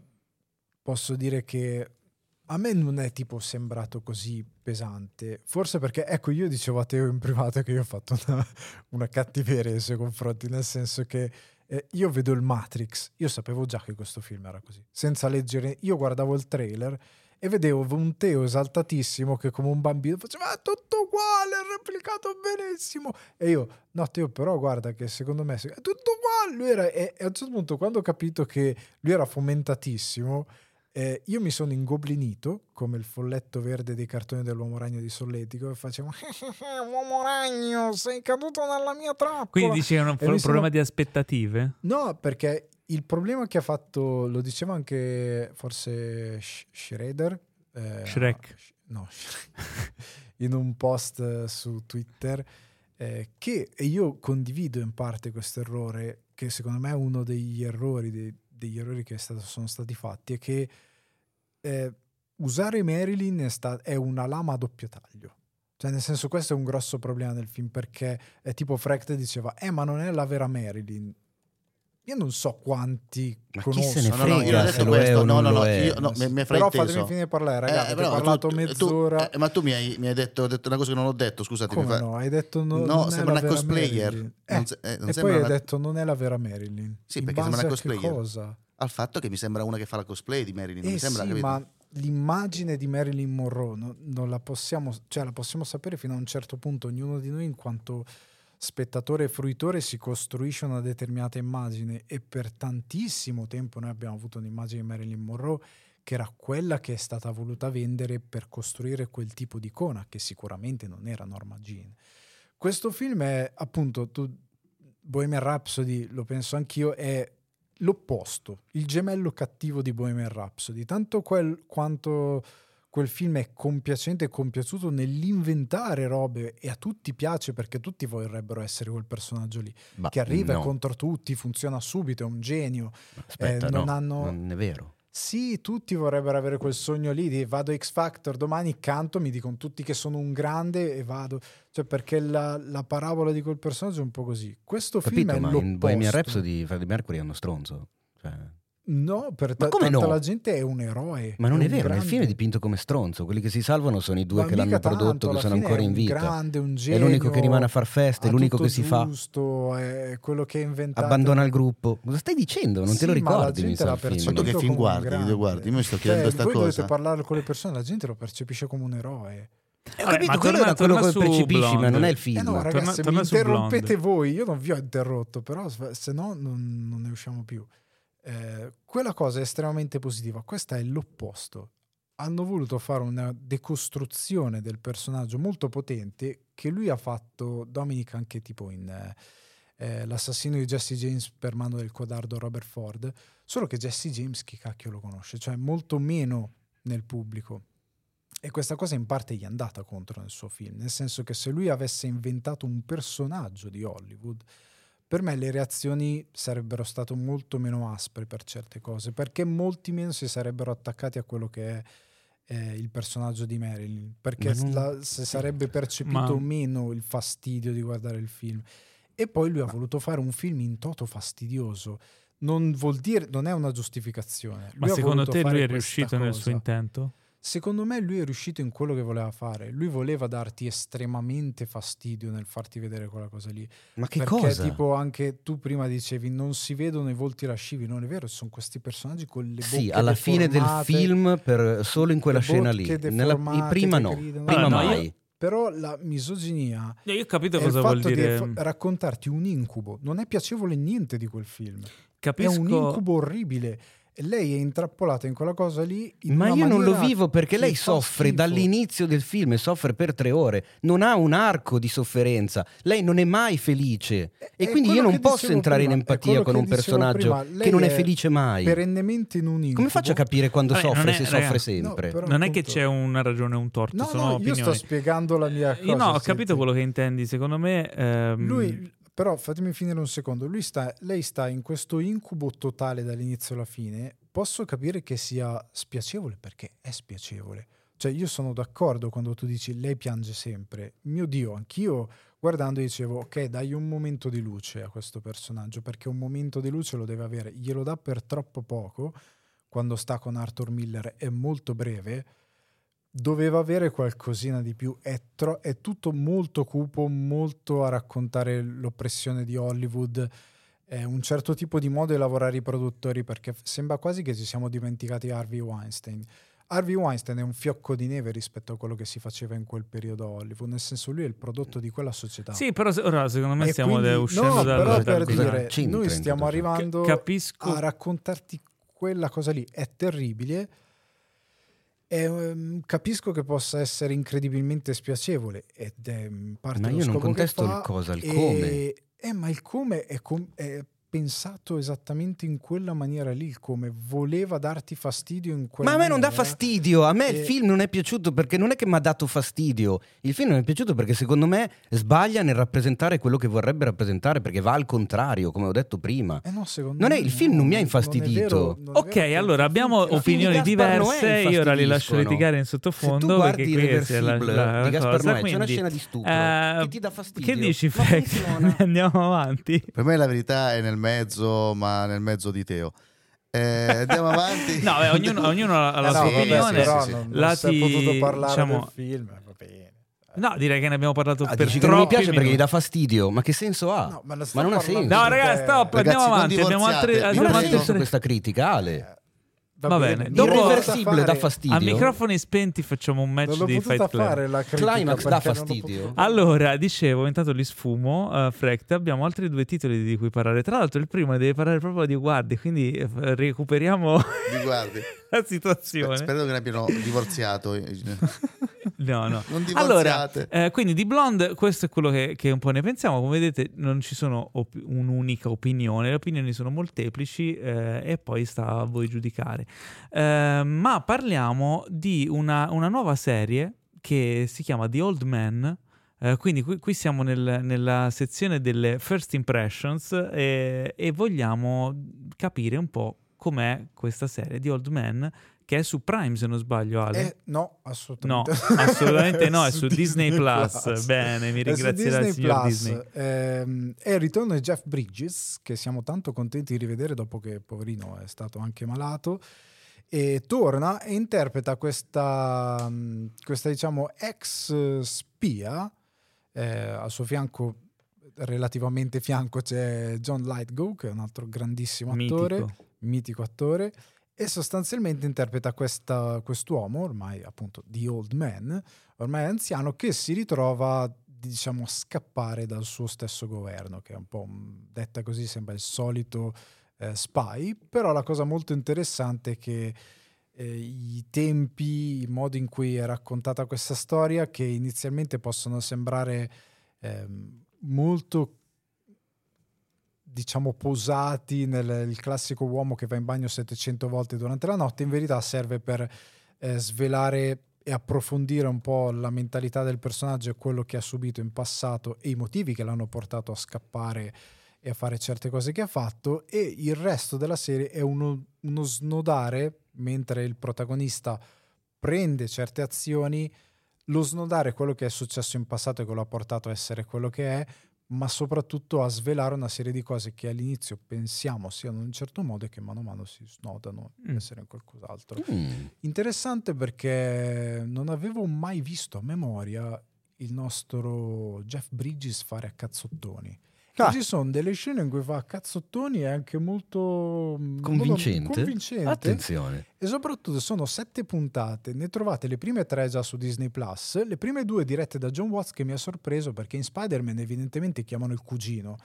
posso dire che a me non è tipo sembrato così pesante, forse perché, ecco, io dicevo a Teo in privato che io ho fatto una, una cattiveria nei suoi confronti, nel senso che eh, io vedo il Matrix, io sapevo già che questo film era così, senza leggere, io guardavo il trailer e vedevo un Teo esaltatissimo che come un bambino faceva "Ah, tutto uguale, è replicato benissimo. E io, no Teo, però guarda che secondo me è tutto uguale. Lui era, e, e a un certo punto quando ho capito che lui era fomentatissimo, eh, io mi sono ingoblinito come il folletto verde dei cartoni dell'uomo ragno di Solletico e facevo (laughs) uomo ragno, sei caduto nella mia trappola. Quindi è un E pro- mi sono- problema di aspettative? No, perché il problema che ha fatto, lo diceva anche forse Sh- Schrader. eh, Shrek. Sh- no, (laughs) in un post eh, su Twitter eh, che e io condivido in parte questo errore, che secondo me è uno degli errori, dei- degli errori che stato- sono stati fatti, è che eh, usare Marilyn è, sta- è una lama a doppio taglio. Cioè, nel senso, questo è un grosso problema del film perché è tipo Frecht diceva, eh, ma non è la vera Marilyn. Io non so quanti Ma se ne No, no, no, io frega ho se detto lo è questo. No, non no, no, io, no, mi, mi Però fatemi finire di parlare, Eh, ragazzi. però ho parlato tu- tu- mezz'ora. eh, ma tu mi hai, mi hai detto, detto una cosa che non ho detto, scusati. mi Come fa- no? Hai detto no, No, non sembra una cosplayer. Marilyn. Non Eh, se- eh, non e poi hai una- detto non è la vera Marilyn. Sì, In perché sembra una cosplayer. cosa? Al fatto che mi sembra una che fa la cosplay di Marilyn. non Eh mi sembra, sì, capito? ma l'immagine di Marilyn Monroe no- non la possiamo, cioè la possiamo sapere fino a un certo punto. Ognuno di noi, in quanto spettatore e fruitore, si costruisce una determinata immagine. E per tantissimo tempo noi abbiamo avuto un'immagine di Marilyn Monroe che era quella che è stata voluta vendere per costruire quel tipo di icona, che sicuramente non era Norma Jean. Questo film è appunto tu, Bohemian Rhapsody, lo penso anch'io, è l'opposto, il gemello cattivo di Bohemian Rhapsody, tanto quel, quanto quel film è compiacente e compiaciuto nell'inventare robe e a tutti piace perché tutti vorrebbero essere quel personaggio lì, Ma che arriva no. contro tutti, funziona subito, è un genio. Aspetta, eh, non no, hanno- non è vero. Sì, tutti vorrebbero avere quel sogno lì di vado X Factor, domani canto, mi dicono tutti che sono un grande e vado. Cioè, perché la, la parabola di quel personaggio è un po' così. Questo film Capito, è ma l'opposto. in Bohemian Rhapsody Freddie Mercury è uno stronzo. Cioè, No, per ta- come tanta no? la gente è un eroe. ma non è, un vero, nel grande. film è dipinto come stronzo. Quelli che si salvano sono i due Ma che l'hanno tanto, prodotto, che sono ancora è in un vita. grande, un È genio, l'unico che rimane a far festa, è l'unico che si fa. giusto, è quello che ha inventato. Abbandona il gruppo. Cosa stai dicendo? Non te lo Sì, ma la ricordi? mi gente sa, film. Tu che film un guardi, grande. video guardi? Io mi sto Cioè, chiedendo sta voi cosa. dovete parlare con le persone, la gente lo percepisce come un eroe. Eh, ho capito, ma quello torna- quello torna che percepisci, ma Blonde. non è il film. Eh no, Torna- ragazzi, torna mi su interrompete Blonde. voi. Io non vi ho interrotto, però se no non, non ne usciamo più. Eh, quella cosa è estremamente positiva. Questa è l'opposto. Hanno voluto fare una decostruzione del personaggio molto potente che lui ha fatto, Dominic, anche tipo in eh, eh, L'assassino di Jesse James per mano del codardo Robert Ford. Solo che Jesse James, chi cacchio lo conosce? Cioè, molto meno nel pubblico. E questa cosa in parte gli è andata contro nel suo film, nel senso che se lui avesse inventato un personaggio di Hollywood, per me le reazioni sarebbero state molto meno aspre per certe cose, perché molti meno si sarebbero attaccati a quello che è eh, il personaggio di Marilyn, perché Ma non- la- se sarebbe percepito Ma- meno il fastidio di guardare il film. E poi lui ha voluto fare un film in toto fastidioso. Non vuol dire, non è una giustificazione. Ma Lui ha secondo te lui è riuscito nel cosa. suo intento? Secondo me lui è riuscito in quello che voleva fare. Lui voleva darti estremamente fastidio nel farti vedere quella cosa lì. Ma che Perché cosa? tipo anche tu prima dicevi non si vedono i volti lascivi, non è vero, sono questi personaggi con le Sì, bocche alla fine del film, per- solo in quella scena lì. Nella- prima no, gridano. prima Allora, no, io- mai. Però la misoginia Io ho capito cosa vuol fatto dire. di fa- raccontarti un incubo. Non è piacevole niente di quel film. Capisco. È un incubo orribile. E lei è intrappolata in quella cosa lì. in Ma io non lo vivo perché lei soffre schifo. dall'inizio del film e soffre per tre ore. Non ha un arco di sofferenza. Lei non è mai felice. E è quindi io non posso entrare prima, in empatia con un personaggio prima. Che non è è felice mai. Perennemente in un incubo. Come faccio a capire quando Vabbè, soffre è- se soffre raga, sempre? No, Non è che c'è una ragione o un torto, No, sono no, io sto spiegando la mia cosa. Io no, ho senti. capito quello che intendi. Secondo me. ehm, Lui, però, fatemi finire un secondo. Sta, lei sta in questo incubo totale dall'inizio alla fine. Posso capire che sia spiacevole perché è spiacevole. Cioè, io sono d'accordo quando tu dici lei piange sempre. Mio Dio, anch'io guardando dicevo, ok, dai un momento di luce a questo personaggio perché un momento di luce lo deve avere. Glielo dà per troppo poco quando sta con Arthur Miller, è molto breve. Doveva avere qualcosina di più. È, tro- è tutto molto cupo, molto a raccontare l'oppressione di Hollywood. È un certo tipo di modo di lavorare i produttori perché sembra quasi che ci siamo dimenticati Harvey Weinstein. Harvey Weinstein è un fiocco di neve rispetto a quello che si faceva in quel periodo a Hollywood, nel senso lui è il prodotto di quella società. Sì, però ora secondo me E stiamo quindi- uscendo no, dal, però per cosa dire, noi stiamo arrivando capisco. a raccontarti quella cosa lì, è terribile. E, ehm, capisco che possa essere incredibilmente spiacevole ed è in parte Ma io non contesto il cosa, il come. eh, ma il come è, com- è pensato esattamente in quella maniera lì, come voleva darti fastidio in quella Ma a me non dà fastidio, a me il E- film non è piaciuto perché non è che mi ha dato fastidio, il film non è piaciuto perché secondo me sbaglia nel rappresentare quello che vorrebbe rappresentare perché va al contrario, come ho detto prima. Eh no, secondo Non è- me il film non mi ha infastidito. vero, non Ok, allora il film abbiamo opinioni diverse. Io ora li lascio litigare in Se tu sottofondo guardi Irreversible la- la di Gaspar cosa, Noè, c'è una scena di stupro eh, che ti dà fastidio. Che dici. (laughs) Andiamo avanti. Per me la verità è nel mezzo, ma nel mezzo di Teo. Eh, andiamo (laughs) avanti. No, beh, ognuno, ognuno ha la Eh no, sua vabbè, opinione. però sì, sì. non, non si è potuto parlare diciamo- del film, va bene. No, direi che ne abbiamo parlato Ah, per che non mi troppi piace perché gli minuti. dà fastidio, ma che senso ha? No, ma ma non ha senso. No, ragazzi, stop, Ragazzi, andiamo avanti. Abbiamo altre, abbiamo altre questa critica, Ale. Eh, Va bene, non dopo- Irreversibile dà fare- fastidio. A microfoni spenti facciamo un match di Fight Club. fare la Climax l'ho fastidio? Allora, dicevo, intanto li sfumo, uh, Frecht, abbiamo altri due titoli di cui parlare. Tra l'altro il primo deve parlare proprio di guardi, quindi eh, recuperiamo Di guardi. (laughs) la situazione. Spero che ne abbiano divorziato. No, no. (laughs) Non Allora, eh, quindi di Blonde, questo è quello che, che un po' ne pensiamo. Come vedete, non ci sono op- un'unica opinione, le opinioni sono molteplici eh, e poi sta a voi giudicare. Eh, ma parliamo di una, una nuova serie che si chiama The Old Man. Eh, quindi qui, qui siamo nel- nella sezione delle first impressions eh, e vogliamo capire un po' com'è questa serie di Old Man che è su Prime se non sbaglio Ale. Eh, no, No, (laughs) assolutamente. assolutamente no, è su Disney Plus. Bene, mi ringrazierà il Disney signor Plus. Disney. Ehm, è il ritorno di Jeff Bridges, che siamo tanto contenti di rivedere dopo che, poverino, è stato anche malato. E torna e interpreta questa, mh, questa diciamo, ex spia. Eh, al suo fianco, relativamente fianco, c'è John Lightgo, che è un altro grandissimo attore Mitico. Mitico attore e sostanzialmente interpreta questa, quest'uomo, ormai appunto di old man, ormai anziano, che si ritrova diciamo a scappare dal suo stesso governo, che è un po' un- detta così, sembra il solito eh, spy, però la cosa molto interessante è che eh, i tempi, il modo in cui è raccontata questa storia, che inizialmente possono sembrare ehm, molto diciamo posati nel classico uomo che va in bagno 700 volte durante la notte, in verità serve per eh, svelare e approfondire un po' la mentalità del personaggio e quello che ha subito in passato e i motivi che l'hanno portato a scappare e a fare certe cose che ha fatto. E il resto della serie è uno, uno snodare mentre il protagonista prende certe azioni lo snodare quello che è successo in passato e che lo ha portato a essere quello che è ma soprattutto a svelare una serie di cose che all'inizio pensiamo siano in un certo modo e che mano a mano si snodano Mm. essere in qualcos'altro. Mm. Interessante perché non avevo mai visto a memoria il nostro Jeff Bridges fare a cazzottoni. Ah. Ci sono delle scene in cui fa cazzottoni e anche molto mm, Convincente. molto convincente. Attenzione. E soprattutto sono sette puntate, ne trovate le prime tre già su Disney Plus, le prime due dirette da John Watts che mi ha sorpreso perché in Spider-Man evidentemente chiamano il cugino.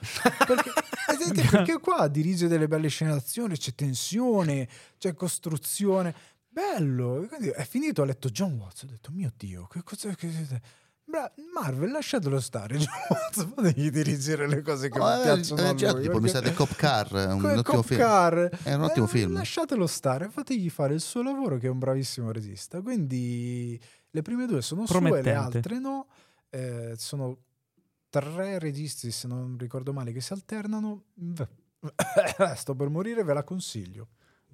Perché, (laughs) vedete, perché qua dirige delle belle scene d'azione, c'è tensione, c'è costruzione. Bello, quindi è finito, ho letto John Watts, ho detto mio Dio, che cosa... Che... Bra- Marvel, lasciatelo stare, (laughs) Watts, fategli dirigere le cose che mi eh, piacciono a eh, già, lui, tipo, mi perché- sa The Cop Car, è (laughs) un Come ottimo Cop film. Car. È un ottimo Eh, film. Lasciatelo stare, fategli fare il suo lavoro che è un bravissimo regista. Quindi le prime due sono sue, le altre no. Eh, sono tre registi, se non ricordo male, che si alternano. Beh, (coughs) Sto per morire, ve la consiglio.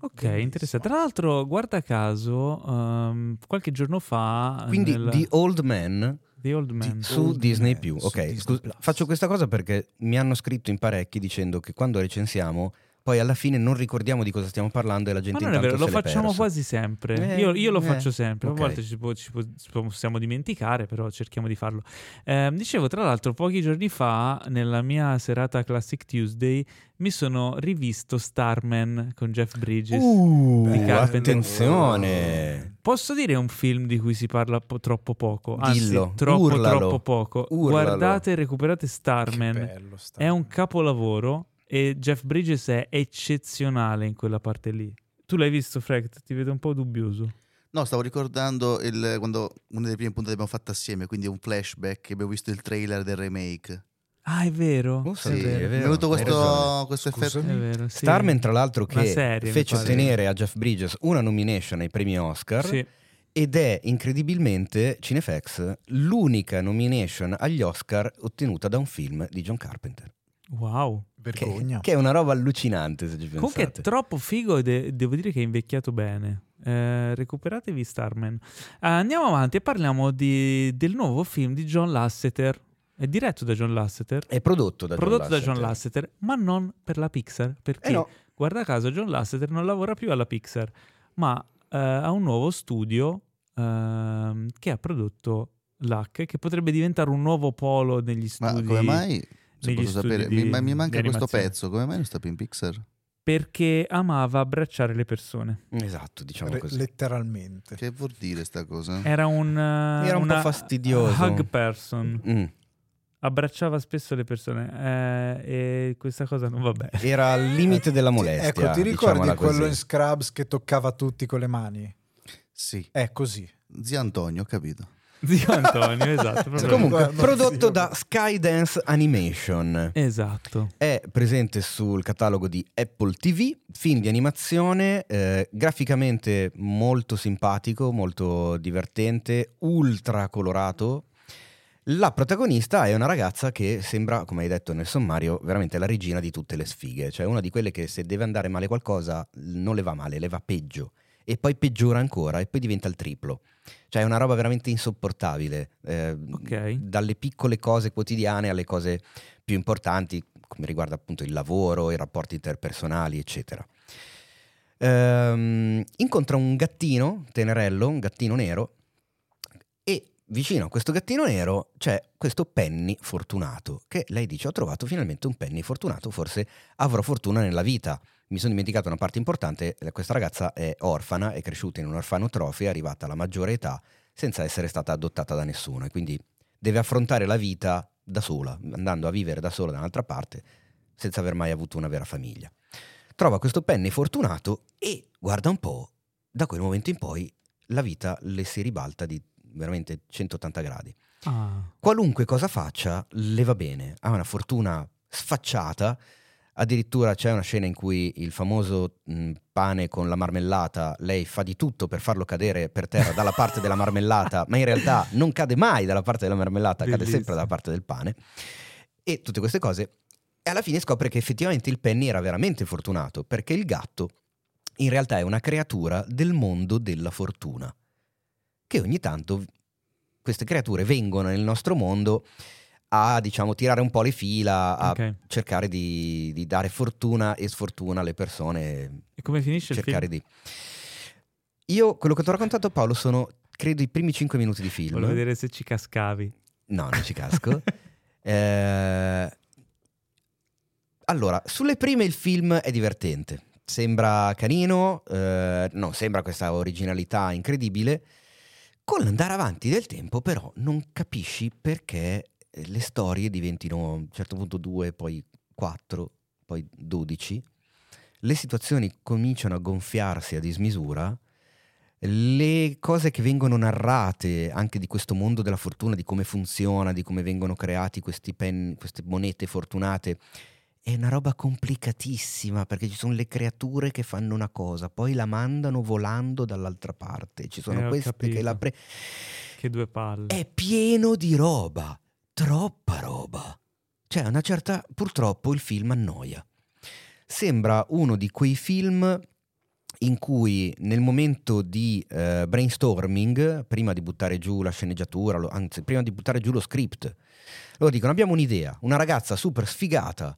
Ok, interessante. Tra l'altro, guarda caso, ehm, qualche giorno fa... Quindi nel- The Old Man The Old Man. su Old Disney Man, più. Ok, Disney scusa, Plus. faccio questa cosa perché mi hanno scritto in parecchi dicendo che quando recensiamo poi alla fine non ricordiamo di cosa stiamo parlando e la Ma gente non è vero, lo facciamo quasi sempre. Eh, io, io lo eh, faccio sempre. A ok. volte ci, può- ci può- ci possiamo dimenticare, però cerchiamo di farlo. Ehm, dicevo, tra l'altro, pochi giorni fa, nella mia serata Classic Tuesday, mi sono rivisto Starman con Jeff Bridges. Uh, di Carpenter. attenzione. Posso dire un film di cui si parla po- troppo poco? Anzi, Dillo, troppo, urlalo, troppo poco. urlalo. Guardate e recuperate Starman. bello sta. È un capolavoro e Jeff Bridges è eccezionale in quella parte lì. Tu l'hai visto, Frank? Ti vedo un po' dubbioso. No, stavo ricordando il- quando una delle prime puntate abbiamo fatto assieme, quindi un flashback, abbiamo visto il trailer del remake. Ah, è vero. Oh, sì, è è vero. È vero. venuto questo, questo effetto. È vero, sì. Starman, tra l'altro, che serie, fece ottenere a Jeff Bridges una nomination ai premi Oscar Sì. ed è incredibilmente Cinefax l'unica nomination agli Oscar ottenuta da un film di John Carpenter. Wow. Che, Vergogna. che è una roba allucinante se ci Comunque è pensate. troppo figo e de- devo dire che è invecchiato bene. Eh, recuperatevi Starman. Eh, andiamo avanti e parliamo di- del nuovo film di John Lasseter. È diretto da John Lasseter. È prodotto da prodotto John da Lasseter. John Lasseter, ma non per la Pixar. Perché, Eh no, guarda caso, John Lasseter non lavora più alla Pixar, ma eh, ha un nuovo studio ehm, che ha prodotto l'Hack, che potrebbe diventare un nuovo polo negli Ma studi. come mai? Se posso sapere, di- mi, ma- mi manca questo pezzo. Come mai non sta più in Pixar? Perché amava abbracciare le persone. esatto, diciamo Re- così. letteralmente. Che vuol dire sta cosa? Era un, eh, Era un po' fastidioso. hug person. Mm. Abbracciava spesso le persone eh, e questa cosa non va bene. Era al limite della molestia. Ecco, ti ricordi quello così. in Scrubs che toccava tutti con le mani? Sì. È così. Zio Antonio, ho capito. Zio Antonio, esatto. proprio. Comunque, prodotto da Skydance Animation. Esatto. È presente sul catalogo di Apple TV, film di animazione, eh, graficamente molto simpatico, molto divertente, ultra colorato. La protagonista è una ragazza che sembra, come hai detto nel sommario, veramente la regina di tutte le sfighe, cioè una di quelle che se deve andare male qualcosa non le va male, le va peggio e poi peggiora ancora e poi diventa il triplo. Cioè è una roba veramente insopportabile, eh, Ok. dalle piccole cose quotidiane alle cose più importanti, come riguarda appunto il lavoro, i rapporti interpersonali, eccetera. Ehm, incontra un gattino tenerello, un gattino nero, e vicino a questo gattino nero c'è questo Penny fortunato, che lei dice ho trovato finalmente un Penny fortunato, forse avrò fortuna nella vita. Mi sono dimenticato una parte importante, eh, questa ragazza è orfana, è cresciuta in un orfanotrofio, è arrivata alla maggiore età senza essere stata adottata da nessuno e quindi deve affrontare la vita da sola, andando a vivere da sola da un'altra parte, senza aver mai avuto una vera famiglia. Trova questo Penny fortunato e, guarda un po', da quel momento in poi la vita le si ribalta di veramente 180 gradi. Ah, Qualunque cosa faccia, le va bene, ha una fortuna sfacciata, addirittura c'è una scena in cui il famoso mh, pane con la marmellata, lei fa di tutto per farlo cadere per terra dalla parte della marmellata, ma in realtà non cade mai dalla parte della marmellata, cade Bellissimo. sempre dalla parte del pane. E tutte queste cose. E alla fine scopre che effettivamente il Penny era veramente fortunato, perché il gatto in realtà è una creatura del mondo della fortuna, che ogni tanto queste creature vengono nel nostro mondo a diciamo tirare un po' le fila, a ok. cercare di, di dare fortuna e sfortuna alle persone, E come finisce il film? cercare di... Io, quello che ti ho raccontato Paolo, sono credo i primi 5 minuti di film. Volevo vedere se ci cascavi. No, non ci casco. (laughs) Eh, Allora, sulle prime il film è divertente. Sembra carino, eh, no, sembra questa originalità incredibile. Con l'andare avanti del tempo, però, non capisci perché le storie diventino a un certo punto due, poi quattro, poi dodici. Le situazioni cominciano a gonfiarsi a dismisura. Le cose che vengono narrate anche di questo mondo della fortuna, di come funziona, di come vengono creati questi pen, queste monete fortunate, è una roba complicatissima perché ci sono le creature che fanno una cosa, poi la mandano volando dall'altra parte. Ci sono Eh, queste che capito. la pre- Che due palle. è pieno di roba, troppa roba. Cioè, una certa, purtroppo il film annoia. Sembra uno di quei film in cui nel momento di eh, brainstorming, prima di buttare giù la sceneggiatura, lo- anzi, prima di buttare giù lo script, loro dicono abbiamo un'idea, una ragazza super sfigata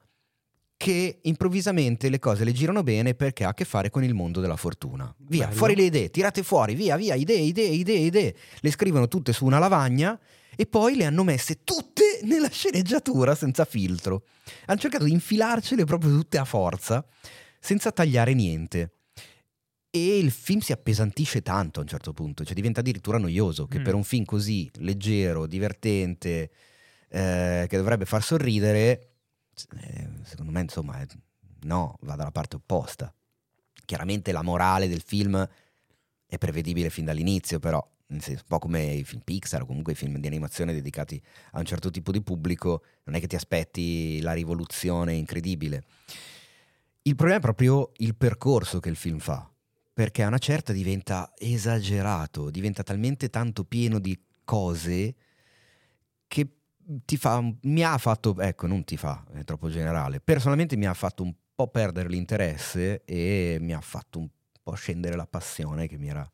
che improvvisamente le cose le girano bene perché ha a che fare con il mondo della fortuna. Via, Bello. fuori le idee, tirate fuori, via, via, idee, idee, idee, idee. Le scrivono tutte su una lavagna e poi le hanno messe tutte nella sceneggiatura senza filtro. Hanno cercato di infilarcele proprio tutte a forza, senza tagliare niente. E il film si appesantisce tanto a un certo punto, cioè diventa addirittura noioso, che Mm. per un film così leggero, divertente, eh, che dovrebbe far sorridere, eh, secondo me insomma è- no, va dalla parte opposta. Chiaramente la morale del film è prevedibile fin dall'inizio, però senso, un po' come i film Pixar o comunque i film di animazione dedicati a un certo tipo di pubblico, non è che ti aspetti la rivoluzione incredibile. Il problema è proprio il percorso che il film fa, perché a una certa diventa esagerato, diventa talmente tanto pieno di cose che ti fa, mi ha fatto, ecco, non ti fa, è troppo generale, personalmente mi ha fatto un po' perdere l'interesse e mi ha fatto un po' scendere la passione che mi era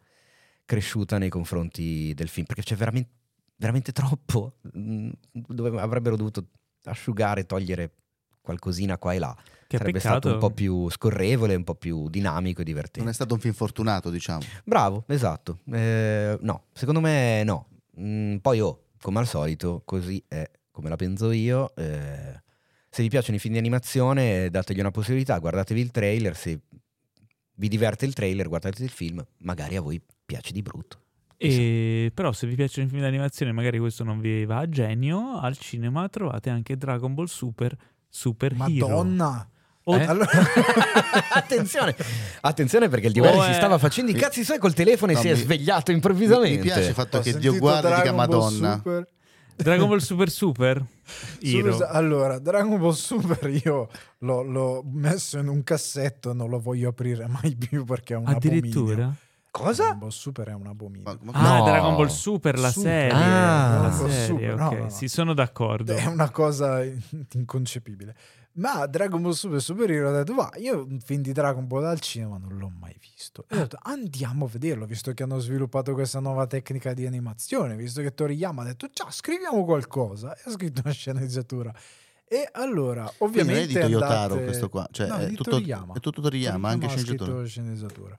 cresciuta nei confronti del film, perché c'è veramente, veramente troppo, mm, dove avrebbero dovuto asciugare, togliere qualcosina qua e là. Che Sarebbe peccato. stato un po' più scorrevole, un po' più dinamico e divertente. Non è stato un film fortunato, diciamo. Bravo, esatto. Eh, no, secondo me no. Mm, poi, oh, come al solito, così è come la penso io. eh, se vi piacciono i film di animazione, dategli una possibilità, guardatevi il trailer. Se vi diverte il trailer, guardate il film. Magari a voi piace di brutto. E però se vi piacciono i film di animazione, magari questo non vi va a genio, al cinema trovate anche Dragon Ball Super Super Hero. Madonna! Oh, Eh? Allora, (laughs) attenzione, attenzione perché il Diwali Oh, si eh. stava facendo i cazzi suoi col telefono e No, si è mi- svegliato improvvisamente. mi piace il fatto ho che Dio guarda e dica Madonna. Super. Dragon Ball Super Super Hero. Allora, Dragon Ball Super io l'ho, l'ho messo in un cassetto non lo voglio aprire mai più perché è un abominio. Cosa? Dragon Ball Super è un abominio. Ma- ma- Ah, No. Dragon Ball Super, la Super. serie. Ah. la Dragon Ball serie, Super, no, ok. no, no. Sì, sono d'accordo. È una cosa inconcepibile. Ma Dragon Ball Super Super Hero ho detto, va, io un film di Dragon Ball al cinema non l'ho mai visto. E ho detto, andiamo a vederlo, visto che hanno sviluppato questa nuova tecnica di animazione, visto che Toriyama ha detto, ciao, scriviamo qualcosa. E ha scritto una sceneggiatura. E allora, Quindi non è ovviamente... di Toyotaro andate- questo qua, cioè No, è, di tutto, Toriyama. è tutto Toriyama, anche ha scritto sceneggiatore. la sceneggiatura.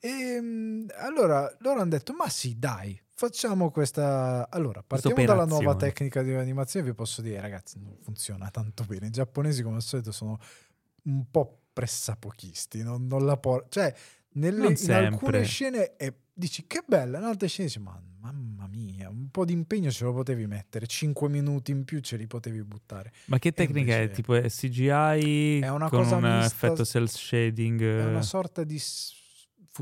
E mm, allora loro hanno detto: Ma sì, dai, facciamo questa. Allora, partiamo dalla nuova tecnica di animazione. Vi posso dire, ragazzi, non funziona tanto bene. I giapponesi, come al solito, sono un po' pressapochisti. Non, non la por- cioè, nelle, in alcune scene e dici che bella, in altre scene dici: Ma mamma mia, un po' di impegno ce lo potevi mettere. 5 minuti in più ce li potevi buttare. Ma che tecnica è? invece- Tipo è CGI È una con cosa un mista- effetto cell shading? È eh, una sorta di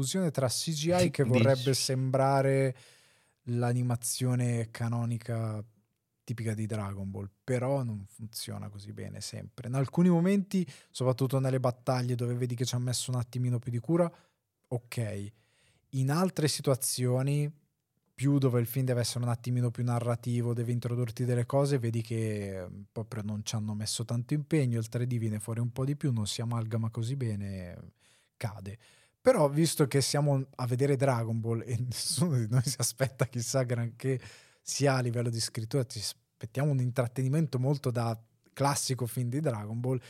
s- fusione tra CGI (laughs) che vorrebbe sembrare l'animazione canonica tipica di Dragon Ball, però non funziona così bene sempre. In alcuni momenti, soprattutto nelle battaglie dove vedi che ci ha messo un attimino più di cura, ok. In altre situazioni, più dove il film deve essere un attimino più narrativo, deve introdurti delle cose, vedi che eh, proprio non ci hanno messo tanto impegno, il 3D viene fuori un po' di più, non si amalgama così bene, cade. Però visto che siamo a vedere Dragon Ball e (laughs) nessuno di noi si aspetta chissà granché sia a livello di scrittura, ci aspettiamo un intrattenimento molto da classico film di Dragon Ball,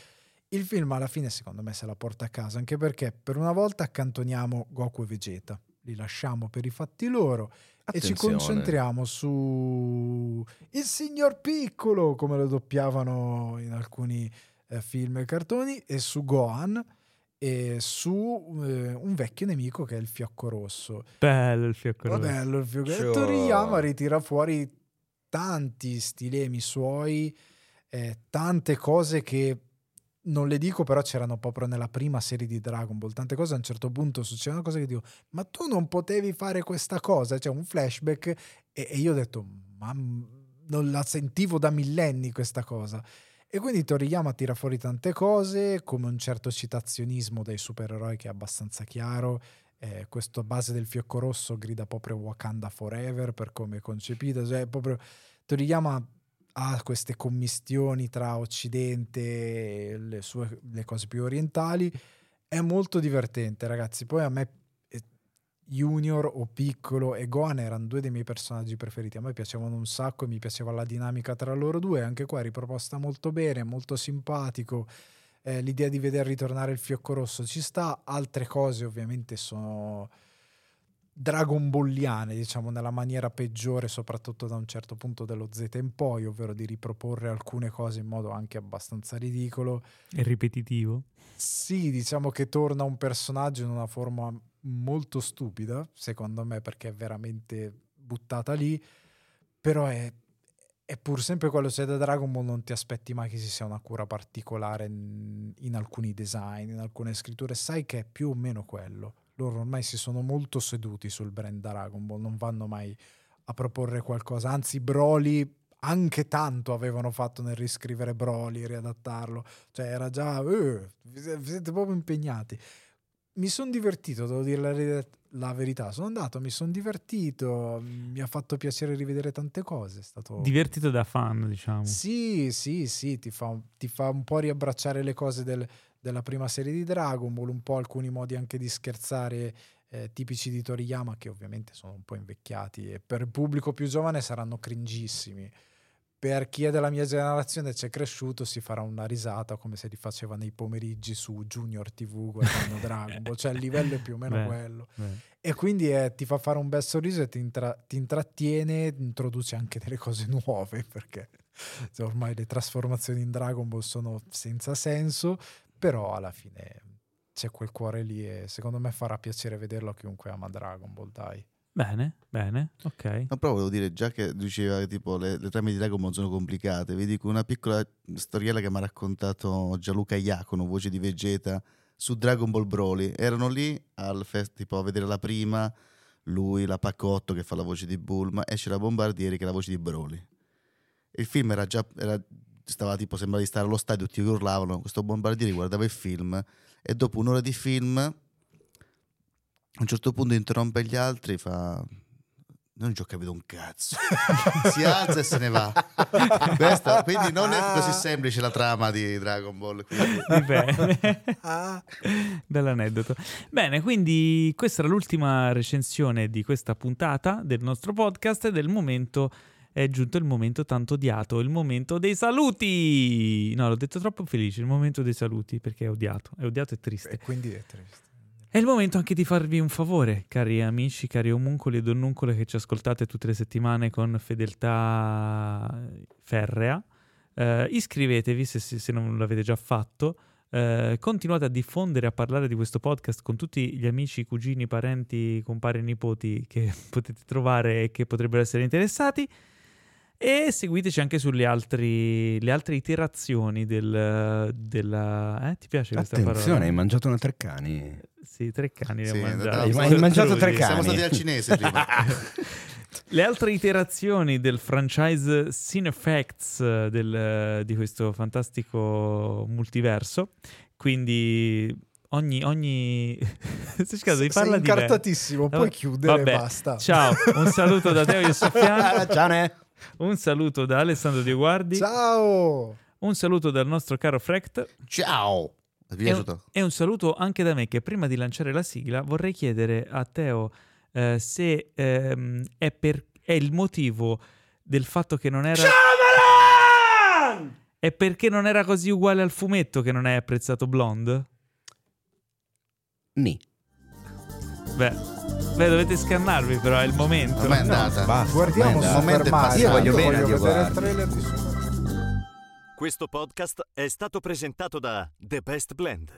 il film alla fine secondo me se la porta a casa, anche perché per una volta accantoniamo Goku e Vegeta, li lasciamo per i fatti loro e ci Attenzione. concentriamo su il signor piccolo, come lo doppiavano in alcuni eh, film e cartoni, e su Gohan su eh, un vecchio nemico che è il fiocco rosso. Bello il fiocco rosso. bello il fiocco. Sure. Toriyama ritira fuori tanti stilemi suoi, eh, tante cose che non le dico, però c'erano proprio nella prima serie di Dragon Ball. Tante cose a un certo punto succedono cose che dico, ma tu non potevi fare questa cosa? C'è un flashback e, e io ho detto, ma non la sentivo da millenni questa cosa. E quindi Toriyama tira fuori tante cose, come un certo citazionismo dei supereroi che è abbastanza chiaro. Eh, questo base del fiocco rosso grida proprio Wakanda Forever per come è concepita. Cioè, proprio Toriyama ha queste commistioni tra Occidente e le, sue, le cose più orientali. È molto divertente, ragazzi. Poi a me Junior o Piccolo e Gohan erano due dei miei personaggi preferiti. A me piacevano un sacco e mi piaceva la dinamica tra loro due. Anche qua riproposta molto bene, molto simpatico. Eh, l'idea di veder ritornare il fiocco rosso ci sta. Altre cose, ovviamente, sono Dragon Balliane, diciamo, nella maniera peggiore, soprattutto da un certo punto dello Z in poi, ovvero di riproporre alcune cose in modo anche abbastanza ridicolo. È ripetitivo. Sì, diciamo che torna un personaggio in una forma molto stupida, secondo me, perché è veramente buttata lì, però è, è pur sempre quello, se da Dragon Ball non ti aspetti mai che ci sia una cura particolare in, in alcuni design, in alcune scritture, sai che è più o meno quello. loro ormai si sono molto seduti sul brand Dragon Ball, non vanno mai a proporre qualcosa, anzi Broly anche tanto avevano fatto nel riscrivere Broly, riadattarlo, cioè era già, siete- vi siete proprio impegnati. Mi sono divertito, devo dire la, la verità, sono andato, mi sono divertito, mi ha fatto piacere rivedere tante cose, è stato... Divertito da fan, diciamo. Sì, sì, sì, ti fa, ti fa un po' riabbracciare le cose del- della prima serie di Dragon Ball, un po' alcuni modi anche di scherzare eh, tipici di Toriyama che ovviamente sono un po' invecchiati e per il pubblico più giovane saranno cringissimi. Per chi è della mia generazione c'è cresciuto si farà una risata come se li faceva nei pomeriggi su Junior TV guardando (laughs) Dragon Ball, cioè il livello è più o meno Beh. quello. Beh. E quindi eh, ti fa fare un bel sorriso e ti, intra- ti intrattiene, introduce anche delle cose nuove (laughs) perché cioè, ormai le trasformazioni in Dragon Ball sono senza senso, però alla fine c'è quel cuore lì e secondo me farà piacere vederlo a chiunque ama Dragon Ball, dai. Bene, bene, ok. No, però volevo dire, già che diceva tipo le, le trame di Dragon Ball sono complicate, vi dico una piccola storiella che mi ha raccontato Gianluca Iacono, voce di Vegeta, su Dragon Ball Broly. Erano lì al fest, tipo a vedere la prima, lui, la Pacotto che fa la voce di Bulma, e c'era Bombardieri che è la voce di Broly. Il film era già, era- stava tipo, sembrava di stare allo stadio, tutti urlavano, questo Bombardieri guardava il film e dopo un'ora di film a un certo punto interrompe gli altri fa non ci ho capito un cazzo (laughs) si alza e se ne va Questa- quindi non è così semplice la trama di Dragon Ball Bell'aneddoto. Bene, quindi questa era l'ultima recensione di questa puntata del nostro podcast ed è il momento è giunto il momento tanto odiato, il momento dei saluti. No, l'ho detto troppo felice, il momento dei saluti perché è odiato, è odiato e triste. e quindi è triste. È il momento anche di farvi un favore, cari amici, cari omuncoli e donnuncole che ci ascoltate tutte le settimane con fedeltà ferrea. Eh, iscrivetevi se, se- non l'avete già fatto. Eh, continuate a diffondere, a parlare di questo podcast con tutti gli amici, cugini, parenti, compari e nipoti che (laughs) potete trovare e che potrebbero essere interessati. E seguiteci anche sulle altri- le altre iterazioni del, della... Eh, ti piace questa Attenzione, hai parola? mangiato una Treccani. Sì, tre cani ne ho Sì, mangiati. andavamo- Hai mangiato tre Crudi. siamo stati al cinese prima (laughs) Le altre iterazioni del franchise Cinefacts eh, del, eh, di questo fantastico multiverso. Quindi ogni... ogni... (laughs) Sei farla di me. incartatissimo, puoi chiudere vabbè. e basta. Ciao, un saluto da Teo Iosofiano, (laughs) Ciao, ne. Un saluto da Alessandro Dioguardi, Ciao! un saluto dal nostro caro Frecht ciao e un, piaciuto? e un saluto anche da me che prima di lanciare la sigla vorrei chiedere a Teo eh, se ehm, è, per- è il motivo del fatto che non era... È perché non era così uguale al fumetto che non hai apprezzato Blonde? Ni. Beh, beh, dovete scannarvi però, è il momento. ormai è andata Basta. Guardiamo. Super momento è Mario. Io voglio bene voglio vedere il trailer di Super Questo podcast è stato presentato da The Best Blend,